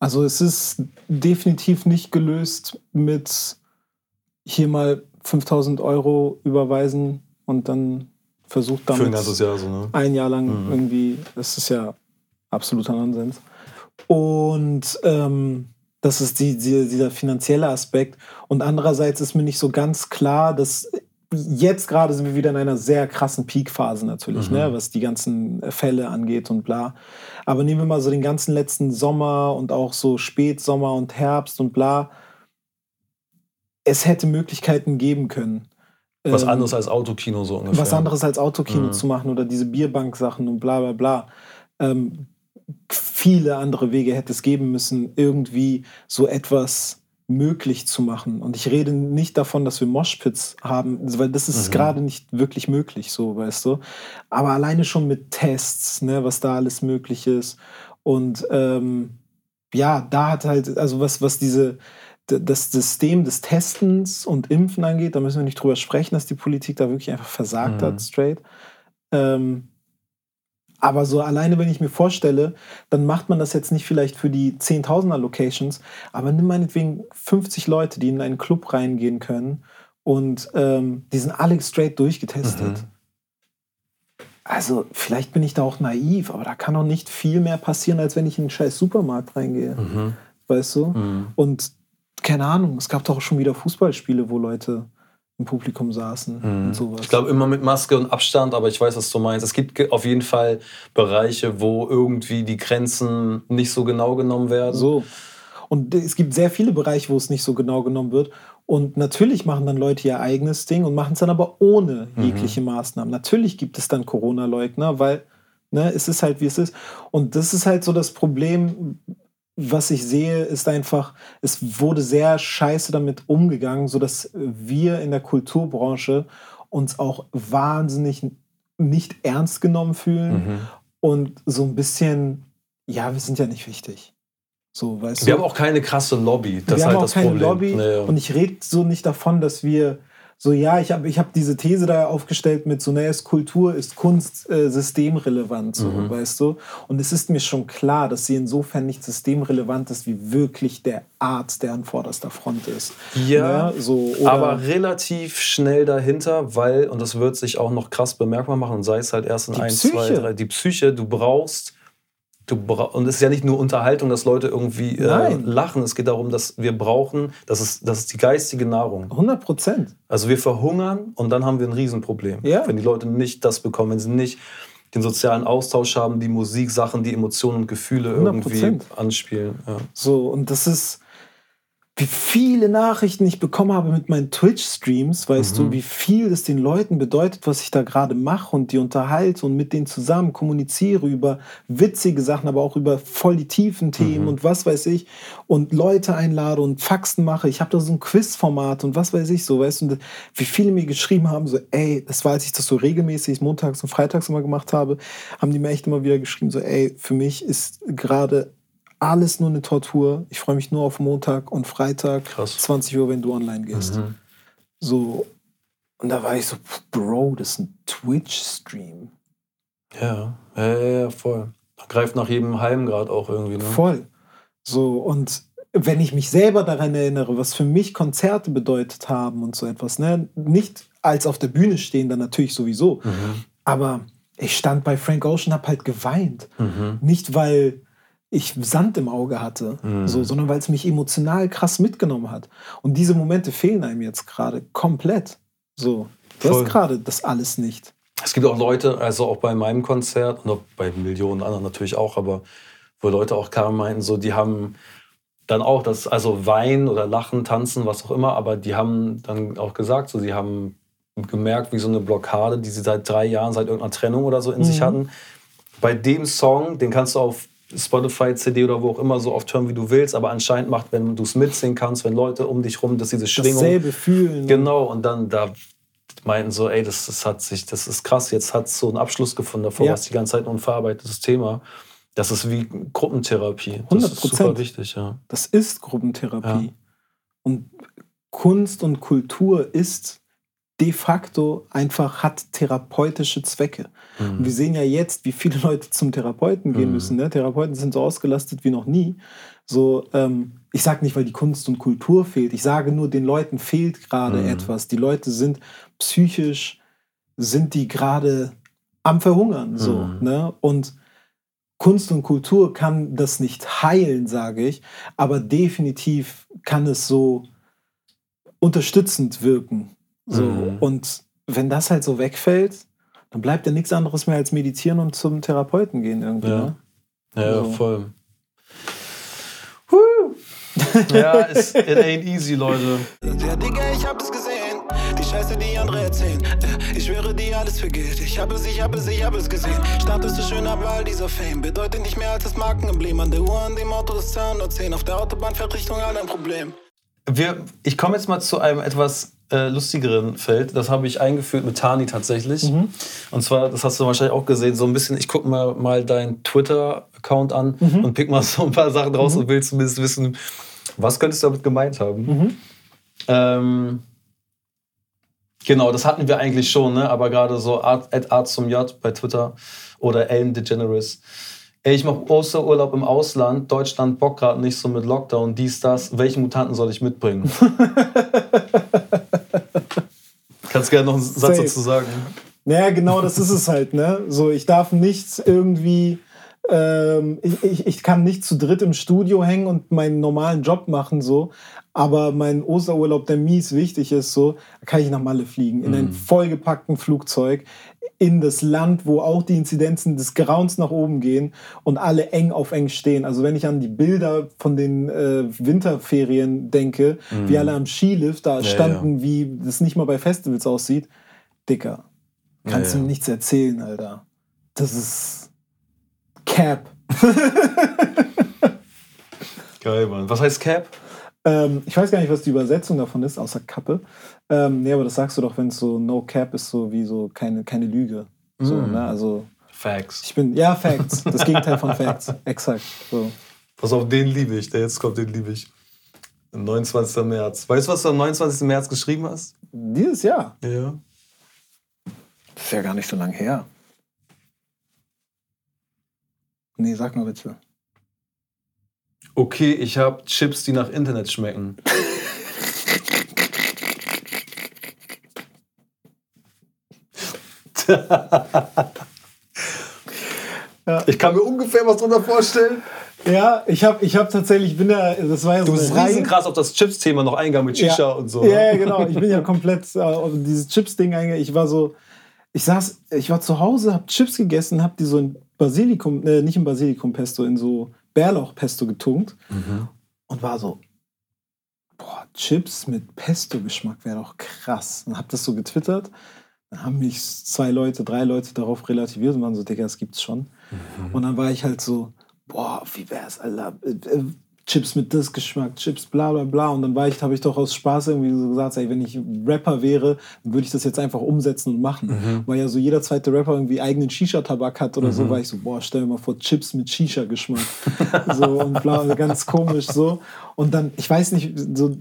Also es ist definitiv nicht gelöst mit hier mal 5000 Euro überweisen und dann versucht für ein damit ganzes Jahr so, ne? ein Jahr lang Mhm. irgendwie, das ist ja absoluter Nonsens. Und ähm, das ist die, die, dieser finanzielle Aspekt. Und andererseits ist mir nicht so ganz klar, dass jetzt gerade sind wir wieder in einer sehr krassen Peakphase natürlich, Mhm. ne, was die ganzen Fälle angeht und bla. Aber nehmen wir mal so den ganzen letzten Sommer und auch so Spätsommer und Herbst und bla. Es hätte Möglichkeiten geben können. Was Ähm, anderes als Autokino so ungefähr. was anderes als Autokino Mhm. zu machen oder diese Bierbank-Sachen und bla bla bla. Ähm, viele andere Wege hätte es geben müssen, irgendwie so etwas möglich zu machen. Und ich rede nicht davon, dass wir Moshpits haben, weil das ist Mhm. gerade nicht wirklich möglich, so, weißt du. Aber alleine schon mit Tests, ne, was da alles möglich ist. Und ähm, ja, da hat halt, also was, was diese, das System des Testens und Impfen angeht, da müssen wir nicht drüber sprechen, dass die Politik da wirklich einfach versagt Mhm. hat, straight. Ähm, aber so alleine, wenn ich mir vorstelle, dann macht man das jetzt nicht vielleicht für die 10.000er Locations, aber nimm meinetwegen 50 Leute, die in einen Club reingehen können und ähm, die sind alle straight durchgetestet. Mhm. Also vielleicht bin ich da auch naiv, aber da kann doch nicht viel mehr passieren, als wenn ich in einen scheiß Supermarkt reingehe, Mhm. weißt du? Mhm. Und keine Ahnung, es gab doch auch schon wieder Fußballspiele, wo Leute im Publikum saßen Mhm. und sowas. Ich glaube immer mit Maske und Abstand, aber ich weiß, was du meinst. Es gibt auf jeden Fall Bereiche, wo irgendwie die Grenzen nicht so genau genommen werden. So. Und es gibt sehr viele Bereiche, wo es nicht so genau genommen wird. Und natürlich machen dann Leute ihr eigenes Ding und machen es dann aber ohne Mhm. jegliche Maßnahmen. Natürlich gibt es dann Corona-Leugner, weil ne, es ist halt, wie es ist. Und das ist halt so das Problem, was ich sehe, ist einfach, es wurde sehr scheiße damit umgegangen, sodass wir in der Kulturbranche uns auch wahnsinnig nicht ernst genommen fühlen Mhm. und so ein bisschen, ja, wir sind ja nicht wichtig. So, weißt Wir du? haben auch keine krasse Lobby. Das wir ist haben halt auch das keine Problem. Lobby. Nee, ja. Und ich rede so nicht davon, dass wir so, ja, ich habe ich hab diese These da aufgestellt mit so, naja, Kultur ist Kunst äh, systemrelevant, so, Mhm. weißt du? Und es ist mir schon klar, dass sie insofern nicht systemrelevant ist, wie wirklich der Arzt, der an vorderster Front ist. Ja, Ne? so, aber relativ schnell dahinter, weil, und das wird sich auch noch krass bemerkbar machen, und sei es halt erst in Die ein, zwei, Psyche. drei, die Psyche, du brauchst, du bra und es ist ja nicht nur Unterhaltung, dass Leute irgendwie äh, lachen, es geht darum, dass wir brauchen, das ist, das ist die geistige Nahrung. 100 Prozent. Also wir verhungern und dann haben wir ein Riesenproblem. Ja. Wenn die Leute nicht das bekommen, wenn sie nicht den sozialen Austausch haben, die Musik, Sachen, die Emotionen und Gefühle irgendwie 100%. anspielen. Ja. So, und das ist, wie viele Nachrichten ich bekommen habe mit meinen Twitch-Streams, weißt Mhm. du, wie viel es den Leuten bedeutet, was ich da gerade mache und die unterhalte und mit denen zusammen kommuniziere über witzige Sachen, aber auch über voll die tiefen Themen Mhm. und was weiß ich und Leute einlade und Faxen mache. Ich habe da so ein Quizformat und was weiß ich so, weißt du, wie viele mir geschrieben haben, so, ey, das war, als ich das so regelmäßig montags und freitags immer gemacht habe, haben die mir echt immer wieder geschrieben, so, ey, für mich ist gerade alles nur eine Tortur. Ich freue mich nur auf Montag und Freitag, Krass. 20 Uhr, wenn du online gehst. Mhm. So. Und da war ich so, Bro, das ist ein Twitch-Stream. Ja, ja, ja, ja, voll. Greift nach jedem Heim gerade auch irgendwie. Ne? Voll. So, und wenn ich mich selber daran erinnere, was für mich Konzerte bedeutet haben und so etwas, ne? Nicht als auf der Bühne stehen, dann natürlich sowieso. Mhm. Aber ich stand bei Frank Ocean, hab halt geweint. Mhm. Nicht, weil ich Sand im Auge hatte, Mhm. so, sondern weil es mich emotional krass mitgenommen hat. Und diese Momente fehlen einem jetzt gerade komplett. So. Du Voll. hast gerade das alles nicht. Es gibt auch Leute, also auch bei meinem Konzert und bei Millionen anderen natürlich auch, aber wo Leute auch kamen, meinten so, die haben dann auch das, also Weinen oder Lachen, Tanzen, was auch immer, aber die haben dann auch gesagt, so, sie haben gemerkt, wie so eine Blockade, die sie seit drei Jahren, seit irgendeiner Trennung oder so in sich hatten. Bei dem Song, den kannst du auf Spotify, CD oder wo auch immer so oft hören, wie du willst, aber anscheinend macht, wenn du es mitsingen kannst, wenn Leute um dich rum, dass diese Schwingung. Dasselbe fühlen. Genau, und dann da meinten so, ey, das, das hat sich, das ist krass, jetzt hat es so einen Abschluss gefunden, davor Ja. war es die ganze Zeit ein verarbeitetes Thema. Das ist wie Gruppentherapie. Das ist 100%. super wichtig, ja. Das ist Gruppentherapie. Ja. Und Kunst und Kultur ist de facto einfach, hat therapeutische Zwecke. Und wir sehen ja jetzt, wie viele Leute zum Therapeuten gehen Mhm. müssen. Ne? Therapeuten sind so ausgelastet wie noch nie. So, ähm, ich sage nicht, weil die Kunst und Kultur fehlt. Ich sage nur, den Leuten fehlt gerade Mhm. etwas. Die Leute sind psychisch, sind die gerade am Verhungern. So, Mhm. ne? Und Kunst und Kultur kann das nicht heilen, sage ich, aber definitiv kann es so unterstützend wirken. So. Mhm. Und wenn das halt so wegfällt, dann bleibt ja nichts anderes mehr als meditieren und zum Therapeuten gehen irgendwie. Ja. Ne? Ja, So. voll. ja, es, it ain't easy, Leute. Ja, Digga, ich hab es gesehen. Die Scheiße, die andere erzählen. Äh, Ich schwöre, die alles vergeht. Ich hab es, ich hab es, ich hab es gesehen. Status ist schön, aber all dieser Fame bedeutet nicht mehr als das Markenemblem. An der Uhr, an dem Auto das 210. Auf der Autobahn fährt Richtung all ein Problem. Wir, ich komme jetzt mal zu einem etwas äh, lustigeren Feld. Das habe ich eingeführt mit Tani tatsächlich. Und zwar, das hast du wahrscheinlich auch gesehen, so ein bisschen, ich gucke mir mal deinen Twitter-Account an und pick mal so ein paar Sachen raus und will zumindest wissen, was könntest du damit gemeint haben. Ähm, genau, das hatten wir eigentlich schon, ne? aber gerade so Art, at Art zum J bei Twitter oder Ellen DeGeneres. Ey, ich mache Osterurlaub im Ausland, Deutschland Bock gerade nicht so mit Lockdown, dies, das. Welchen Mutanten soll ich mitbringen? Kannst gerne noch einen Satz Safe. dazu sagen. Naja, genau das ist es halt, ne? So, ich darf nicht irgendwie, ähm, ich, ich, ich kann nicht zu dritt im Studio hängen und meinen normalen Job machen, so. Aber mein Osterurlaub, der mies wichtig ist, so, da kann ich nach Malle fliegen. In ein vollgepackten Flugzeug. In das Land, wo auch die Inzidenzen des Grauens nach oben gehen und alle eng auf eng stehen. Also, wenn ich an die Bilder von den äh, Winterferien denke, wie alle am Skilift da standen, wie das nicht mal bei Festivals aussieht, Dicker. Kannst Ja, du ja. mir nichts erzählen, Alter. Das ist Cap. Geil, Mann. Was heißt Cap? Ähm, ich weiß gar nicht, was die Übersetzung davon ist, außer Kappe. Ähm, nee, aber das sagst du doch, wenn es so No Cap ist, so wie so keine, keine Lüge. So, Mm. ne? Also, Facts. ich bin, ja, Facts. Das Gegenteil von Facts. Exakt. So. Pass auf, den liebe ich. Der jetzt kommt, den liebe ich. 29. März. Weißt du, was du am 29. März geschrieben hast? Dieses Jahr. Ja. Das ist ja gar nicht so lange her. Nee, sag mal bitte. Okay, ich habe Chips, die nach Internet schmecken. Ja. Ich kann mir ungefähr was drunter vorstellen. Ja, ich habe ich hab tatsächlich, ich bin ja, das war ja Du so bist eine Reihe. riesenkrass auf das Chips-Thema noch eingegangen mit Shisha ja. und so. ne? Ja, genau. Ich bin ja komplett äh, auf dieses Chips-Ding eingegangen. Ich war so, ich saß, ich war zu Hause, hab Chips gegessen, hab die so in Basilikum, äh, nicht in Basilikum-Pesto, in so Bärlauch-Pesto getunkt Mhm. und war so, boah, Chips mit Pesto-Geschmack wäre doch krass. Und hab das so getwittert. Dann haben mich zwei Leute, drei Leute darauf relativiert und waren so, Digga, das gibt's schon. Und dann war ich halt so, boah, wie wär's, Alter, äh, äh, Chips mit das Geschmack, Chips, bla bla bla. Und dann war ich, habe ich doch aus Spaß irgendwie so gesagt, ey, wenn ich Rapper wäre, dann würde ich das jetzt einfach umsetzen und machen. Weil ja so jeder zweite Rapper irgendwie eigenen Shisha-Tabak hat oder so, war ich so, boah, stell dir mal vor, Chips mit Shisha-Geschmack. so und bla, ganz komisch so. Und dann, ich weiß nicht, so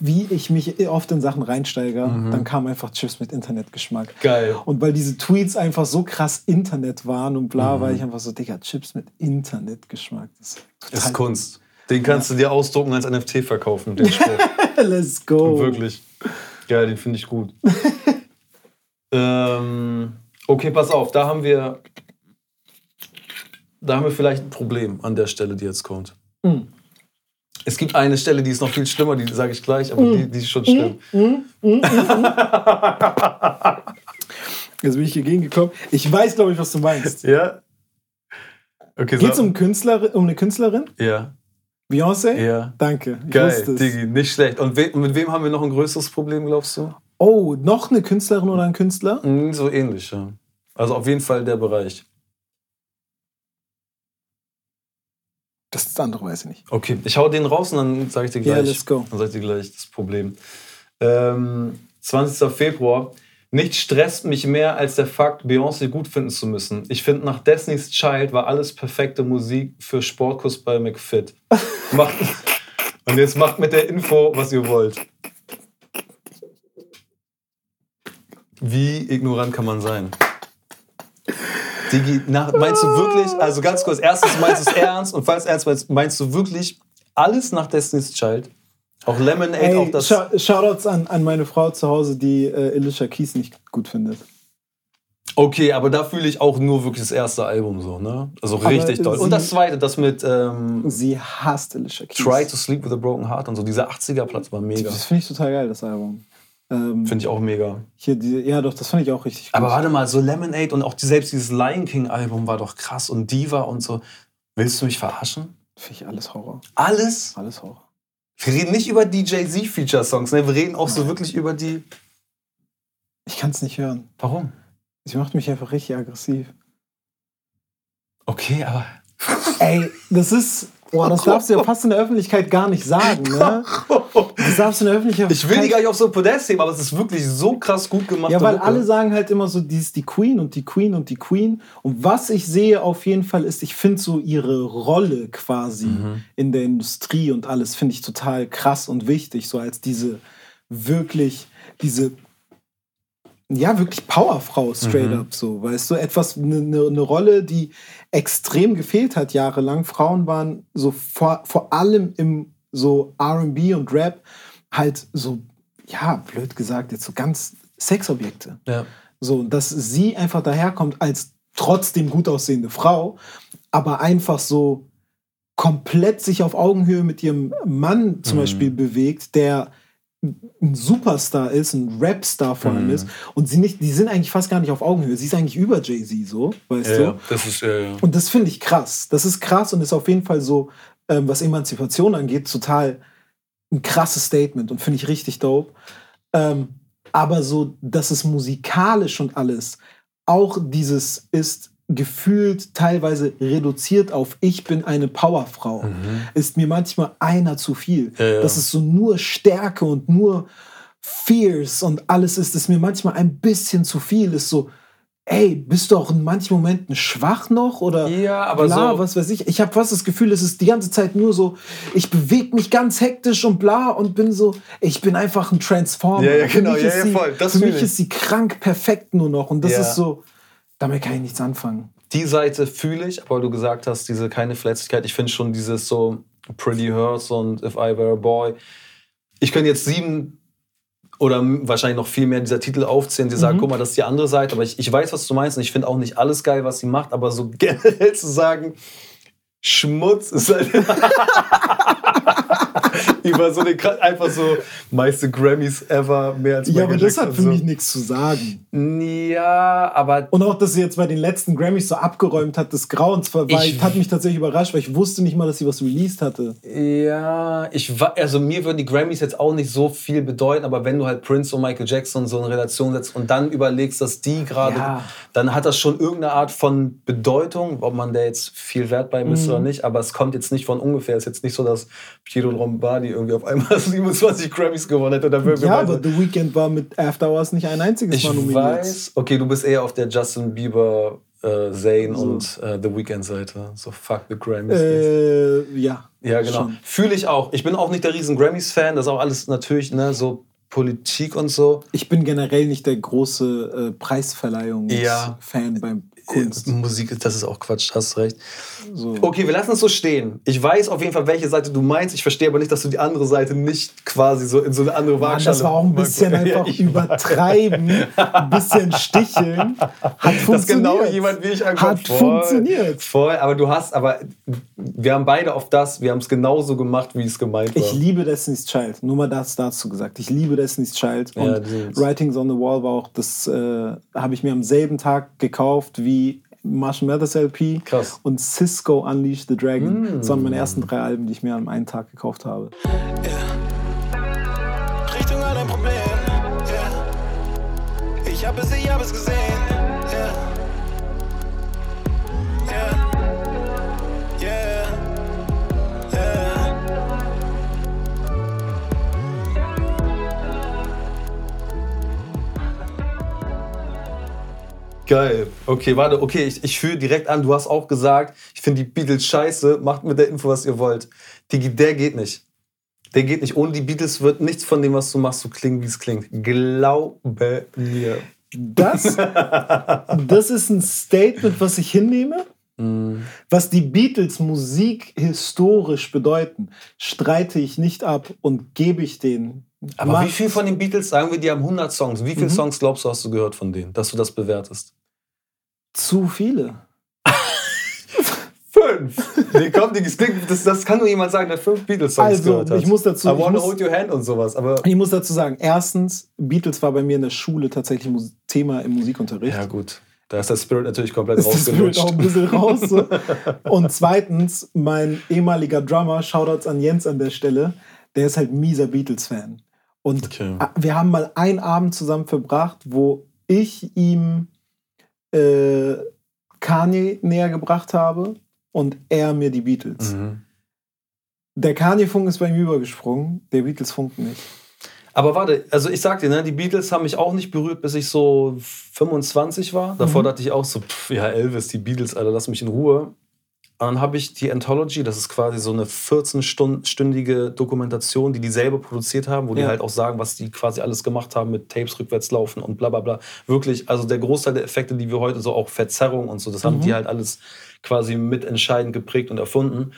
wie ich mich oft in Sachen reinsteige, dann kam einfach Chips mit Internetgeschmack. Geil. Und weil diese Tweets einfach so krass Internet waren und bla, Mhm. war ich einfach so, Digga, Chips mit Internetgeschmack. Das ist ist Kunst. Den kannst du dir ausdrucken als NFT verkaufen, den Spruch. Let's go. Wirklich. Geil, den finde ich gut. ähm, okay, pass auf, da haben wir. Da haben wir vielleicht ein Problem an der Stelle, die jetzt kommt. Mhm. Es gibt eine Stelle, die ist noch viel schlimmer, die sage ich gleich, aber die, die ist schon schlimm. Jetzt bin ich hier gegengekommen. Ich weiß, glaube ich, was du meinst. Ja? Okay, Geht es um, Künstlerin, um eine Künstlerin? Ja. Beyoncé? Ja. Danke. Ich Geil. Digi, nicht schlecht. Und we mit wem haben wir noch ein größeres Problem, glaubst du? Oh, noch eine Künstlerin oder ein Künstler? Mm, So ähnlich, ja. Also auf jeden Fall der Bereich. Das, das andere weiß ich nicht. Okay, ich hau den raus und dann sage ich dir Ja, gleich. let's go. Dann sage ich dir gleich das Problem. Ähm, 20. Februar. Nichts stresst mich mehr als der Fakt, Beyoncé gut finden zu müssen. Ich finde, nach Destiny's Child war alles perfekte Musik für Sportkurs bei McFit. Macht, und jetzt macht mit der Info, was ihr wollt. Wie ignorant kann man sein? Digi, nach, meinst du wirklich, also ganz kurz, erstens meinst du es ernst und falls ernst meinst, meinst du wirklich alles nach Destiny's Child? Auch Lemonade, Ey, auch das. Shou- Shoutouts an, an meine Frau zu Hause, die äh, Alicia Keys nicht gut findet. Okay, aber da fühle ich auch nur wirklich das erste Album so, ne? Also Aber richtig toll. Und das zweite, das mit ähm, Sie hasst Alicia Keys. Try to Sleep with a Broken Heart und so, dieser 80er-Platz war mega. Das finde ich total geil, das Album. Ähm, Finde ich auch mega. hier die, ja, doch, das fand ich auch richtig gut. Aber warte mal, so Lemonade und auch die, selbst dieses Lion King-Album war doch krass und Diva und so. Willst du mich verarschen? Finde ich alles Horror. Alles? Alles Horror. Wir reden nicht über die Jay-Z-Feature-Songs, ne? Wir reden auch so wirklich über die. Ich kann es nicht hören. Warum? Sie macht mich einfach richtig aggressiv. Okay, aber. Ey, das ist. Boah, das darfst du ja fast in der Öffentlichkeit gar nicht sagen, ne? Das darfst du in der Öffentlichkeit. Ich will die gar nicht auf so ein Podest heben, aber es ist wirklich so krass gut gemacht. Ja, weil alle sagen halt immer so, die ist die Queen und die Queen und die Queen. Und was ich sehe auf jeden Fall ist, ich finde so ihre Rolle quasi Mhm. in der Industrie und alles finde ich total krass und wichtig, so als diese wirklich, diese, ja, wirklich Powerfrau straight Mhm. up, so, weißt du, etwas, eine ne, ne Rolle, die extrem gefehlt hat jahrelang. Frauen waren so vor, vor allem im so R&B und Rap halt so, ja, blöd gesagt, jetzt so ganz Sexobjekte. Ja. So, dass sie einfach daherkommt als trotzdem gut aussehende Frau, aber einfach so komplett sich auf Augenhöhe mit ihrem Mann zum Mhm. Beispiel bewegt, der ein Superstar ist, ein Rapstar vor allem Mhm. ist. Und sie nicht, die sind eigentlich fast gar nicht auf Augenhöhe. Sie ist eigentlich über Jay-Z, so, weißt Ja, du? ja, das ist. Ja, ja. Und das finde ich krass. Das ist krass und ist auf jeden Fall so, ähm, was Emanzipation angeht, total ein krasses Statement und finde ich richtig dope. Ähm, aber so, dass es musikalisch und alles auch dieses ist gefühlt teilweise reduziert auf ich bin eine Powerfrau, ist mir manchmal einer zu viel. Mhm. Ja, ja. Dass es so nur Stärke und nur fierce und alles ist, ist mir manchmal ein bisschen zu viel. Ist so, ey, bist du auch in manchen Momenten schwach noch oder Ja, aber bla, so- was weiß ich. Ich habe fast das Gefühl, es ist die ganze Zeit nur so, ich bewege mich ganz hektisch und bla und bin so, ich bin einfach ein Transformer. Ja, ja, Für genau, mich ja, ist ja, voll. Das für mich ich. ist sie krank perfekt nur noch und das Ja. ist so, damit kann ich nichts anfangen. Die Seite fühle ich, aber du gesagt hast, diese keine Verletzlichkeit. Ich finde schon dieses so Pretty Hurts und If I Were a Boy. Ich könnte jetzt sieben oder wahrscheinlich noch viel mehr dieser Titel aufzählen, die sagen, Mhm. guck mal, das ist die andere Seite. Aber ich, ich weiß, was du meinst und ich finde auch nicht alles geil, was sie macht, aber so generell zu sagen, Schmutz ist halt über so eine einfach so meiste Grammys ever mehr als Ja, aber das hat für und mich nichts zu sagen. so. Ja, aber Und auch, dass sie jetzt bei den letzten Grammys so abgeräumt hat, des Grauens, Ich- hat mich tatsächlich überrascht, weil ich wusste nicht mal, dass sie was released hatte. Ja, ich also mir würden die Grammys jetzt auch nicht so viel bedeuten, aber wenn du halt Prince und Michael Jackson so in Relation setzt und dann überlegst, dass die gerade, Ja. dann hat das schon irgendeine Art von Bedeutung, ob man da jetzt viel Wert bei misst Mhm. oder nicht, aber es kommt jetzt nicht von ungefähr. Es ist jetzt nicht so, dass Piero Lombardi irgendwie auf einmal 27 Grammys gewonnen hätte. Wir Ja, aber The Weeknd war mit After Hours nicht ein einziges ich Mal nominiert. weiß, okay, du bist eher auf der Justin Bieber, äh, Zayn So. und äh, The Weeknd Seite. So fuck the Grammys. Äh, ja. Ja, genau. Fühle ich auch. Ich bin auch nicht der riesen Grammys-Fan. Das ist auch alles natürlich ne, so Politik und so. Ich bin generell nicht der große äh, Preisverleihungsfan Ja. beim Kunst. Musik, das ist auch Quatsch, hast recht. So. Okay, wir lassen es so stehen. Ich weiß auf jeden Fall, welche Seite du meinst. Ich verstehe aber nicht, dass du die andere Seite nicht quasi so in so eine andere Mann, Waagschale... das war auch ein bisschen Ja, einfach ich übertreiben, ein bisschen sticheln. Hat. Dass funktioniert. genau jemand wie ich ankommt. Hat funktioniert. Voll, aber du hast, aber wir haben beide auf das, wir haben es genauso gemacht, wie es gemeint war. Ich liebe Destiny's Child. Nur mal das dazu gesagt. Ich liebe Destiny's Child. Ja, Und sind's. Writings on the Wall war auch, das äh, habe ich mir am selben Tag gekauft wie Marshall Mathers LP Krass. Mm. und Cisco Unleash the Dragon. Das waren meine ersten drei Alben, die ich mir an einem Tag gekauft habe. Richtung Geil. Okay, warte, okay, ich, ich fühle direkt an, du hast auch gesagt, ich finde die Beatles scheiße, macht mit der Info, was ihr wollt. Digi, der geht nicht. Der geht nicht. Ohne die Beatles wird nichts von dem, was du machst, so klingen, wie es klingt. Glaube mir. Das, das ist ein Statement, was ich hinnehme. Mm. Was die Beatles Musik historisch bedeuten, streite ich nicht ab und gebe ich denen. Aber Mach- wie viel von den Beatles, sagen wir, die haben 100 Songs, wie viele Mhm. Songs glaubst du, hast du gehört von denen, dass du das bewertest? Zu viele. Fünf. Nee, komm, das, das, kann nur jemand sagen, der fünf Beatles-Songs Also, gehört hat. ich muss dazu- I ich wanna muss- hold your hand und sowas, aber... Ich muss dazu sagen, erstens, Beatles war bei mir in der Schule tatsächlich Thema im Musikunterricht. Ja gut, da ist der Spirit natürlich komplett ist das Spirit rausgelutscht. auch ein bisschen raus. So. Und zweitens, mein ehemaliger Drummer, Shoutouts an Jens an der Stelle, der ist halt mieser Beatles-Fan. Und Okay. wir haben mal einen Abend zusammen verbracht, wo ich ihm äh, Kanye näher gebracht habe und er mir die Beatles. Mhm. Der Kanye-Funk ist bei ihm übergesprungen, der Beatles-Funk nicht. Aber warte, also ich sag dir, ne, die Beatles haben mich auch nicht berührt, bis ich so 25 war. Davor Mhm. dachte ich auch so, pff, ja, Elvis, die Beatles, Alter, lass mich in Ruhe. Dann habe ich die Anthology, das ist quasi so eine 14-stündige Dokumentation, die die selber produziert haben, wo die Ja. halt auch sagen, was die quasi alles gemacht haben mit Tapes rückwärts laufen und bla bla bla. Wirklich, also der Großteil der Effekte, die wir heute so auch Verzerrung und so, das haben Mhm. die halt alles quasi mitentscheidend geprägt und erfunden.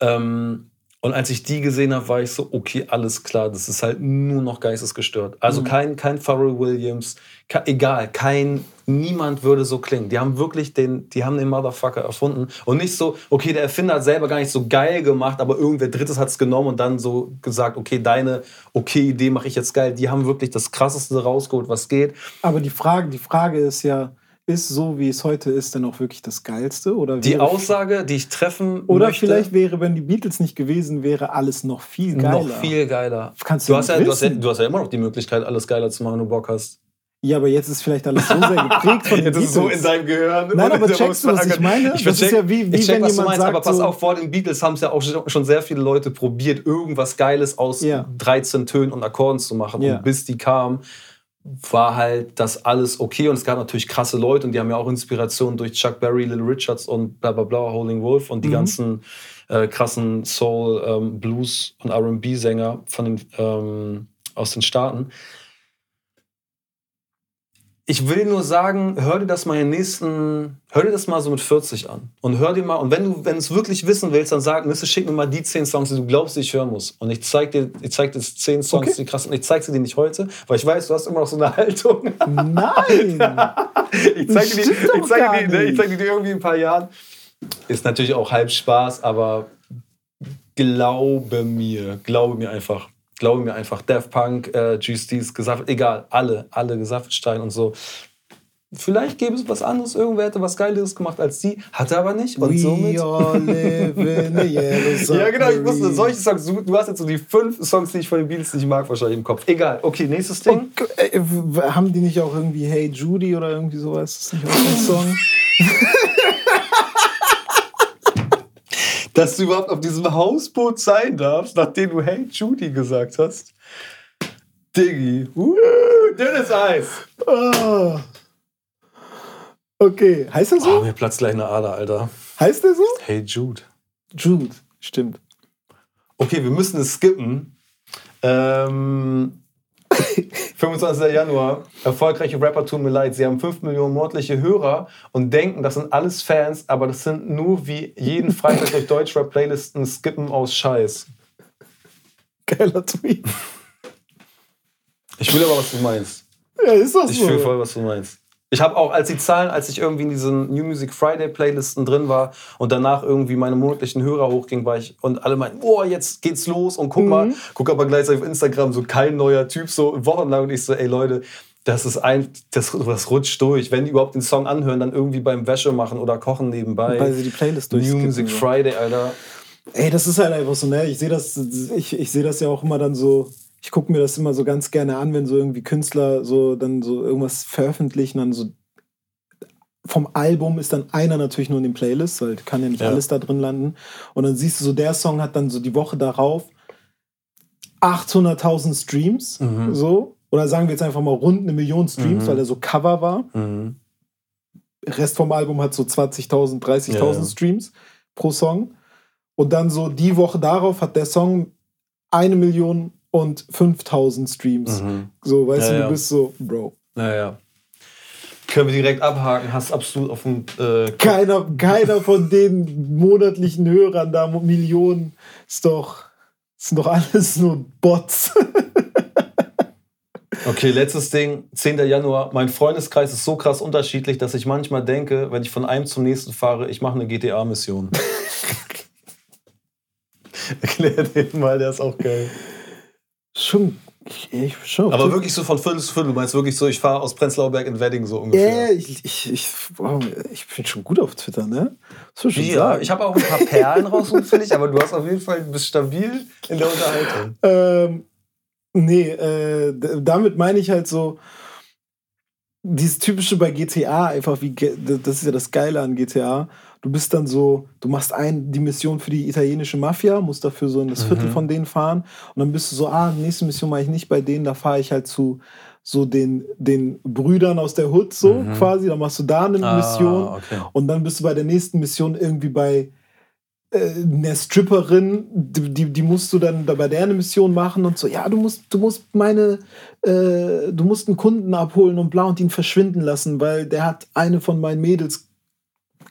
Ähm, und als ich die gesehen habe, war ich so, okay, alles klar, das ist halt nur noch geistesgestört. Also Mhm. kein, kein Pharrell Williams, ke- egal, kein, niemand würde so klingen. Die haben wirklich den, die haben den Motherfucker erfunden. Und nicht so, okay, der Erfinder hat selber gar nicht so geil gemacht, aber irgendwer Drittes hat es genommen und dann so gesagt, okay, deine okay Idee mache ich jetzt geil. Die haben wirklich das Krasseste rausgeholt, was geht. Aber die Frage, die Frage ist ja, ist so, wie es heute ist, denn auch wirklich das Geilste? Oder Die Aussage, die ich treffen Oder möchte, vielleicht wäre, wenn die Beatles nicht gewesen wäre, alles noch viel geiler. noch viel geiler. Kannst du Du hast, ja, du, hast ja, du hast ja immer noch die Möglichkeit, alles geiler zu machen, wenn du Bock hast. Ja, aber jetzt ist vielleicht alles so sehr geprägt von den Jetzt ist es Beatles. so in deinem Gehirn. Nein, aber checkst du, was ich meine? Ich Das ist check, ja wie- wie ich check, wenn was du jemand meinst, sagt aber pass so- auf, vor den Beatles haben es ja auch schon schon sehr viele Leute probiert, irgendwas Geiles aus Ja. 13 Tönen und Akkorden zu machen. Ja. Und bis die kamen, war halt das alles okay. Und es gab natürlich krasse Leute und die haben ja auch Inspiration durch Chuck Berry, Little Richards und bla bla bla, Holding Wolf und die Mhm. ganzen äh, krassen Soul, ähm, Blues und RB-Sänger von den, ähm, aus den Staaten. Ich will nur sagen, hör dir das mal in den nächsten, hör dir das mal so mit 40 an. Und hör dir mal, und wenn du, wenn es wirklich wissen willst, dann sag, Nisse, schick mir mal die 10 Songs, die du glaubst, die ich hören muss. Und ich zeig dir, ich zeig dir 10 Songs, Okay. die krass sind. Ich zeig sie dir nicht heute, weil ich weiß, du hast immer noch so eine Haltung. Nein! ich zeig dir die, ich zeig dir ne, ich zeig dir die irgendwie in ein paar Jahren. Ist natürlich auch halb Spaß, aber glaube mir, glaube mir einfach. Glaube mir einfach, Daft Punk, äh, Juice Gesaffelt, egal, alle, alle Gesaffelstein und so. Vielleicht gäbe es was anderes, irgendwer hätte was Geileres gemacht als die, hatte aber nicht. Und somit. We yellow Ja, genau, ich wusste, solche Songs, du, du hast jetzt so die fünf Songs, die ich von den Beatles nicht mag, wahrscheinlich im Kopf. Egal, okay, nächstes Ding. Und, äh, haben die nicht auch irgendwie Hey Judy oder irgendwie sowas? Ist das nicht auch ein Song? Dass du überhaupt auf diesem Hausboot sein darfst, nachdem du Hey Judy gesagt hast. Diggi. Uh, dünnes Eis. Ah. Okay, heißt er Oh, so? mir platzt gleich eine Ader, Alter. Heißt er so? Hey Jude. Jude, stimmt. Okay, wir müssen es skippen. Ähm, 25. Januar. Erfolgreiche Rapper tun mir leid. Sie haben 5 Millionen monatliche Hörer und denken, das sind alles Fans, aber das sind nur wie jeden Freitag durch Deutschrap-Playlisten skippen aus Scheiß. Geiler Tweet. Ich will aber, was du meinst. Ja, ist doch Ich so. fühle voll, was du meinst. Ich habe auch, als die Zahlen, als ich irgendwie in diesen New Music Friday Playlisten drin war und danach irgendwie meine monatlichen Hörer hochging, war ich und alle meinten, oh, jetzt geht's los und guck mal, guck aber gleichzeitig auf Instagram so kein neuer Typ so wochenlang und ich so, ey Leute, das ist ein, das, das rutscht durch. Wenn die überhaupt den Song anhören, dann irgendwie beim Wäsche machen oder kochen nebenbei. Weil sie die Playlist New durchskippen, Music. Friday, Alter. Ey, das ist halt einfach so, ne? Ich sehe das, ich, ich sehe das ja auch immer dann so. Ich gucke mir das immer so ganz gerne an, wenn so irgendwie Künstler so dann so irgendwas veröffentlichen, dann so vom Album ist dann einer natürlich nur in den Playlists, weil kann ja nicht Ja. alles da drin landen. Und dann siehst du so, der Song hat dann so die Woche darauf 800.000 Streams, Mhm. so. Oder sagen wir jetzt einfach mal rund eine Million Streams, Mhm. weil er so Cover war. Mhm. Rest vom Album hat so 20.000, 30.000 Ja, ja. Streams pro Song. Und dann so die Woche darauf hat der Song eine Million und 5000 Streams. Mhm. So, weißt Ja, du, du bist so, Bro. Naja. Können wir direkt abhaken, hast absolut auf dem. Äh, Keiner, keiner von den monatlichen Hörern da, Millionen, ist doch, sind doch alles nur Bots. Okay, letztes Ding, 10. Januar. Mein Freundeskreis ist so krass unterschiedlich, dass ich manchmal denke, wenn ich von einem zum nächsten fahre, ich mache eine GTA-Mission. Erklär den mal, der ist auch geil. Schon, ich, schon. Aber wirklich so von Viertel zu Viertel. Du meinst wirklich so, ich fahre aus Prenzlauer Berg in Wedding so ungefähr. Ja, ich, ich, ich, wow, ich bin schon gut auf Twitter, ne? Ich Ja, ich habe auch ein paar Perlen rausgesucht für dich, aber du hast auf jeden Fall, bist stabil in der Unterhaltung. Ähm, nee, äh, damit meine ich halt so, dieses typische bei GTA, einfach wie, das ist ja das Geile an GTA. Du bist dann so, du machst ein, die Mission für die italienische Mafia, musst dafür so in das Viertel Mhm. von denen fahren. Und dann bist du so, ah, nächste Mission mache ich nicht bei denen, da fahre ich halt zu so den, den Brüdern aus der Hood, so Mhm. quasi. Da machst du da eine Mission. Ah, okay. Und dann bist du bei der nächsten Mission irgendwie bei äh, einer Stripperin, die, die, musst du dann da bei der eine Mission machen und so, ja, du musst, du musst meine, äh, du musst einen Kunden abholen und bla und ihn verschwinden lassen, weil der hat eine von meinen Mädels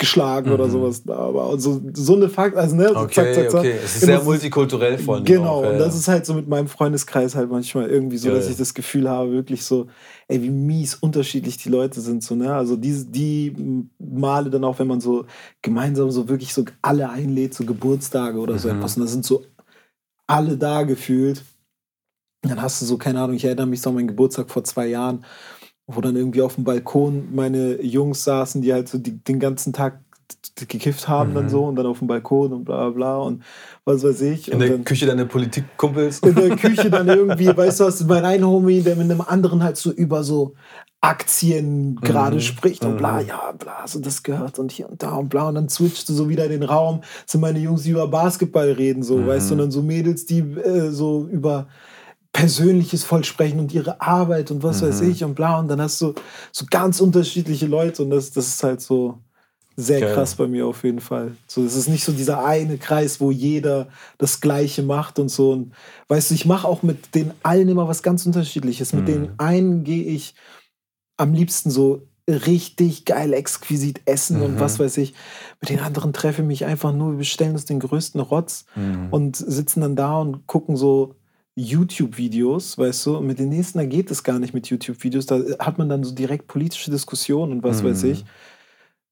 geschlagen oder Mhm. sowas. Aber so, so eine Fakt, also ne, so Okay, okay. Es ist Immer sehr so- multikulturell vor allem. Genau, auch, ja, und das ja. ist halt so mit meinem Freundeskreis halt manchmal irgendwie so, dass Geil. ich das Gefühl habe, wirklich so, ey, wie mies unterschiedlich die Leute sind, so, ne? Also die, die Male dann auch, wenn man so gemeinsam so wirklich so alle einlädt, so Geburtstage oder so Mhm. etwas, und da sind so alle da gefühlt. Dann hast du so, keine Ahnung, ich erinnere mich so an meinen Geburtstag vor zwei Jahren, wo dann irgendwie auf dem Balkon meine Jungs saßen, die halt so die, den ganzen Tag gekifft haben dann Mhm. so und dann auf dem Balkon und bla bla bla und was weiß ich. In der dann, Küche deine Politikkumpels. in der Küche dann irgendwie, weißt du was, mein ein Homie, der mit einem anderen halt so über so Aktien gerade Mhm. spricht und bla, Mhm. ja, bla, so das gehört und hier und da und bla und dann switcht du so wieder in den Raum, sind meine Jungs, die über Basketball reden, so, Mhm. weißt du, und dann so Mädels, die äh, so über Persönliches voll sprechen und ihre Arbeit und was weiß Mhm. ich und bla und dann hast du so ganz unterschiedliche Leute und das, das ist halt so sehr Geil. krass bei mir auf jeden Fall. So, es ist nicht so dieser eine Kreis, wo jeder das Gleiche macht und so. Und weißt du, ich mache auch mit den allen immer was ganz Unterschiedliches. Mit Mhm. den einen gehe ich am liebsten so richtig geil exquisit essen und Mhm. was weiß ich. Mit den anderen treffe ich mich einfach nur, wir bestellen uns den größten Rotz Mhm. und sitzen dann da und gucken so YouTube-Videos, weißt du, mit den nächsten, da geht es gar nicht mit YouTube-Videos, da hat man dann so direkt politische Diskussionen und was Mhm. weiß ich.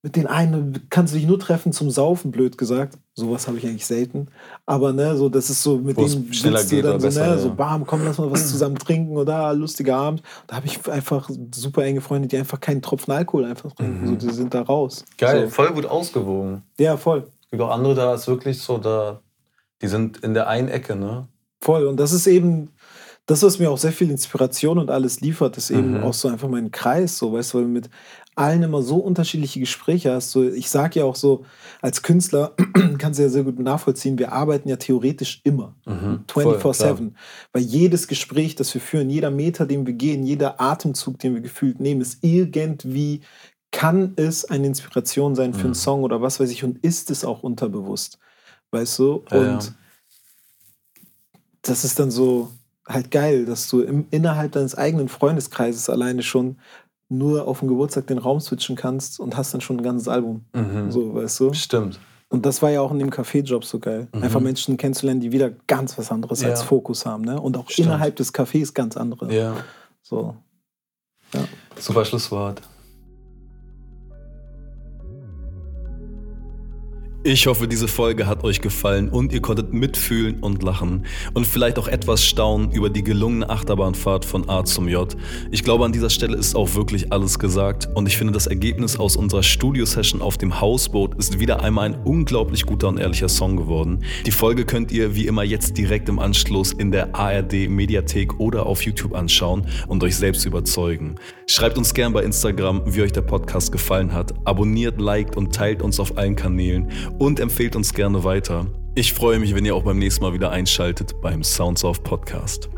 Mit den einen kannst du dich nur treffen zum Saufen, blöd gesagt. Sowas habe ich eigentlich selten. Aber ne, so, das ist so, mit Wo es denen sitzt du dann so, besser, ne, ja. so bam, komm, lass mal was zusammen trinken oder lustiger Abend. Da habe ich einfach super enge Freunde, die einfach keinen Tropfen Alkohol einfach trinken. Mhm. So, die sind da raus. Geil, So. voll gut ausgewogen. Ja, voll. Es gibt auch andere, da ist wirklich so, da, die sind in der einen Ecke, ne? Voll. Und das ist eben das, was mir auch sehr viel Inspiration und alles liefert, ist eben Mhm. auch so einfach mein Kreis, so, weißt du, weil du mit allen immer so unterschiedliche Gespräche hast. So, ich sag ja auch so, als Künstler kannst du ja sehr gut nachvollziehen, wir arbeiten ja theoretisch immer. Mhm. Voll, 24-7. Weil jedes Gespräch, das wir führen, jeder Meter, den wir gehen, jeder Atemzug, den wir gefühlt nehmen, ist irgendwie, kann es eine Inspiration sein für Mhm. einen Song oder was weiß ich und ist es auch unterbewusst. Weißt du? Ja, und ja. Das ist dann so halt geil, dass du im, innerhalb deines eigenen Freundeskreises alleine schon nur auf dem Geburtstag den Raum switchen kannst und hast dann schon ein ganzes Album. Mhm. So, weißt du? Stimmt. Und das war ja auch in dem Café-Job so geil. Mhm. Einfach Menschen kennenzulernen, die wieder ganz was anderes Ja. als Fokus haben. Ne? Und auch Stimmt. innerhalb des Cafés ganz andere. Ja. So. Super Schlusswort. Ich hoffe, diese Folge hat euch gefallen und ihr konntet mitfühlen und lachen und vielleicht auch etwas staunen über die gelungene Achterbahnfahrt von A zum J. Ich glaube, an dieser Stelle ist auch wirklich alles gesagt und ich finde, das Ergebnis aus unserer Studio-Session auf dem Hausboot ist wieder einmal ein unglaublich guter und ehrlicher Song geworden. Die Folge könnt ihr wie immer jetzt direkt im Anschluss in der ARD Mediathek oder auf YouTube anschauen und euch selbst überzeugen. Schreibt uns gern bei Instagram, wie euch der Podcast gefallen hat. Abonniert, liked und teilt uns auf allen Kanälen und empfehlt uns gerne weiter. Ich freue mich, wenn ihr auch beim nächsten Mal wieder einschaltet beim Sounds of Podcast.